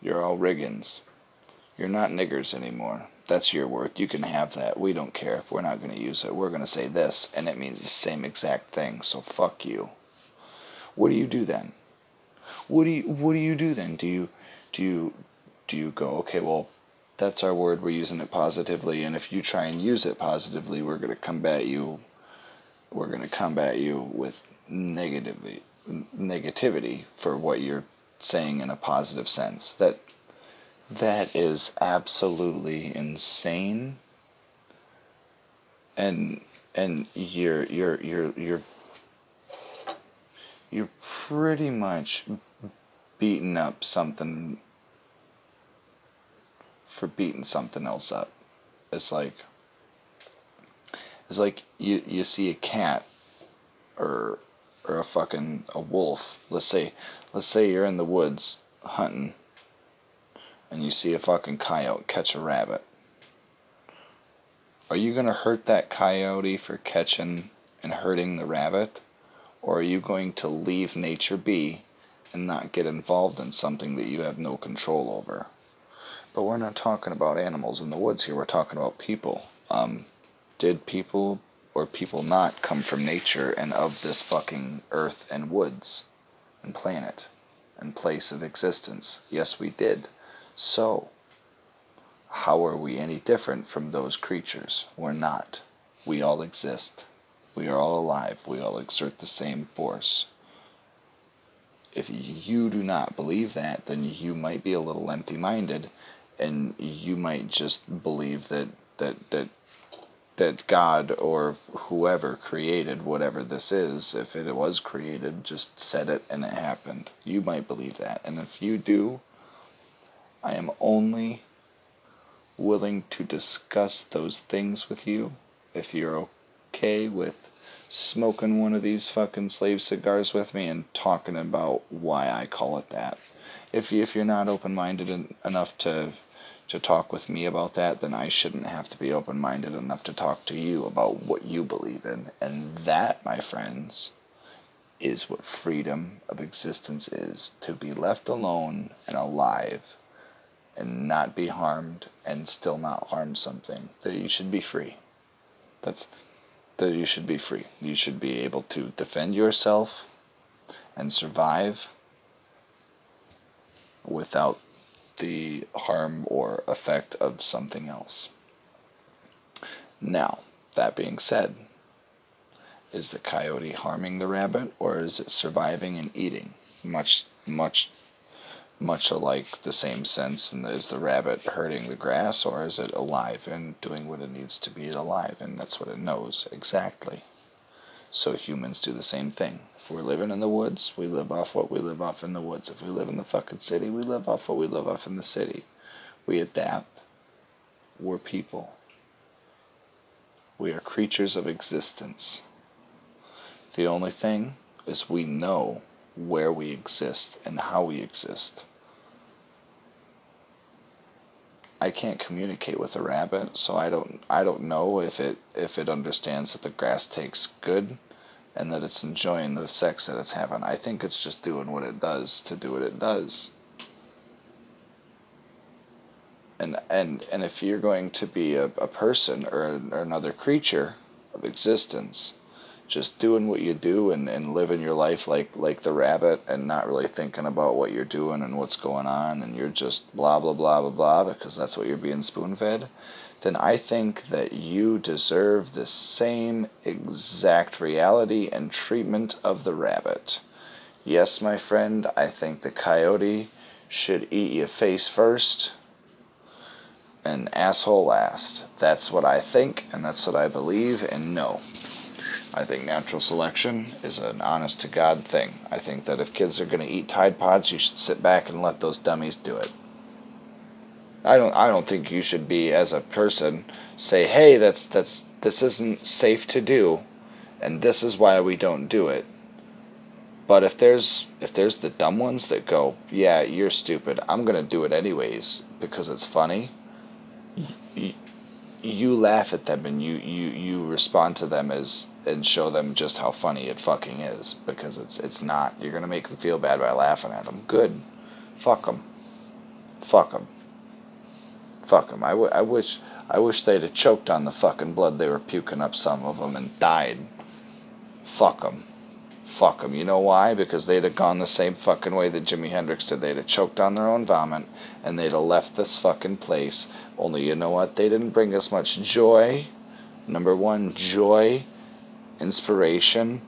You're all Riggins. You're not niggers anymore. That's your word. You can have that. We don't care if we're not going to use it. We're going to say this, and it means the same exact thing. So fuck you. What do you do then? What do you What do you do then? Do you do you do you go okay? Well, that's our word. We're using it positively, and if you try and use it positively, we're going to combat you. We're going to combat you with negatively negativity for what you're saying in a positive sense. That that is absolutely insane. And and you're you're you're you're you're pretty much beating up something for beating something else up. It's like it's like you you see a cat or or a fucking a wolf. Let's say let's say you're in the woods hunting and you see a fucking coyote catch a rabbit. Are you going to hurt that coyote for catching and hurting the rabbit? Or are you going to leave nature be and not get involved in something that you have no control over? But we're not talking about animals in the woods here. We're talking about people. Um, did people or people not come from nature and of this fucking earth and woods and planet and place of existence? Yes, we did. So, how are we any different from those creatures? We're not. We all exist. We are all alive. We all exert the same force. If you do not believe that, then you might be a little empty minded and you might just believe that that that that God or whoever created whatever this is, if it was created, just said it and it happened. You might believe that. And if you do, I am only willing to discuss those things with you if you're okay with smoking one of these fucking slave cigars with me and talking about why I call it that. If if you're not open-minded enough to to talk with me about that, then I shouldn't have to be open minded enough to talk to you about what you believe in. And that, my friends, is what freedom of existence is to be left alone and alive and not be harmed and still not harm something. That you should be free. That's that you should be free. You should be able to defend yourself and survive without the harm or effect of something else. Now, that being said, is the coyote harming the rabbit or is it surviving and eating? Much, much, much alike the same sense. And is the rabbit hurting the grass or is it alive and doing what it needs to be alive? And that's what it knows exactly. So humans do the same thing. If we're living in the woods, we live off what we live off in the woods. If we live in the fucking city, we live off what we live off in the city. We adapt. We're people. We are creatures of existence. The only thing is we know where we exist and how we exist. I can't communicate with a rabbit, so I don't I don't know if it if it understands that the grass tastes good and that it's enjoying the sex that it's having. I think it's just doing what it does to do what it does. And and and if you're going to be a, a person or, or another creature of existence, just doing what you do and, and living your life like like the rabbit and not really thinking about what you're doing and what's going on and you're just blah blah blah blah blah because that's what you're being spoon fed, then I think that you deserve the same exact reality and treatment of the rabbit. Yes, my friend, I think the coyote should eat you face first and asshole last. That's what I think and that's what I believe and no. I think natural selection is an honest to God thing. I think that if kids are going to eat Tide Pods, you should sit back and let those dummies do it. I don't I don't think you should be as a person say, "Hey, that's that's this isn't safe to do and this is why we don't do it." But if there's if there's the dumb ones that go, "Yeah, you're stupid. I'm going to do it anyways because it's funny." You, laugh at them and you, you, you respond to them as and show them just how funny it fucking is because it's it's not. You're gonna make them feel bad by laughing at them. Good, fuck them, fuck them, fuck them. I, w- I wish I wish they'd have choked on the fucking blood they were puking up. Some of them and died. Fuck them. Fuck them. You know why? Because they'd have gone the same fucking way that Jimi Hendrix did. They'd have choked on their own vomit and they'd have left this fucking place. Only you know what? They didn't bring us much joy. Number one, joy, inspiration,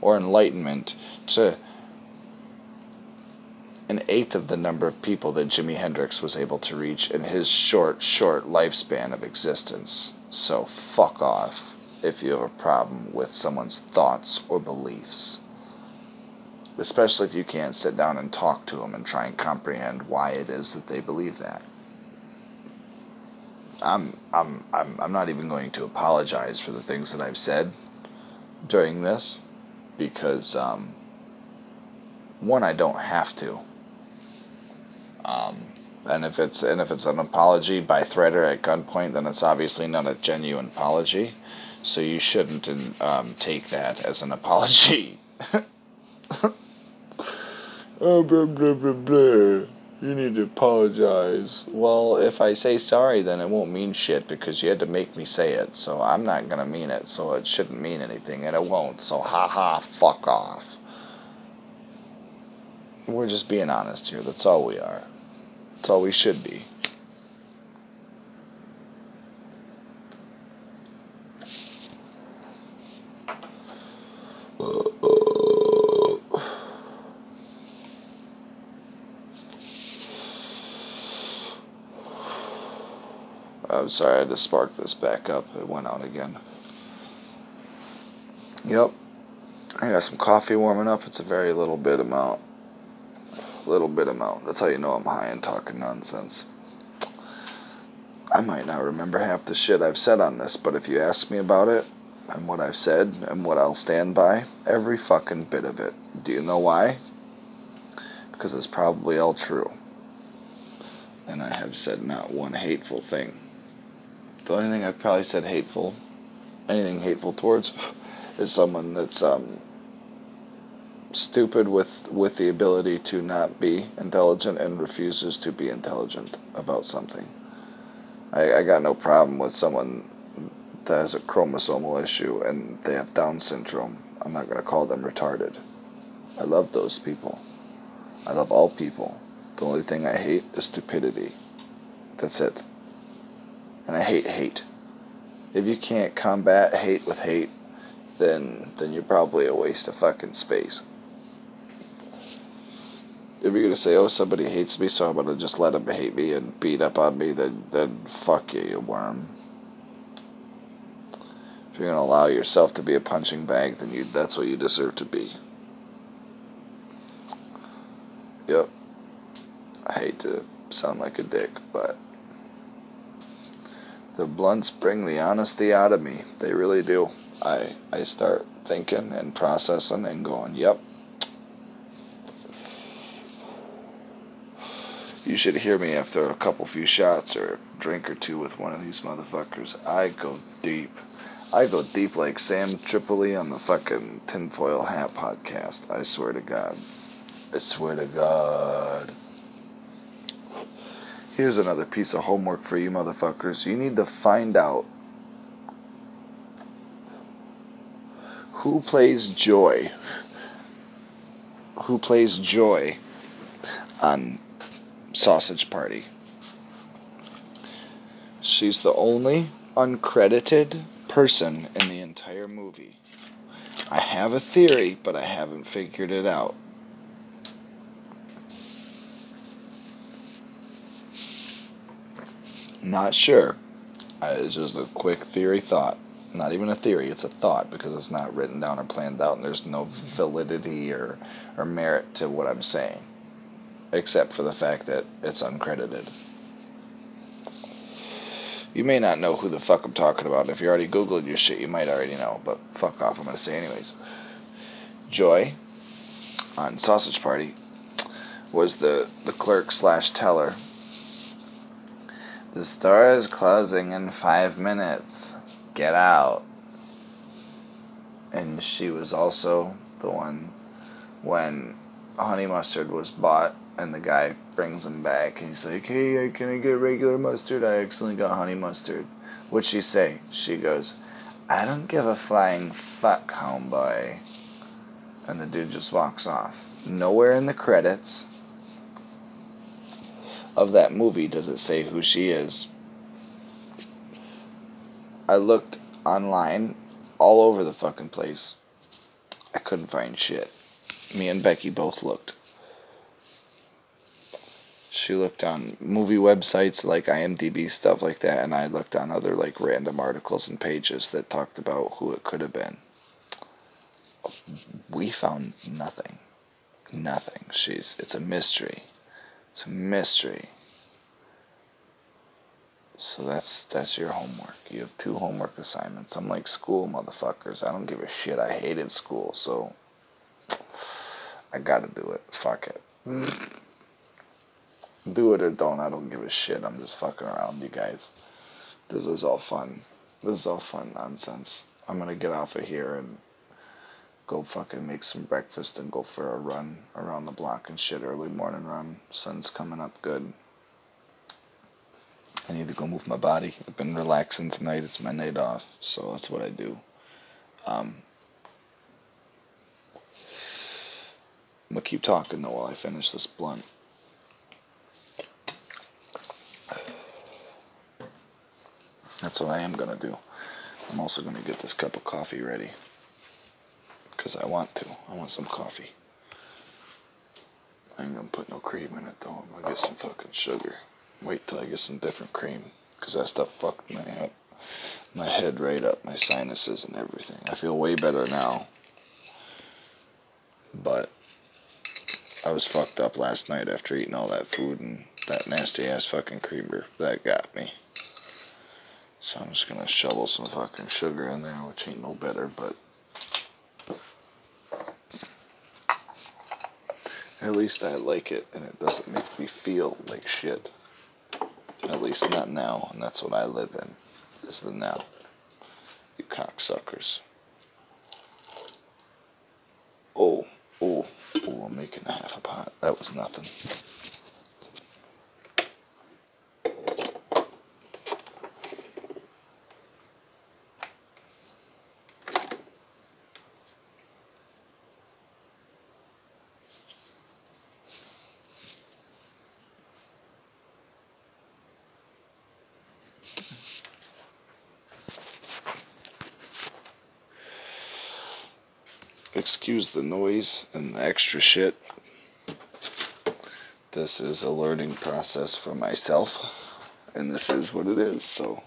or enlightenment to an eighth of the number of people that Jimi Hendrix was able to reach in his short, short lifespan of existence. So fuck off if you have a problem with someone's thoughts or beliefs. Especially if you can't sit down and talk to them and try and comprehend why it is that they believe that. I'm, I'm, I'm, I'm not even going to apologize for the things that I've said during this because, um, one, I don't have to. Um, and if it's and if it's an apology by threat or at gunpoint, then it's obviously not a genuine apology. So you shouldn't um, take that as an apology. oh, blah, blah, blah, blah. You need to apologize. Well, if I say sorry, then it won't mean shit because you had to make me say it. So I'm not going to mean it. So it shouldn't mean anything, and it won't. So ha ha, fuck off. We're just being honest here. That's all we are. That's all we should be. I'm sorry, I had to spark this back up. It went out again. Yep. I got some coffee warming up. It's a very little bit amount. Little bit amount. That's how you know I'm high and talking nonsense. I might not remember half the shit I've said on this, but if you ask me about it, and what I've said, and what I'll stand by, every fucking bit of it. Do you know why? Because it's probably all true. And I have said not one hateful thing. The only thing I've probably said hateful, anything hateful towards, is someone that's um, stupid with with the ability to not be intelligent and refuses to be intelligent about something. I, I got no problem with someone that has a chromosomal issue and they have Down syndrome. I'm not going to call them retarded. I love those people. I love all people. The only thing I hate is stupidity. That's it. And I hate hate. If you can't combat hate with hate, then then you're probably a waste of fucking space. If you're gonna say, "Oh, somebody hates me, so I'm gonna just let them hate me and beat up on me," then then fuck you, you worm. If you're gonna allow yourself to be a punching bag, then you that's what you deserve to be. Yep. I hate to sound like a dick, but the blunts bring the honesty out of me. They really do. I I start thinking and processing and going, "Yep, You should hear me after a couple few shots or a drink or two with one of these motherfuckers. I go deep. I go deep like Sam Tripoli on the fucking tinfoil hat podcast. I swear to God. I swear to God. Here's another piece of homework for you motherfuckers. You need to find out who plays Joy. Who plays Joy on Sausage Party. She's the only uncredited person in the entire movie. I have a theory, but I haven't figured it out. Not sure. It's just a quick theory thought. Not even a theory, it's a thought because it's not written down or planned out and there's no validity or, or merit to what I'm saying. Except for the fact that it's uncredited. You may not know who the fuck I'm talking about. If you already Googled your shit, you might already know, but fuck off, I'm gonna say anyways. Joy on Sausage Party was the, the clerk slash teller. The store is closing in five minutes. Get out. And she was also the one when honey mustard was bought and the guy brings him back and he's like, Hey, can I get regular mustard? I accidentally got honey mustard. What'd she say? She goes, I don't give a flying fuck, homeboy. And the dude just walks off. Nowhere in the credits of that movie does it say who she is. I looked online all over the fucking place. I couldn't find shit. Me and Becky both looked. She looked on movie websites like IMDb stuff like that, and I looked on other like random articles and pages that talked about who it could have been. We found nothing. Nothing. She's it's a mystery. It's a mystery. So that's that's your homework. You have two homework assignments. I'm like school motherfuckers. I don't give a shit. I hated school, so I gotta do it. Fuck it. Do it or don't. I don't give a shit. I'm just fucking around, you guys. This is all fun. This is all fun nonsense. I'm gonna get off of here and go fucking make some breakfast and go for a run around the block and shit. Early morning run. Sun's coming up good. I need to go move my body. I've been relaxing tonight. It's my night off, so that's what I do. Um, I'm gonna keep talking though while I finish this blunt. That's what I am gonna do. I'm also gonna get this cup of coffee ready. Because I want to. I want some coffee. I ain't gonna put no cream in it though. I'm gonna get some fucking sugar. Wait till I get some different cream. Because that stuff fucked my up. My head right up, my sinuses and everything. I feel way better now. But I was fucked up last night after eating all that food and that nasty ass fucking creamer. That got me. So I'm just gonna shovel some fucking sugar in there, which ain't no better, but at least I like it and it doesn't make me feel like shit. At least not now, and that's what I live in, is the now. You cocksuckers. Oh, oh, oh, I'm making a half a pot. That was nothing. Excuse the noise and the extra shit. This is a learning process for myself, and this is what it is, so.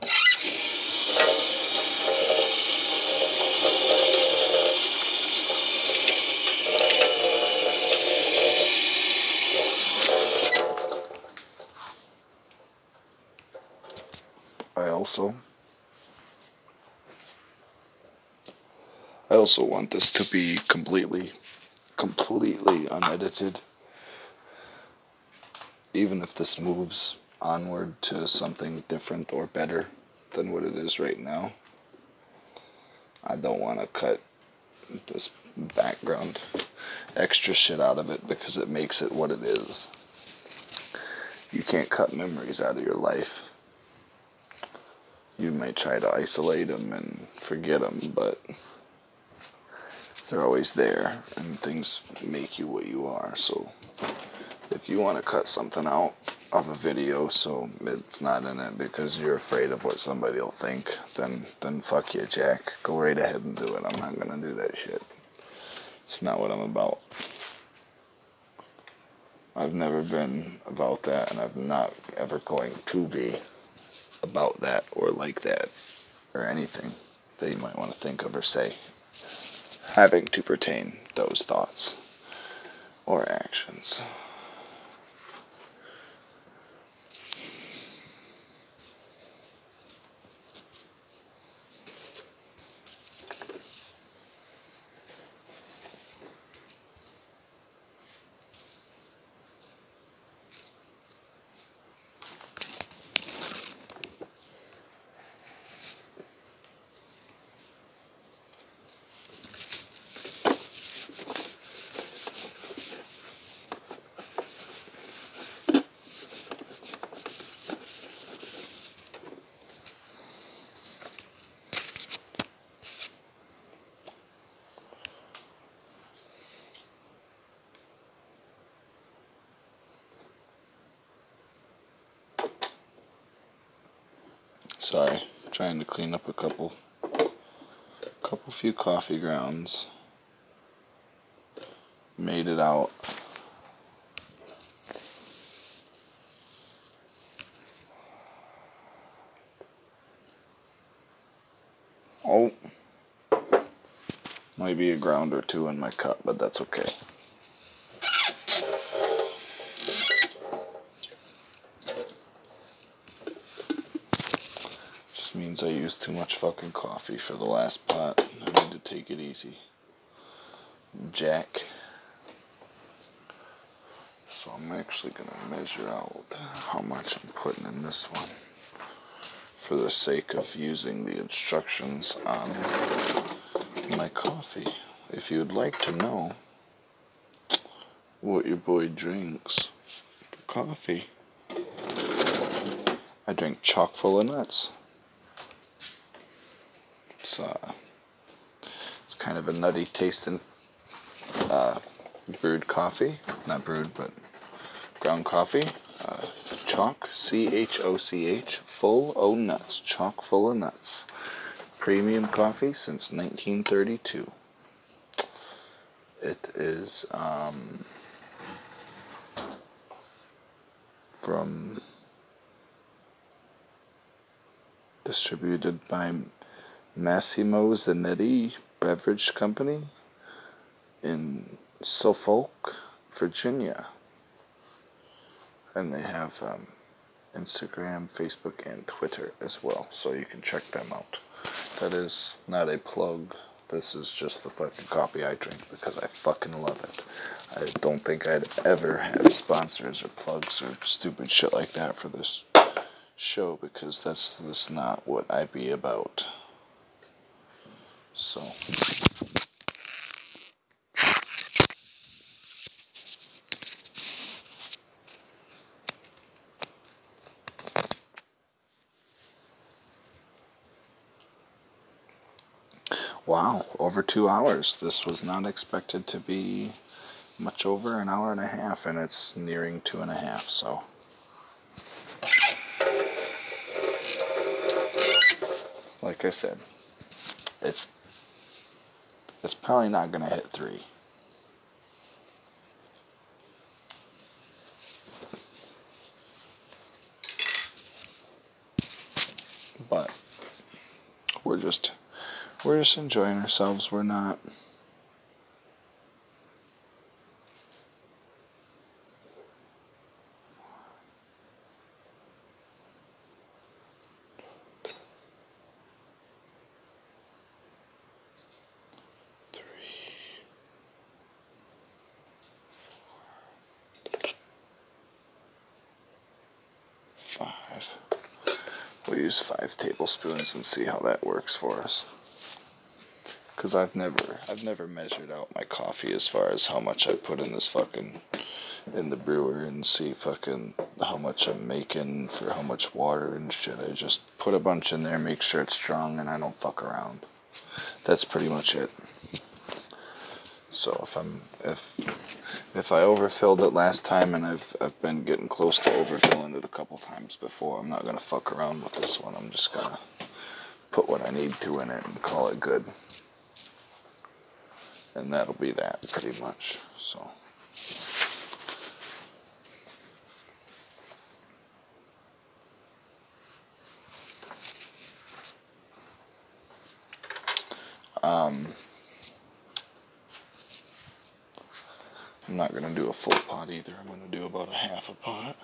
I also also want this to be completely, completely unedited. Even if this moves onward to something different or better than what it is right now. I don't want to cut this background extra shit out of it because it makes it what it is. You can't cut memories out of your life. You might try to isolate them and forget them, but they're always there and things make you what you are. So if you want to cut something out of a video so it's not in it because you're afraid of what somebody will think, then then fuck you, Jack. Go right ahead and do it. I'm not gonna do that shit. It's not what I'm about. I've never been about that, and I'm not ever going to be about that or like that or anything that you might want to think of or say having to pertain those thoughts or actions. Sorry, trying to clean up a couple, couple few grounds. Made it out. Oh, might be a ground or two in my cup, but that's okay. Means I used too much fucking coffee for the last pot. I need to take it easy. Jack. So I'm actually gonna measure out how much I'm putting in this one for the sake of using the instructions on my coffee. If you'd like to know what your boy drinks coffee, I drink chock full of nuts. It's uh, it's kind of a nutty tasting uh, brewed coffee, not brewed, but ground coffee. Uh, chalk, C H O C H, full o nuts, chock full of nuts. Premium coffee since 1932. It is um, from distributed by Massimo Zanetti Beverage Company in Suffolk, Virginia. And they have um, Instagram, Facebook, and Twitter as well, so you can check them out. That is not a plug. This is just the fucking coffee I drink because I fucking love it. I don't think I'd ever have sponsors or plugs or stupid shit like that for this show because that's that's not what I'd be about. So Wow, over two hours. This was not expected to be much over an hour and a half, and it's nearing two and a half, so. Like I said, it's it's probably not gonna hit three. But we're just we're just enjoying ourselves. We're not. Three, four, and see how that works for us. Cause I've never, I've never measured out my coffee as far as how much I put in this fucking, in the brewer and see fucking how much I'm making for how much water and shit. I just put a bunch in there, make sure it's strong, and I don't fuck around. That's pretty much it. So if I'm, if, if I overfilled it last time and I've, I've been getting close to overfilling it a couple times before, I'm not gonna fuck around with this one. I'm just gonna put what I need to in it and call it good and that'll be that pretty much. So. Um, I'm not gonna do a full pot either. I'm gonna do about a half a pot.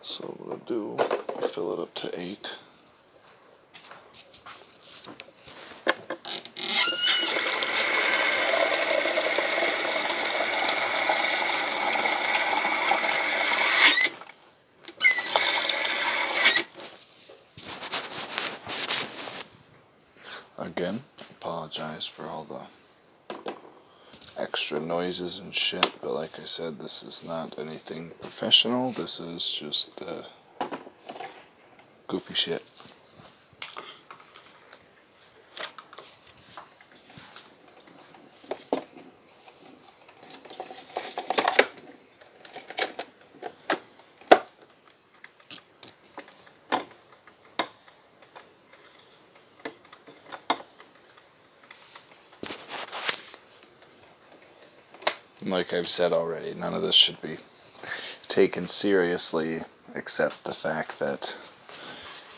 So I'll do, I'll fill it up to eight. Again, apologize for all the extra noises and shit, but like I said, this is not anything professional. This is just uh, goofy shit. Like I've said already, none of this should be taken seriously except the fact that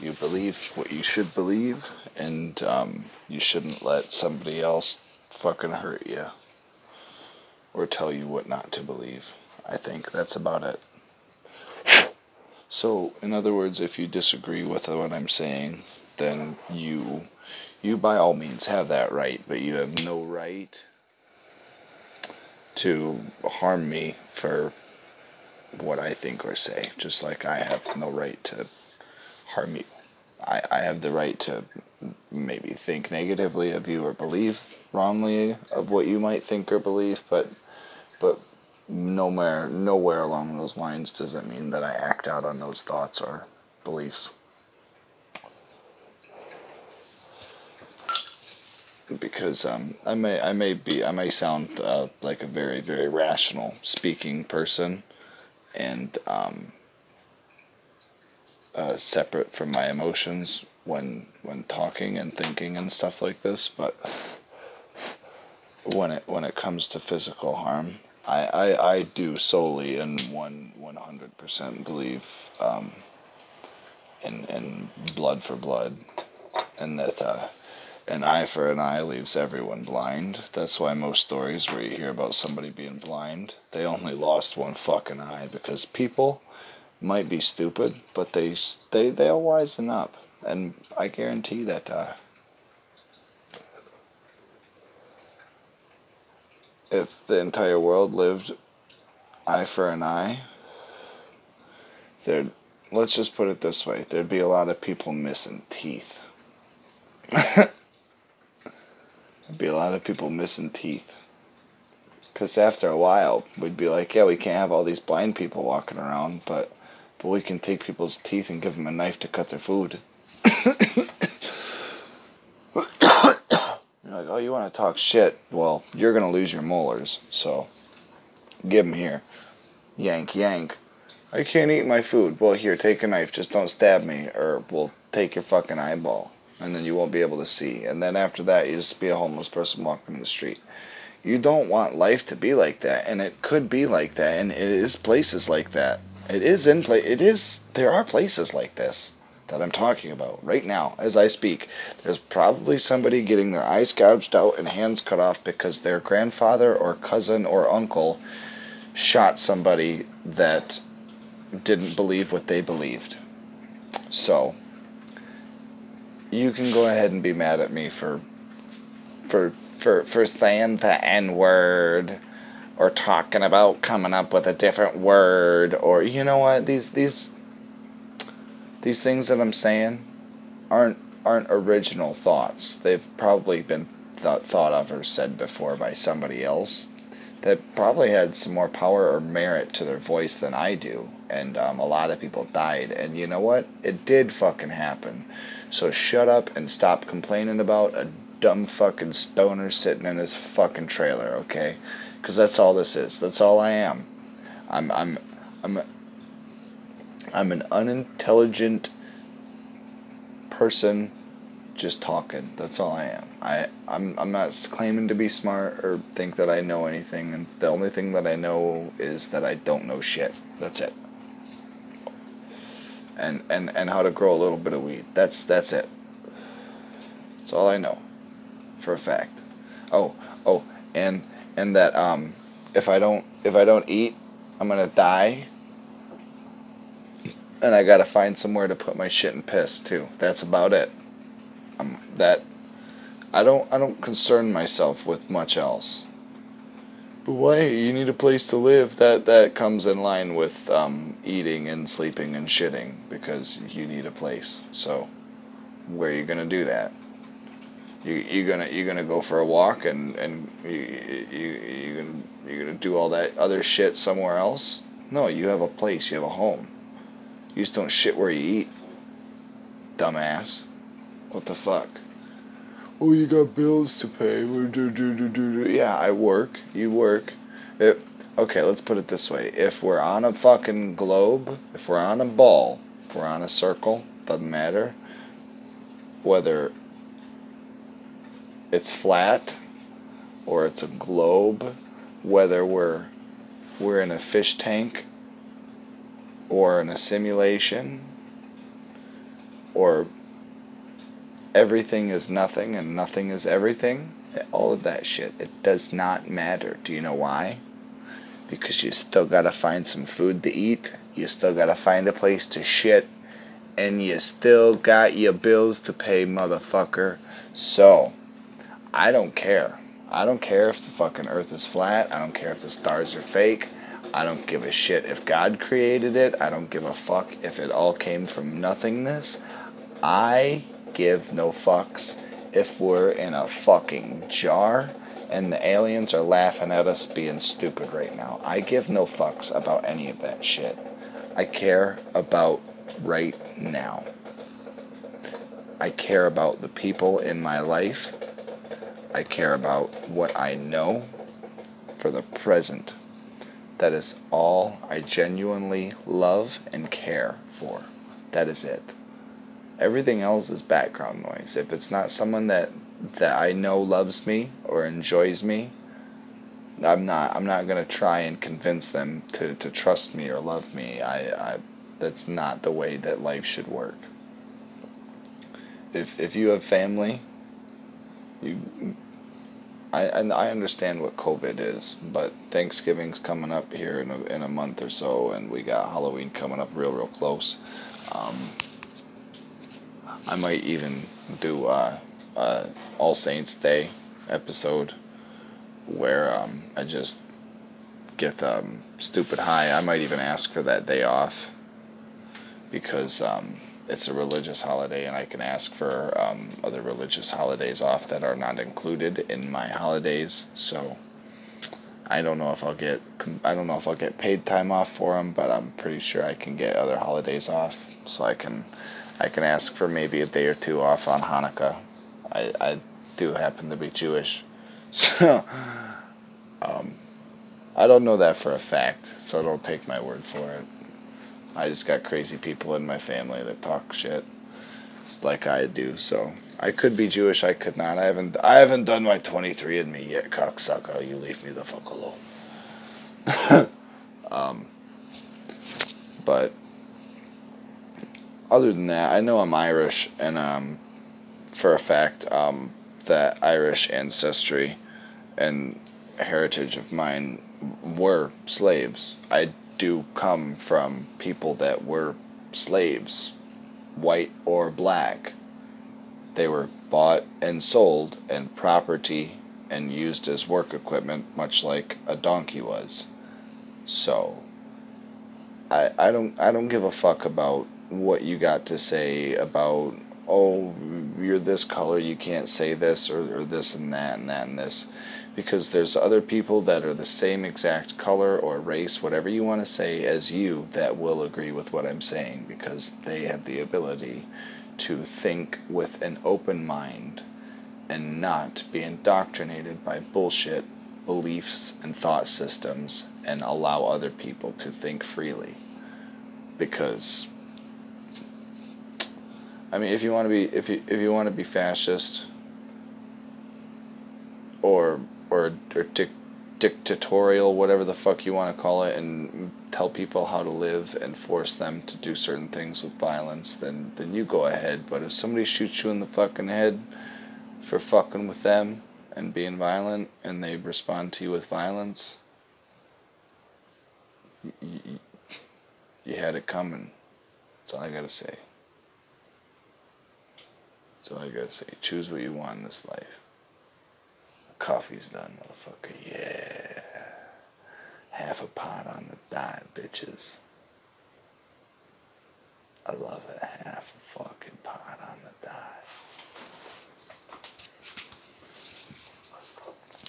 you believe what you should believe and um, you shouldn't let somebody else fucking hurt you or tell you what not to believe. I think that's about it. So, in other words, if you disagree with what I'm saying, then you you by all means have that right, but you have no right to harm me for what I think or say, just like I have no right to harm you. I, I have the right to maybe think negatively of you or believe wrongly of what you might think or believe, but but nowhere nowhere along those lines does it mean that I act out on those thoughts or beliefs. Because um, I may I may be I may sound uh, like a very very rational speaking person, and um, uh, separate from my emotions when when talking and thinking and stuff like this. But when it when it comes to physical harm, I I, I do solely and one one hundred percent believe um, in in blood for blood, and that. Uh, an eye for an eye leaves everyone blind. That's why most stories where you hear about somebody being blind, they only lost one fucking eye because people might be stupid, but they they they'll wisen up, and I guarantee that. Uh, if the entire world lived eye for an eye, there'd let's just put it this way: there'd be a lot of people missing teeth. There'd be a lot of people missing teeth. Because after a while, we'd be like, yeah, we can't have all these blind people walking around, but but we can take people's teeth and give them a knife to cut their food. you're like, oh, you want to talk shit? Well, you're gonna lose your molars, so give them here. Yank, yank. I can't eat my food. Well, here, take a knife. Just don't stab me, or we'll take your fucking eyeball and then you won't be able to see. And then after that, you just be a homeless person walking in the street. You don't want life to be like that, and it could be like that, and it is places like that. It is in place. It is. There are places like this that I'm talking about right now as I speak. There's probably somebody getting their eyes gouged out and hands cut off because their grandfather or cousin or uncle shot somebody that didn't believe what they believed. So, you can go ahead and be mad at me for for for for saying the N word or talking about coming up with a different word or you know what these these these things that I'm saying aren't aren't original thoughts. They've probably been th- thought of or said before by somebody else that probably had some more power or merit to their voice than I do. And um, a lot of people died. And you know what? It did fucking happen. So shut up and stop complaining about a dumb fucking stoner sitting in his fucking trailer, okay? Because that's all this is. That's all I am. I'm I'm I'm I'm an unintelligent person just talking. That's all I am. I I'm I'm not claiming to be smart or think that I know anything and the only thing that I know is that I don't know shit. That's it. And and and how to grow a little bit of weed. That's that's it. That's all I know for a fact. Oh, oh, and and that um if I don't if I don't eat, I'm to die. And I got to find somewhere to put my shit and piss too. That's about it. Um that I don't I don't concern myself with much else. Why you need a place to live? That that comes in line with um, eating and sleeping and shitting because you need a place. So where are you gonna do that? You you gonna you gonna go for a walk and and you you you gonna you gonna do all that other shit somewhere else? No, you have a place. You have a home. You just don't shit where you eat. Dumbass. What the fuck? Oh, you got bills to pay. Yeah, I work. You work. It, okay, let's put it this way. If we're on a fucking globe, if we're on a ball, if we're on a circle, doesn't matter whether it's flat or it's a globe, whether we're we're in a fish tank or in a simulation or everything is nothing and nothing is everything, all of that shit, it does not matter. Do you know why? Because you still gotta find some food to eat, you still gotta find a place to shit, and you still got your bills to pay, motherfucker. So, I don't care. I don't care if the fucking earth is flat, I don't care if the stars are fake. I don't give a shit if God created it. I don't give a fuck if it all came from nothingness. I give no fucks if we're in a fucking jar and the aliens are laughing at us being stupid right now. I give no fucks about any of that shit. I care about right now. I care about the people in my life. I care about what I know for the present. That is all I genuinely love and care for. That is it. Everything else is background noise. If it's not someone that that I know loves me or enjoys me, I'm not I'm not gonna try and convince them to, to trust me or love me. I, I that's not the way that life should work. If if you have family, you I, and I understand what COVID is, but Thanksgiving's coming up here in a, in a month or so, and we got Halloween coming up real, real close. Um, I might even do uh, All Saints Day episode where um, I just get um, stupid high. I might even ask for that day off because um, it's a religious holiday and I can ask for um, other religious holidays off that are not included in my holidays. So I don't know if I'll get I don't know if I'll get paid time off for them, but I'm pretty sure I can get other holidays off so I can I can ask for maybe a day or two off on Hanukkah. I, I do happen to be Jewish. So, um, I don't know that for a fact, so don't take my word for it. I just got crazy people in my family that talk shit, like I do. So I could be Jewish, I could not. I haven't I haven't done my 23andMe yet, cocksucker. You leave me the fuck alone. um, but other than that, I know I'm Irish, and um, for a fact, um, that Irish ancestry and heritage of mine were slaves. I do come from people that were slaves, white or black. They were bought and sold and property and used as work equipment, much like a donkey was. So, I, I don't I don't give a fuck about what you got to say about oh, you're this color, you can't say this or, or this and that and that and this. Because there's other people that are the same exact color or race, whatever you want to say, as you that will agree with what I'm saying because they have the ability to think with an open mind and not be indoctrinated by bullshit beliefs and thought systems and allow other people to think freely. Because I mean, if you want to be if you if you want to be fascist or or or dic- dictatorial, whatever the fuck you want to call it, and tell people how to live and force them to do certain things with violence, then then you go ahead. But if somebody shoots you in the fucking head for fucking with them and being violent, and they respond to you with violence, you, you, you had it coming. That's all I gotta say. All I gotta say. Choose what you want in this life. Coffee's done, motherfucker. Yeah. Half a pot on the dime, bitches. I love it. Half a fucking pot on the dime.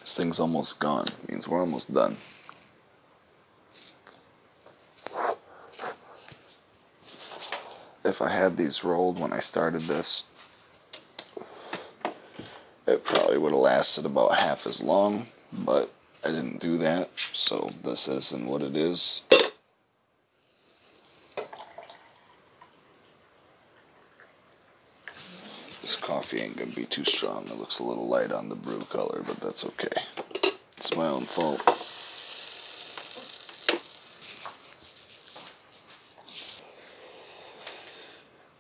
This thing's almost gone. Means we're almost done. If I had these rolled when I started this, it probably would have lasted about half as long, but I didn't do that, so this isn't what it is. This coffee ain't gonna be too strong. It looks a little light on the brew color, but that's okay. It's my own fault.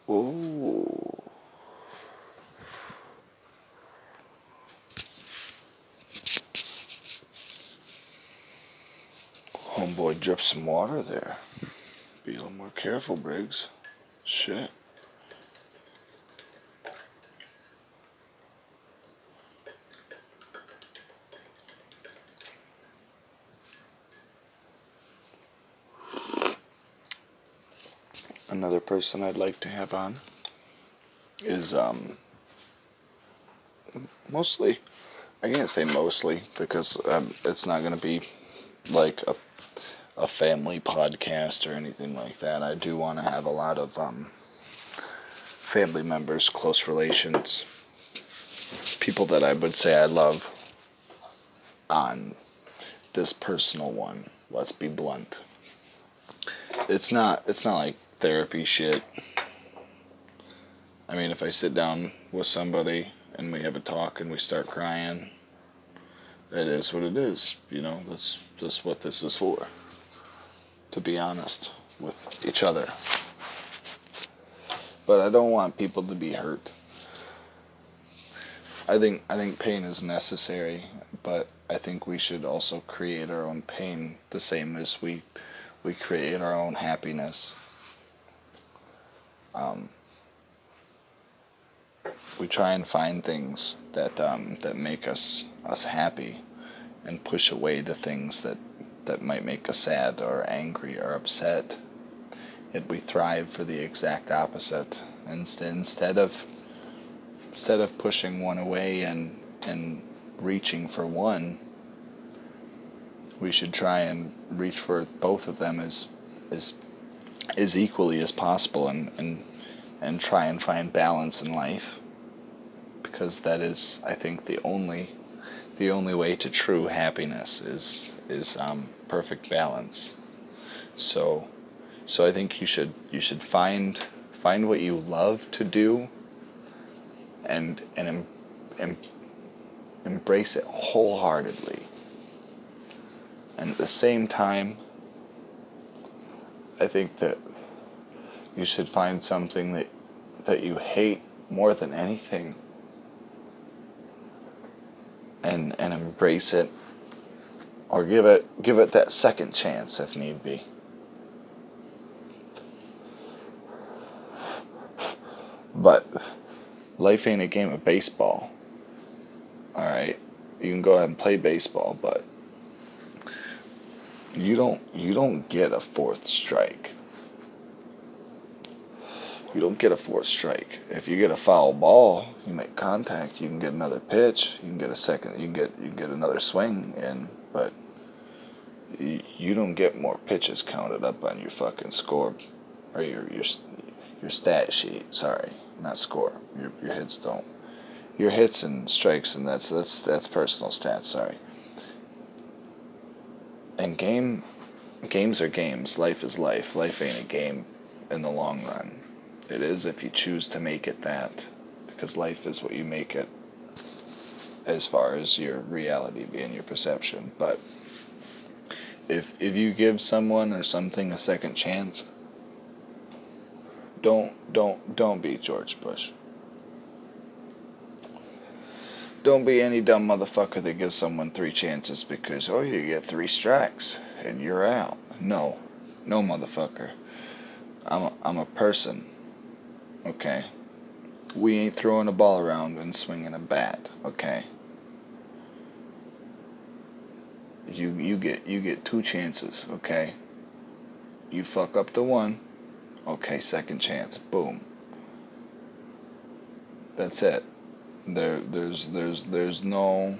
Ooh. Dripped some water there. Be a little more careful, Briggs. Shit. Another person I'd like to have on is um mostly I can't say mostly because um, it's not going to be like a a family podcast or anything like that. I do want to have a lot of um, family members, close relations, people that I would say I love on this personal one. Let's be blunt. It's not it's not like therapy shit. I mean, if I sit down with somebody and we have a talk and we start crying, it is what it is. You know, that's that's what this is for. To be honest with each other. But I don't want people to be hurt. I think I think pain is necessary, but I think we should also create our own pain the same as we we create our own happiness. Um, we try and find things that um, that make us us happy, and push away the things that that might make us sad or angry or upset. Yet we thrive for the exact opposite. Instead, instead of instead of pushing one away and and reaching for one, we should try and reach for both of them as as as equally as possible and, and and try and find balance in life because that is I think the only the only way to true happiness is is um, perfect balance. So so I think you should you should find find what you love to do and and em, em, embrace it wholeheartedly. And at the same time I think that you should find something that that you hate more than anything and and embrace it or give it give it that second chance if need be but life ain't a game of baseball all right you can go ahead and play baseball but you don't you don't get a fourth strike You don't get a fourth strike. If you get a foul ball, you make contact. You can get another pitch. You can get a second. You can get you can get another swing in, but you, don't get more pitches counted up on your fucking score or your your your stat sheet. Sorry, not score. Your your hits don't. Your hits and strikes and that's that's that's personal stats. Sorry. And game games are games. Life is life. Life ain't a game in the long run. It is if you choose to make it that, because life is what you make it. As far as your reality being your perception, but if if you give someone or something a second chance, don't don't don't be George Bush. Don't be any dumb motherfucker that gives someone three chances because oh you get three strikes and you're out. No, no motherfucker. I'm a, I'm a person. Okay. We ain't throwing a ball around and swinging a bat. Okay. You you get you get two chances. Okay. You fuck up the one. Okay, second chance. Boom. That's it. There there's there's there's no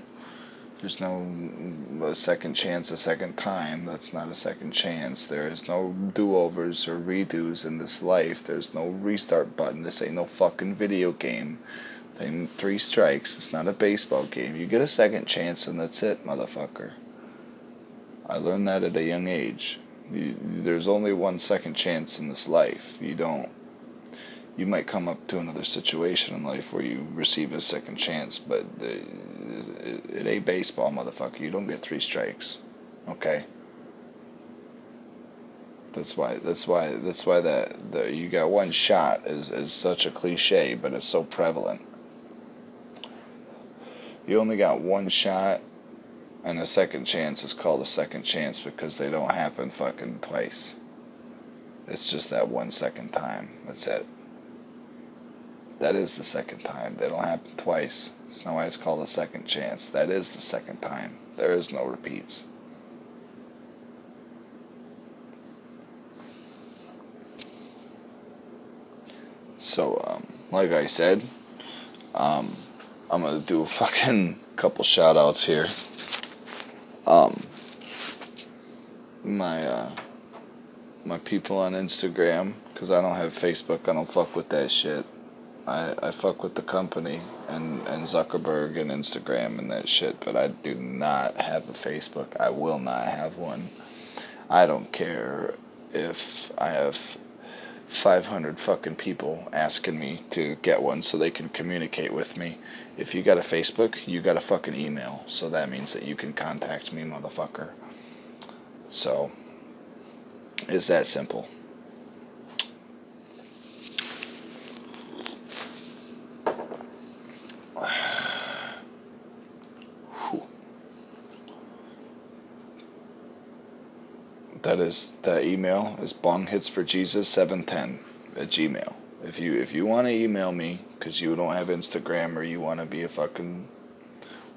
there's no mm, a second chance a second time. That's not a second chance. There is no do overs or redos in this life. There's no restart button. This ain't no fucking video game. Thing three strikes. It's not a baseball game. You get a second chance and that's it, motherfucker. I learned that at a young age. You, there's only one second chance in this life. You don't. You might come up to another situation in life where you receive a second chance, but the, it, it ain't baseball, motherfucker. You don't get three strikes, okay? That's why. That's why. That's why that the you got one shot is is such a cliche, but it's so prevalent. You only got one shot, and a second chance is called a second chance because they don't happen fucking twice. It's just that one second time. That's it. That is the second time. They don't happen twice. That's not why it's called a second chance. That is the second time. There is no repeats. So, um, like I said, um, I'm gonna do a fucking couple shout outs here. Um, my, uh, my people on Instagram, because I don't have Facebook, I don't fuck with that shit. I, I fuck with the company and, and Zuckerberg and Instagram and that shit, but I do not have a Facebook. I will not have one. I don't care if I have 500 fucking people asking me to get one so they can communicate with me. If you got a Facebook, you got a fucking email. So that means that you can contact me, motherfucker. So, it's that simple. That is that email is bonghitsforjesus710 at gmail. If you if you want to email me because you don't have Instagram or you want to be a fucking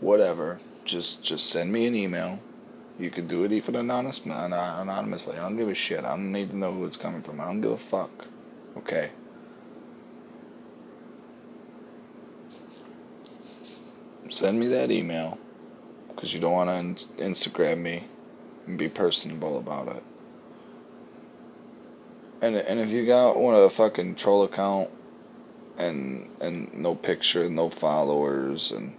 whatever, just just send me an email. You can do it even anonymous, anonymously. I don't give a shit. I don't need to know who it's coming from. I don't give a fuck. Okay. Send me that email because you don't want to Instagram me and be personable about it. And and if you got one of a fucking troll account and and no picture, and no followers and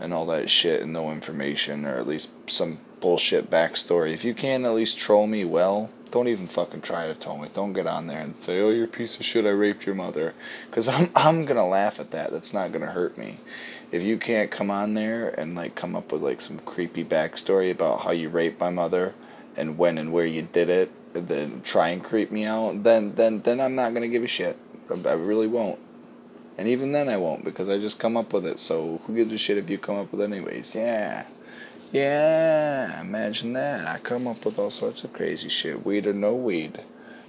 and all that shit and no information or at least some bullshit backstory. If you can at least troll me well, don't even fucking try to troll me. Don't get on there and say, "Oh, you're a piece of shit. I raped your mother," because I'm I'm gonna laugh at that. That's not gonna hurt me. If you can't come on there and like come up with like some creepy backstory about how you raped my mother and when and where you did it, then try and creep me out, then then then I'm not gonna give a shit. I really won't. And even then I won't because I just come up with it. So who gives a shit if you come up with it anyways? Yeah. Yeah, imagine that. I come up with all sorts of crazy shit. Weed or no weed.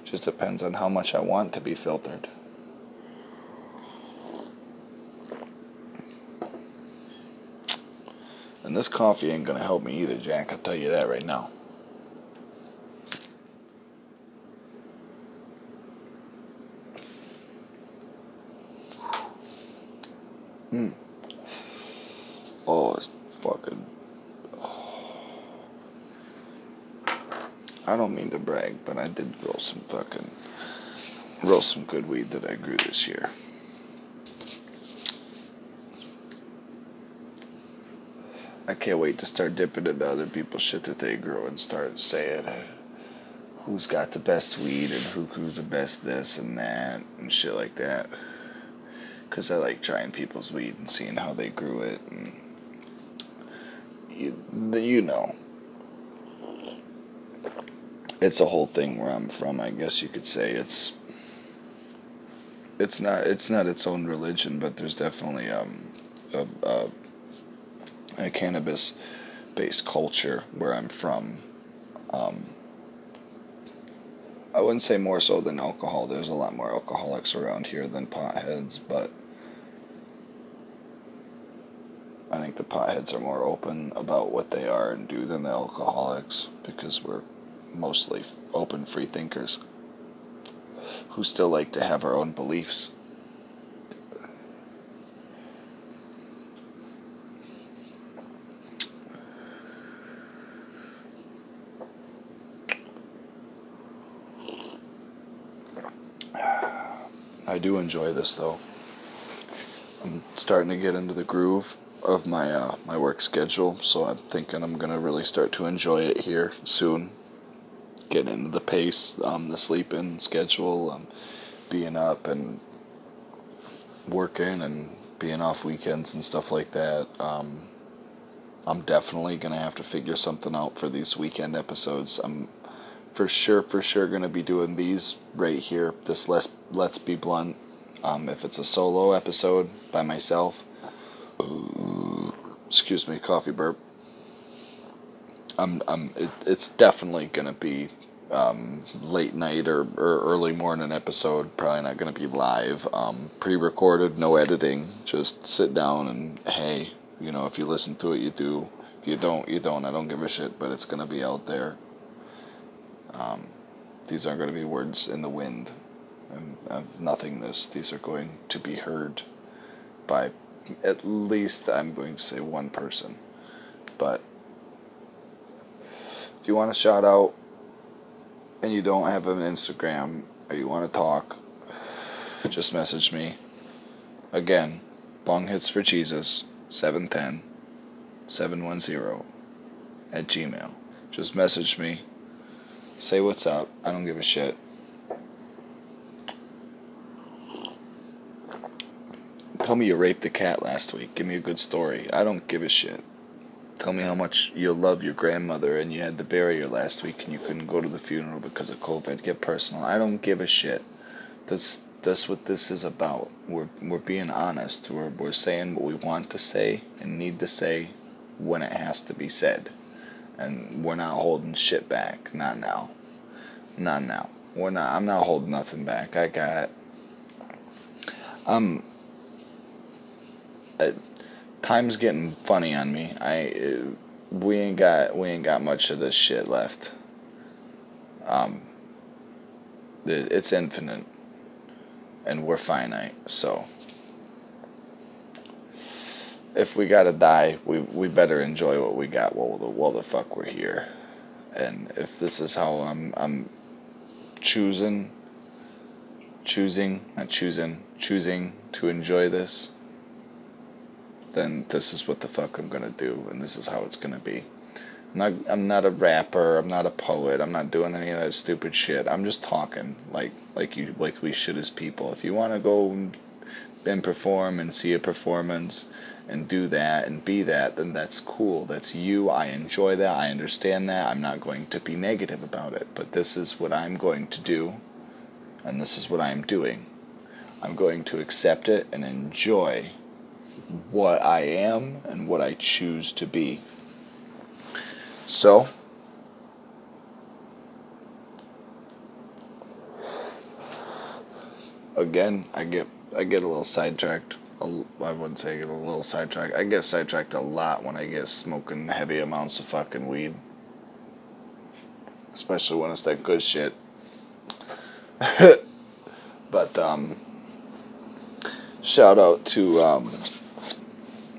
Just depends on how much I want to be filtered. And this coffee ain't gonna help me either, Jack. I'll tell you that right now. Hmm. Oh, it's fucking. Oh. I don't mean to brag, but I did roll some fucking. Roll some good weed that I grew this year. I can't wait to start dipping into other people's shit that they grow and start saying who's got the best weed and who grew the best this and that and shit like that. Because I like trying people's weed and seeing how they grew it and you, you know. It's a whole thing where I'm from, I guess you could say. It's it's not it's not its own religion, but there's definitely um a, a, a cannabis based culture where I'm from. Um, I wouldn't say more so than alcohol. There's a lot more alcoholics around here than potheads, but I think the potheads are more open about what they are and do than the alcoholics because we're mostly open free thinkers who still like to have our own beliefs. Do enjoy this though. I'm starting to get into the groove of my uh, my work schedule, so I'm thinking I'm gonna really start to enjoy it here soon. Getting into the pace, um, the sleeping schedule, um, being up and working and being off weekends and stuff like that. Um, I'm definitely gonna have to figure something out for these weekend episodes. I'm for sure, for sure gonna be doing these right here. This let's let's be blunt. Um, if it's a solo episode by myself, excuse me, coffee burp. I'm I'm it, it's definitely gonna be um, late night or, or early morning episode. Probably not gonna be live. Um, pre-recorded, no editing. Just sit down and hey, you know, if you listen to it, you do. If you don't, you don't. I don't give a shit. But it's gonna be out there. Um, these aren't going to be words in the wind and of nothingness. These are going to be heard by at least, I'm going to say, one person. But if you want to shout out and you don't have an Instagram or you want to talk, just message me. Again, Bong Hits for Jesus, 710 710 at Gmail. Just message me. Say what's up. I don't give a shit. Tell me you raped the cat last week. Give me a good story. I don't give a shit. Tell me how much you love your grandmother and you had to bury her last week and you couldn't go to the funeral because of COVID. Get personal. I don't give a shit. That's that's what this is about. We're we're being honest. We're we're saying what we want to say and need to say when it has to be said. And we're not holding shit back. Not now. Not now. We're not I'm not holding nothing back. I got um uh, time's getting funny on me. I uh, we ain't got we ain't got much of this shit left. Um, it, it's infinite, and we're finite. So, if we gotta die, we we better enjoy what we got while the while the fuck we're here. And if this is how I'm I'm choosing, choosing not choosing choosing to enjoy this then this is what the fuck I'm gonna do, and this is how it's gonna be. I'm not, I'm not a rapper. I'm not a poet. I'm not doing any of that stupid shit. I'm just talking like like you like we should as people. If you want to go and perform and see a performance and do that and be that, then that's cool. That's you. I enjoy that. I understand that. I'm not going to be negative about it. But this is what I'm going to do, and this is what I'm doing. I'm going to accept it and enjoy what I am and what I choose to be. So, again, I get I get a little sidetracked. I wouldn't say get a little sidetracked. I get sidetracked a lot when I get smoking heavy amounts of fucking weed. Especially when it's that good shit. but um shout out to um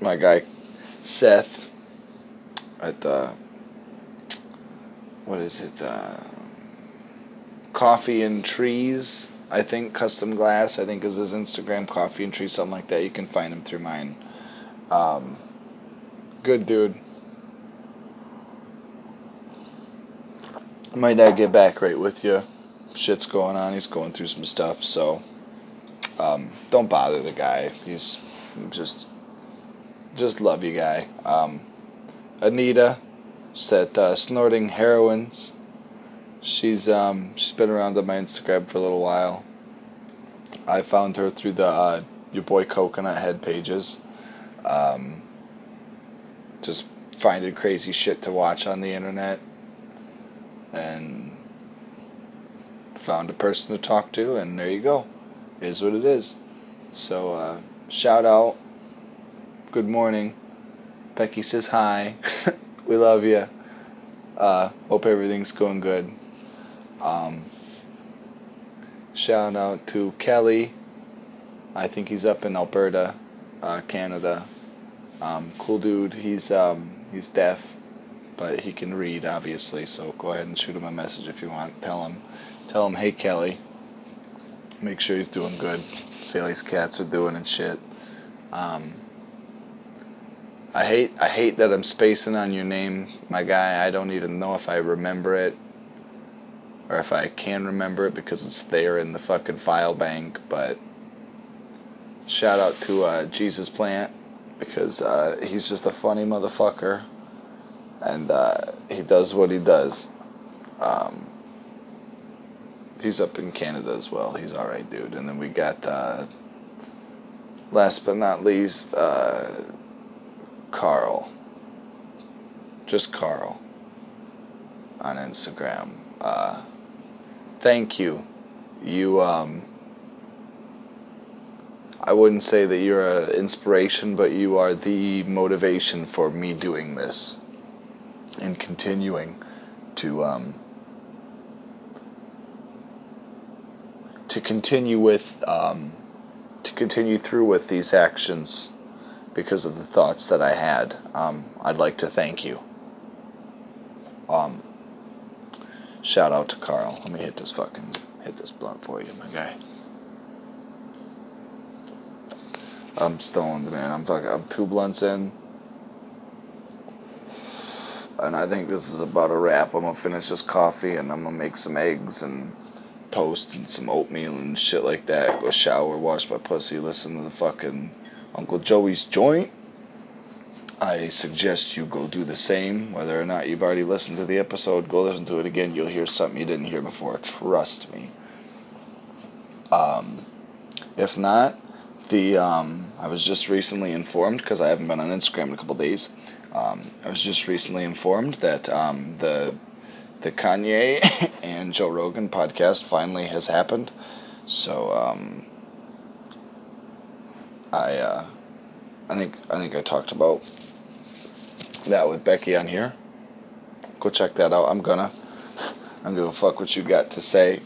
my guy Seth at the what is it? Uh, Coffee and Trees, I think custom glass. I think is his Instagram. Coffee and Tree, something like that. You can find him through mine. Um, good dude. Might not get back right with you. Shit's going on. He's going through some stuff, so um, don't bother the guy. He's just just love you, guy. Um, Anita said uh, snorting heroines. She's um, she's been around on my Instagram for a little while. I found her through the uh, your boy Coconut Head pages. Um, just finding crazy shit to watch on the internet, and found a person to talk to, and there you go. Is what it is. So uh, shout out. Good morning. Becky says hi. we love you. Uh, hope everything's going good. Um, shout out to Kelly. I think he's up in Alberta, uh, Canada. Um, cool dude. He's um, he's deaf, but he can read obviously. So go ahead and shoot him a message if you want. Tell him, tell him, hey Kelly. Make sure he's doing good. See how cats are doing and shit. Um, I hate I hate that I'm spacing on your name, my guy. I don't even know if I remember it or if I can remember it because it's there in the fucking file bank. But shout out to uh, Jesus Plant because uh, he's just a funny motherfucker, and uh, he does what he does. Um, he's up in Canada as well. He's all right, dude. And then we got uh, last but not least. Uh, Carl. Just Carl on Instagram. Uh, thank you. You, um, I wouldn't say that you're an inspiration, but you are the motivation for me doing this and continuing to, um, to continue with, um, to continue through with these actions because of the thoughts that I had. Um, I'd like to thank you. Um, shout out to Carl. Let me hit this fucking hit this blunt for you, my guy. I'm stoned, man. I'm fucking. I'm two blunts in, and I think this is about a wrap. I'm gonna finish this coffee, and I'm gonna make some eggs and toast and some oatmeal and shit like that. Go shower, wash my pussy, listen to the fucking Uncle Joey's joint. I suggest you go do the same. Whether or not you've already listened to the episode, go listen to it again. You'll hear something you didn't hear before. Trust me. Um, if not, the um, I was just recently informed because I haven't been on Instagram in a couple days. Um, I was just recently informed that um, the the Kanye and Joe Rogan podcast finally has happened. So um, I uh, I think I think I talked about that with Becky on here. Go check that out. I'm gonna. I'm gonna fuck what you got to say.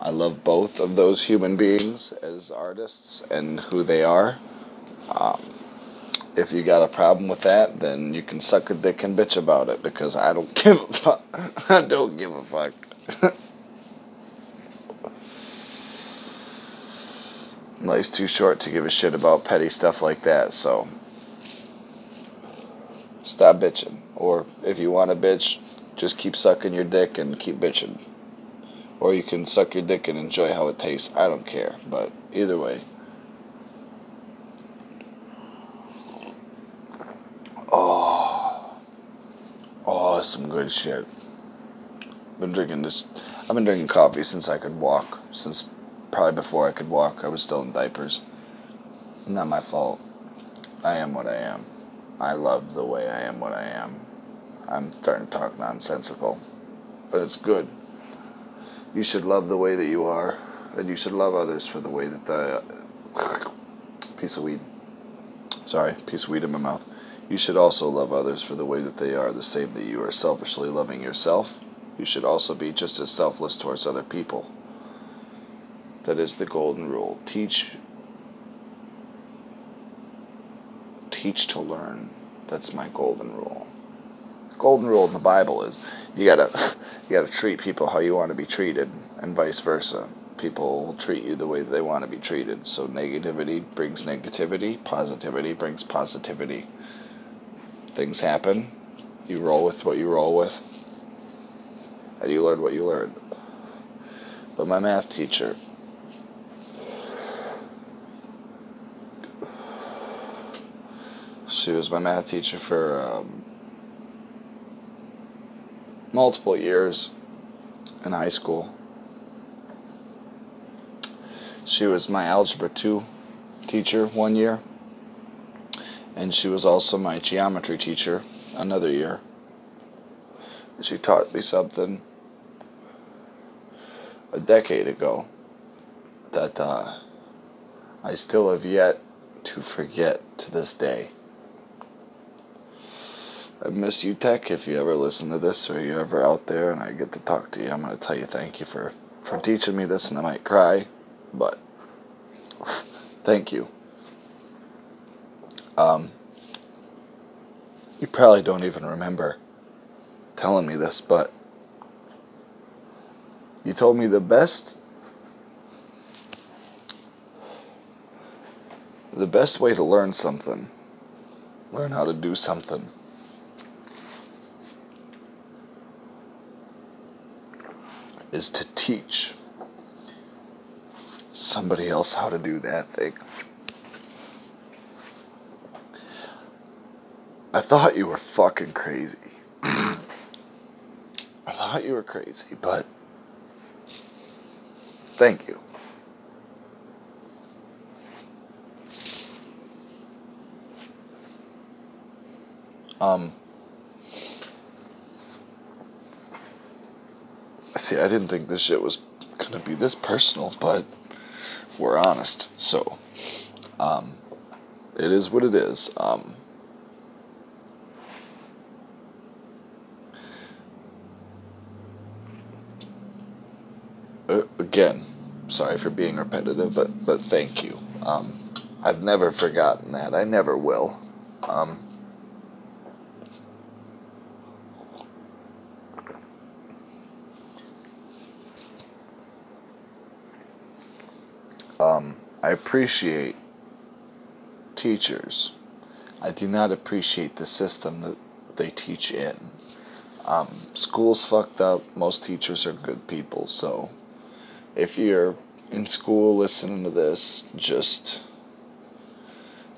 I love both of those human beings as artists and who they are. Um, if you got a problem with that, then you can suck a dick and bitch about it because I don't give a fuck. I don't give a fuck. Life's too short to give a shit about petty stuff like that, so stop bitching. Or if you want to bitch, just keep sucking your dick and keep bitching. Or you can suck your dick and enjoy how it tastes. I don't care, but either way. Oh, oh, some good shit. Been drinking this. I've been drinking coffee since I could walk. Since probably before I could walk, I was still in diapers. Not my fault. I am what I am. I love the way I am what I am. I'm starting to talk nonsensical, but it's good. You should love the way that you are, and you should love others for the way that the piece of weed. Sorry, piece of weed in my mouth. You should also love others for the way that they are, the same that you are selfishly loving yourself. You should also be just as selfless towards other people. That is the golden rule. Teach teach to learn. That's my golden rule. The golden rule in the Bible is you gotta you gotta treat people how you want to be treated, and vice versa. People will treat you the way they want to be treated. So negativity brings negativity, positivity brings positivity. Things happen, you roll with what you roll with, and you learn what you learn. But my math teacher, she was my math teacher for um, multiple years in high school. She was my Algebra 2 teacher one year, and she was also my geometry teacher another year. She taught me something a decade ago that uh, I still have yet to forget to this day. I miss you, Tech. If you ever listen to this or you're ever out there and I get to talk to you, I'm going to tell you thank you for, for teaching me this and I might cry, but thank you. Um, you probably don't even remember telling me this, but you told me the best the best way to learn something, learn how to do something is to teach somebody else how to do that thing. I thought you were fucking crazy. I thought you were crazy, but thank you. Um, see, I didn't think this shit was gonna be this personal, but we're honest, so um, it is what it is. Um, uh, again, sorry for being repetitive, but but thank you. Um, I've never forgotten that. I never will. Um, um, I appreciate teachers. I do not appreciate the system that they teach in. Um, school's fucked up. Most teachers are good people, so if you're in school listening to this, just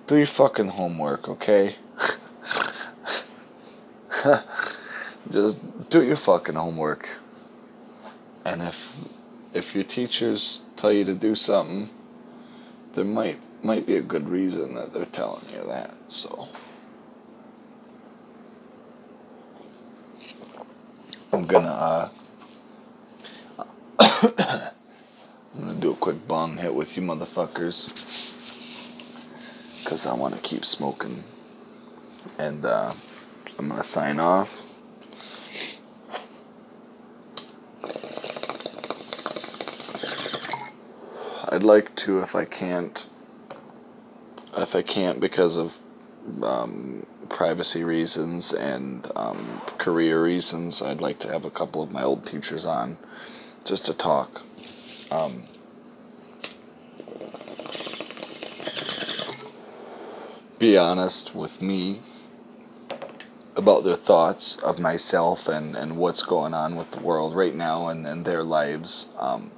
do your fucking homework, okay? just do your fucking homework. And if if your teachers tell you to do something, there might might be a good reason that they're telling you that. So I'm gonna uh I'm gonna do a quick bong hit with you motherfuckers. Cause I wanna keep smoking. And uh I'm gonna sign off. I'd like to if I can't if I can't because of um, privacy reasons and um, career reasons, I'd like to have a couple of my old teachers on just to talk. Um, be honest with me about their thoughts of myself and, and what's going on with the world right now and, and their lives. Um,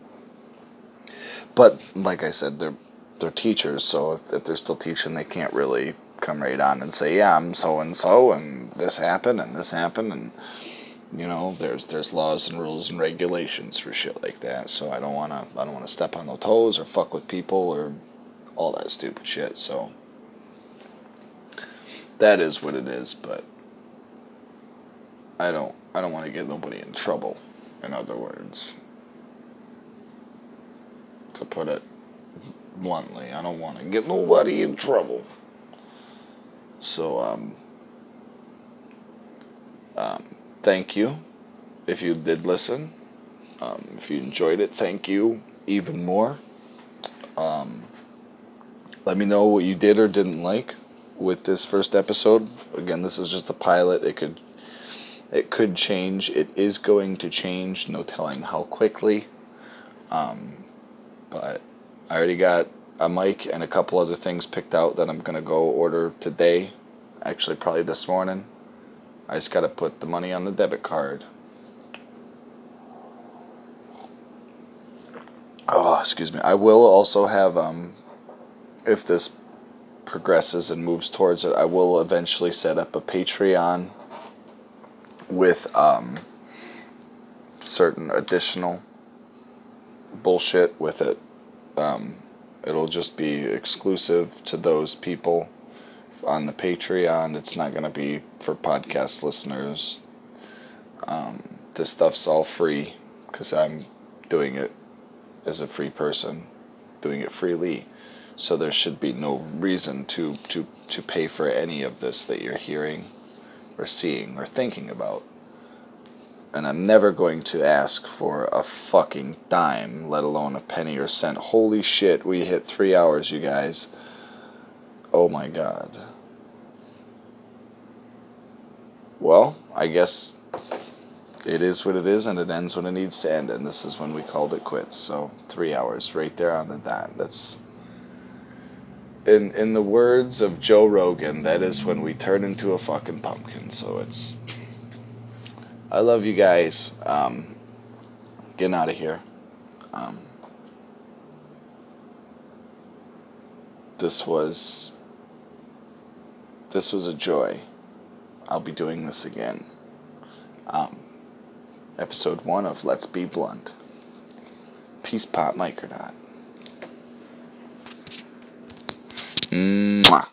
but like I said, they're they're teachers, so if, if they're still teaching, they can't really come right on and say, "Yeah, I'm so and so, and this happened, and this happened," and you know, there's there's laws and rules and regulations for shit like that. So I don't wanna I don't wanna step on no toes or fuck with people or all that stupid shit. So that is what it is, but I don't I don't want to get nobody in trouble. In other words, to put it bluntly, I don't want to get nobody in trouble. So um, um thank you if you did listen. Um, if you enjoyed it, thank you even more. Um, let me know what you did or didn't like, with this first episode. Again, this is just a pilot. It could it could change. It is going to change. No telling how quickly. Um, but I already got a mic and a couple other things picked out that I'm gonna go order today. Actually, probably this morning. I just gotta put the money on the debit card. Oh, excuse me. I will also have um, if this progresses and moves towards it, I will eventually set up a Patreon with um, certain additional bullshit with it. Um, it'll just be exclusive to those people on the Patreon. It's not going to be for podcast listeners. Um, this stuff's all free because I'm doing it as a free person, doing it freely. So there should be no reason to, to, to pay for any of this that you're hearing or seeing or thinking about. And I'm never going to ask for a fucking dime, let alone a penny or cent. Holy shit, we hit three hours, you guys. Oh my god. Well, I guess it is what it is, and it ends when it needs to end, and this is when we called it quits. So three hours, right there on the dot. That's in in the words of Joe Rogan. That is when we turn into a fucking pumpkin. So it's. I love you guys. Um, getting out of here. Um, this was. This was a joy. I'll be doing this again. Um, episode one of Let's Be Blunt. Peace Pop Microdot. Mwah.